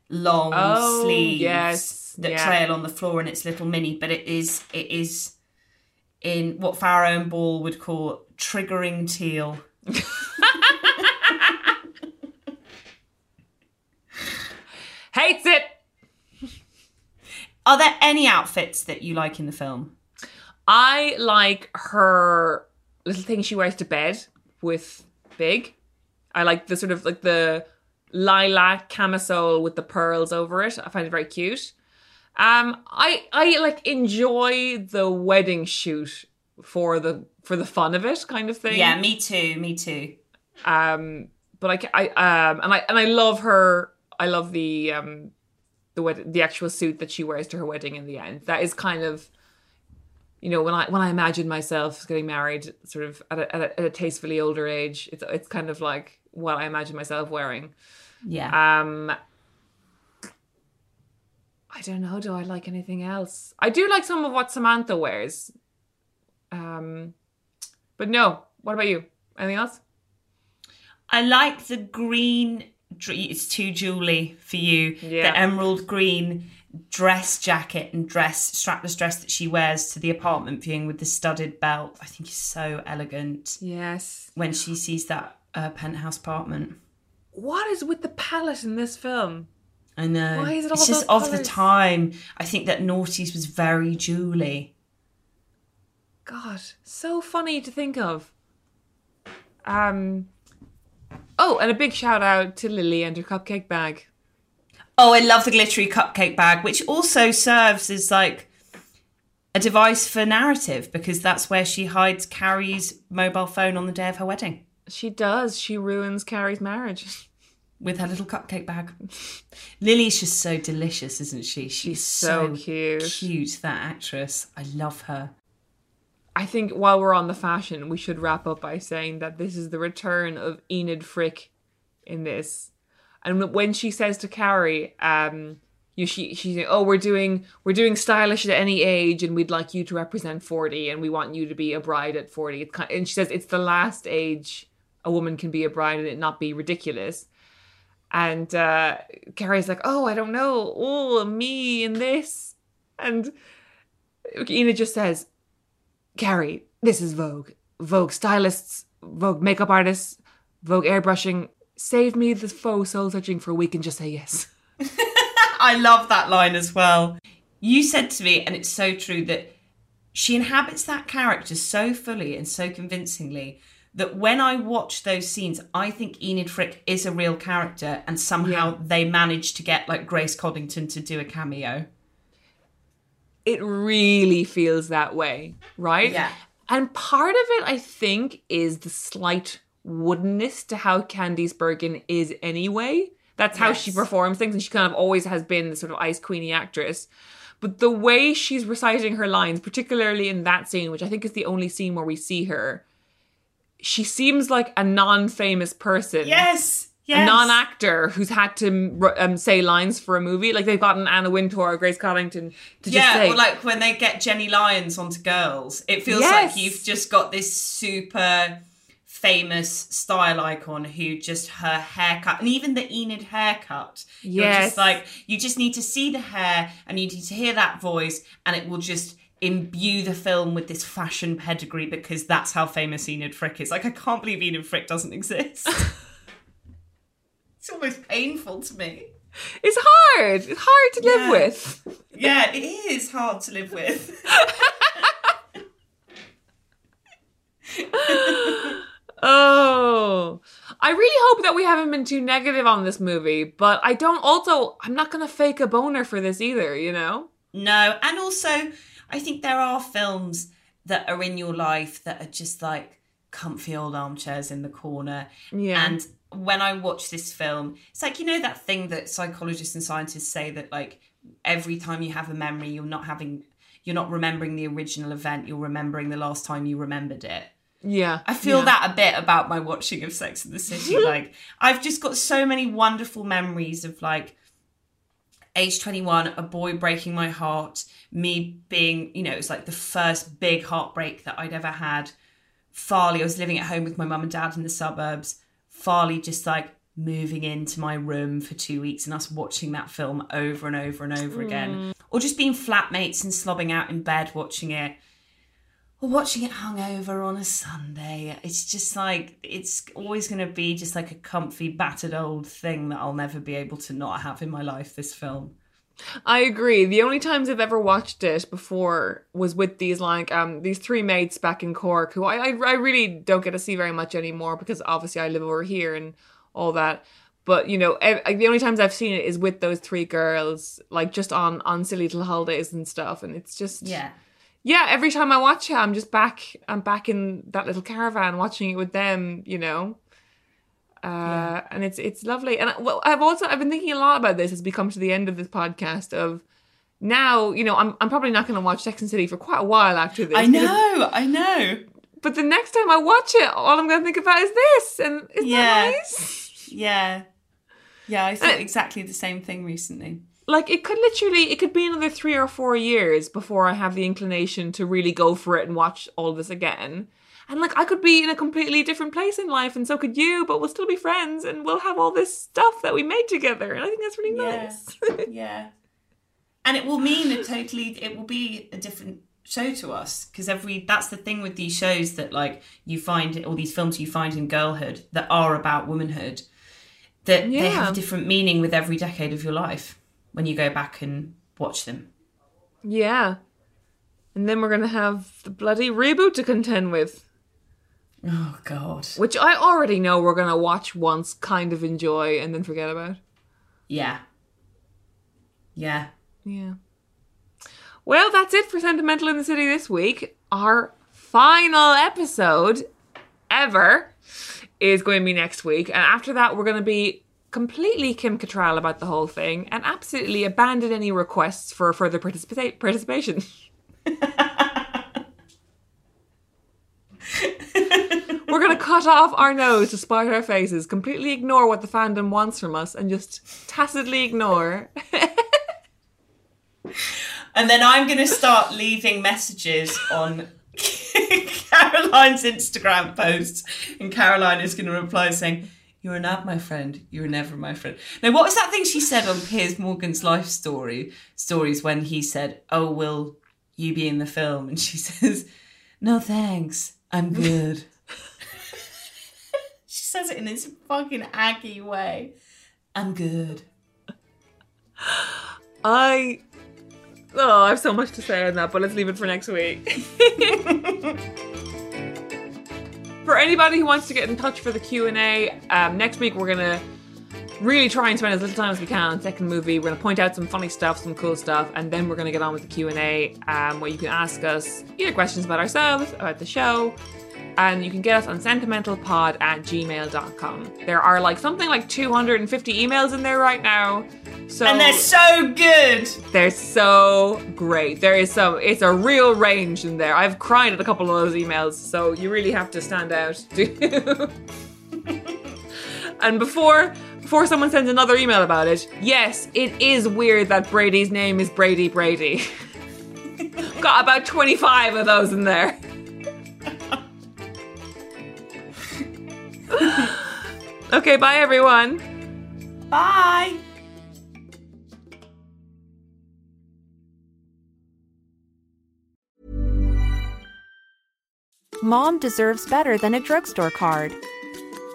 long Oh, sleeves yes, that yeah. trail on the floor and it's little mini but it is it is in what Farrow and Ball would call triggering teal. Hates it. Are there any outfits that you like in the film? I like her little thing she wears to bed with Big. I like the sort of like the lilac camisole with the pearls over it. I find it very cute. Um, I I like enjoy the wedding shoot for the for the fun of it, kind of thing. Yeah, me too. Me too. Um, but I, I um and I and I love her. I love the um the wed- the actual suit that she wears to her wedding in the end. That is kind of you know when I when I imagine myself getting married, sort of at a, at a, at a tastefully older age, it's it's kind of like what I imagine myself wearing. Yeah. Um, I don't know. Do I like anything else? I do like some of what Samantha wears. Um, but no. What about you? Anything else? I like the green. It's too jewelly for you. Yeah. The emerald green dress jacket and dress strapless dress that she wears to the apartment viewing with the studded belt. I think is so elegant Yes. when she sees that uh, penthouse apartment. What is with the palette in this film? I know. Why is it it's all just those of the time. I think that Noughties was very jewelly. God, so funny to think of. Um. Oh, and a big shout out to Lily and her cupcake bag. Oh, I love the glittery cupcake bag, which also serves as like a device for narrative because that's where she hides Carrie's mobile phone on the day of her wedding She does. She ruins Carrie's marriage. with her little cupcake bag. Lily's just so delicious, isn't she? She's, so cute. Cute, that actress. I love her. I think while we're on the fashion, we should wrap up by saying that this is the return of Enid Frick in this. And when she says to Carrie, um, you she she's like, oh, we're doing we're doing stylish at any age, and we'd like you to represent forty, and we want you to be a bride at forty. It's kind, and she says it's the last age a woman can be a bride and it not be ridiculous. And uh, Carrie's like, oh, I don't know, oh, me and this, and Enid just says, Carrie, this is Vogue. Vogue stylists, Vogue makeup artists, Vogue airbrushing. Save me the faux soul searching for a week and just say yes. I love that line as well. You said to me, and it's so true, that she inhabits that character so fully and so convincingly that when I watch those scenes, I think Enid Frick is a real character, and somehow they managed to get like Grace Coddington to do a cameo. It really feels that way, right? Yeah. And part of it, I think, is the slight woodenness to how Candice Bergen is anyway. That's how she performs things, and she kind of always has been the sort of ice queenie actress. But the way she's reciting her lines, particularly in that scene, which I think is the only scene where we see her, she seems like a non-famous person Yes. A non-actor who's had to um, say lines for a movie. Like they've gotten Anna Wintour or Grace Coddington to just yeah, say, or like when they get Jenna Lyons onto Girls, it feels Yes. like you've just got this super famous style icon who just her haircut and even the Enid haircut. You're Yes. just like you just need to see the hair and you need to hear that voice and it will just imbue the film with this fashion pedigree because that's how famous Enid Frick is. Like I can't believe Enid Frick doesn't exist. It's almost painful to me. "It's hard. It's hard to live with." Yeah, it is hard to live with. Oh, I really hope that we haven't been too negative on this movie, but I don't. Also, I'm not gonna fake a boner for this either. You know? No, and also I think there are films that are in your life that are just like comfy old armchairs in the corner. Yeah. And when I watch this film, it's like you know that thing that psychologists and scientists say that like every time you have a memory, you're not having you're not remembering the original event, you're remembering the last time you remembered it. Yeah. I feel yeah. that a bit about my watching of Sex and the City. like I've just got so many wonderful memories of like age 21, a boy breaking my heart, me being, you know, it was like the first big heartbreak that I'd ever had. Farley, I was living at home with my mum and dad in the suburbs. Farley just like moving into my room for two weeks and us watching that film over and over and over again. Hmm. Or just being flatmates and slobbing out in bed watching it or watching it hungover on a Sunday. It's just like it's always going to be just like a comfy, battered old thing that I'll never be able to not have in my life. This film. I agree. The only times I've ever watched it before was with these like um these three mates back in Cork, who I I, I really don't get to see very much anymore because obviously I live over here and all that. But you know, ev- the only times I've seen it is with those three girls, like just on on silly little holidays and stuff, and it's just Yeah. yeah. Every time I watch it, I'm just back. I'm back in that little caravan watching it with them. You know. Uh, and it's it's lovely, and I- well, I've also I've been thinking a lot about this as we come to the end of this podcast. Of now, you know, I'm I'm probably not going to watch Sex and City for quite a while after this. I know. I know. but the next time I watch it, all I'm going to think about is this, and isn't Yeah. that nice? Yeah. Yeah. I thought Uh, exactly the same thing recently. Like it could literally, it could be another three or four years before I have the inclination to really go for it and watch all this again. And like I could be in a completely different place in life, and so could you, but we'll still be friends, and we'll have all this stuff that we made together, and I think that's really Yeah. nice. yeah. And it will mean a totally. It will be a different show to us because every that's the thing with these shows that like you find all these films you find in girlhood that are about womanhood that they have different meaning with every decade of your life when you go back and watch them. yeah. And then we're gonna have the bloody reboot to contend with. Oh God. which I already know we're gonna watch once, kind of enjoy, and then forget about. Yeah. Yeah. Yeah. Well, that's it for Sentimental in the City this week. Our final episode ever is going to be next week, and after that, we're going to be completely Kim Cattrall about the whole thing and absolutely abandon any requests for further participa- participation. We're going to cut off our nose to spite our faces, completely ignore what the fandom wants from us, and just tacitly ignore. And then I'm going to start leaving messages on Caroline's Instagram posts, and Caroline is going to reply saying, "You're not my friend. You're never my friend." Now, what was that thing she said on Piers Morgan's life story stories when he said, "Oh, will you be in the film?" And she says, "No, thanks. I'm good." she says it in this fucking aggy way. I'm good. I oh, I have so much to say on that, but let's leave it for next week. for anybody who wants to get in touch for the Q and A, um, next week we're gonna really try and spend as little time as we can on the second movie. We're gonna point out some funny stuff, some cool stuff, and then we're gonna get on with the Q and A, um, where you can ask us either questions about ourselves, about the show, and you can get us on sentimentalpod at gmail.com. There are like something like 250 emails in there right now. So And they're so good. they're so great. There is some it's a real range in there. I've cried at a couple of those emails, so you really have to stand out. and before before someone sends another email about it, yes, it is weird that Brady's name is Brady Brady. Got about 25 of those in there. okay, bye everyone. Bye. Mom deserves better than a drugstore card.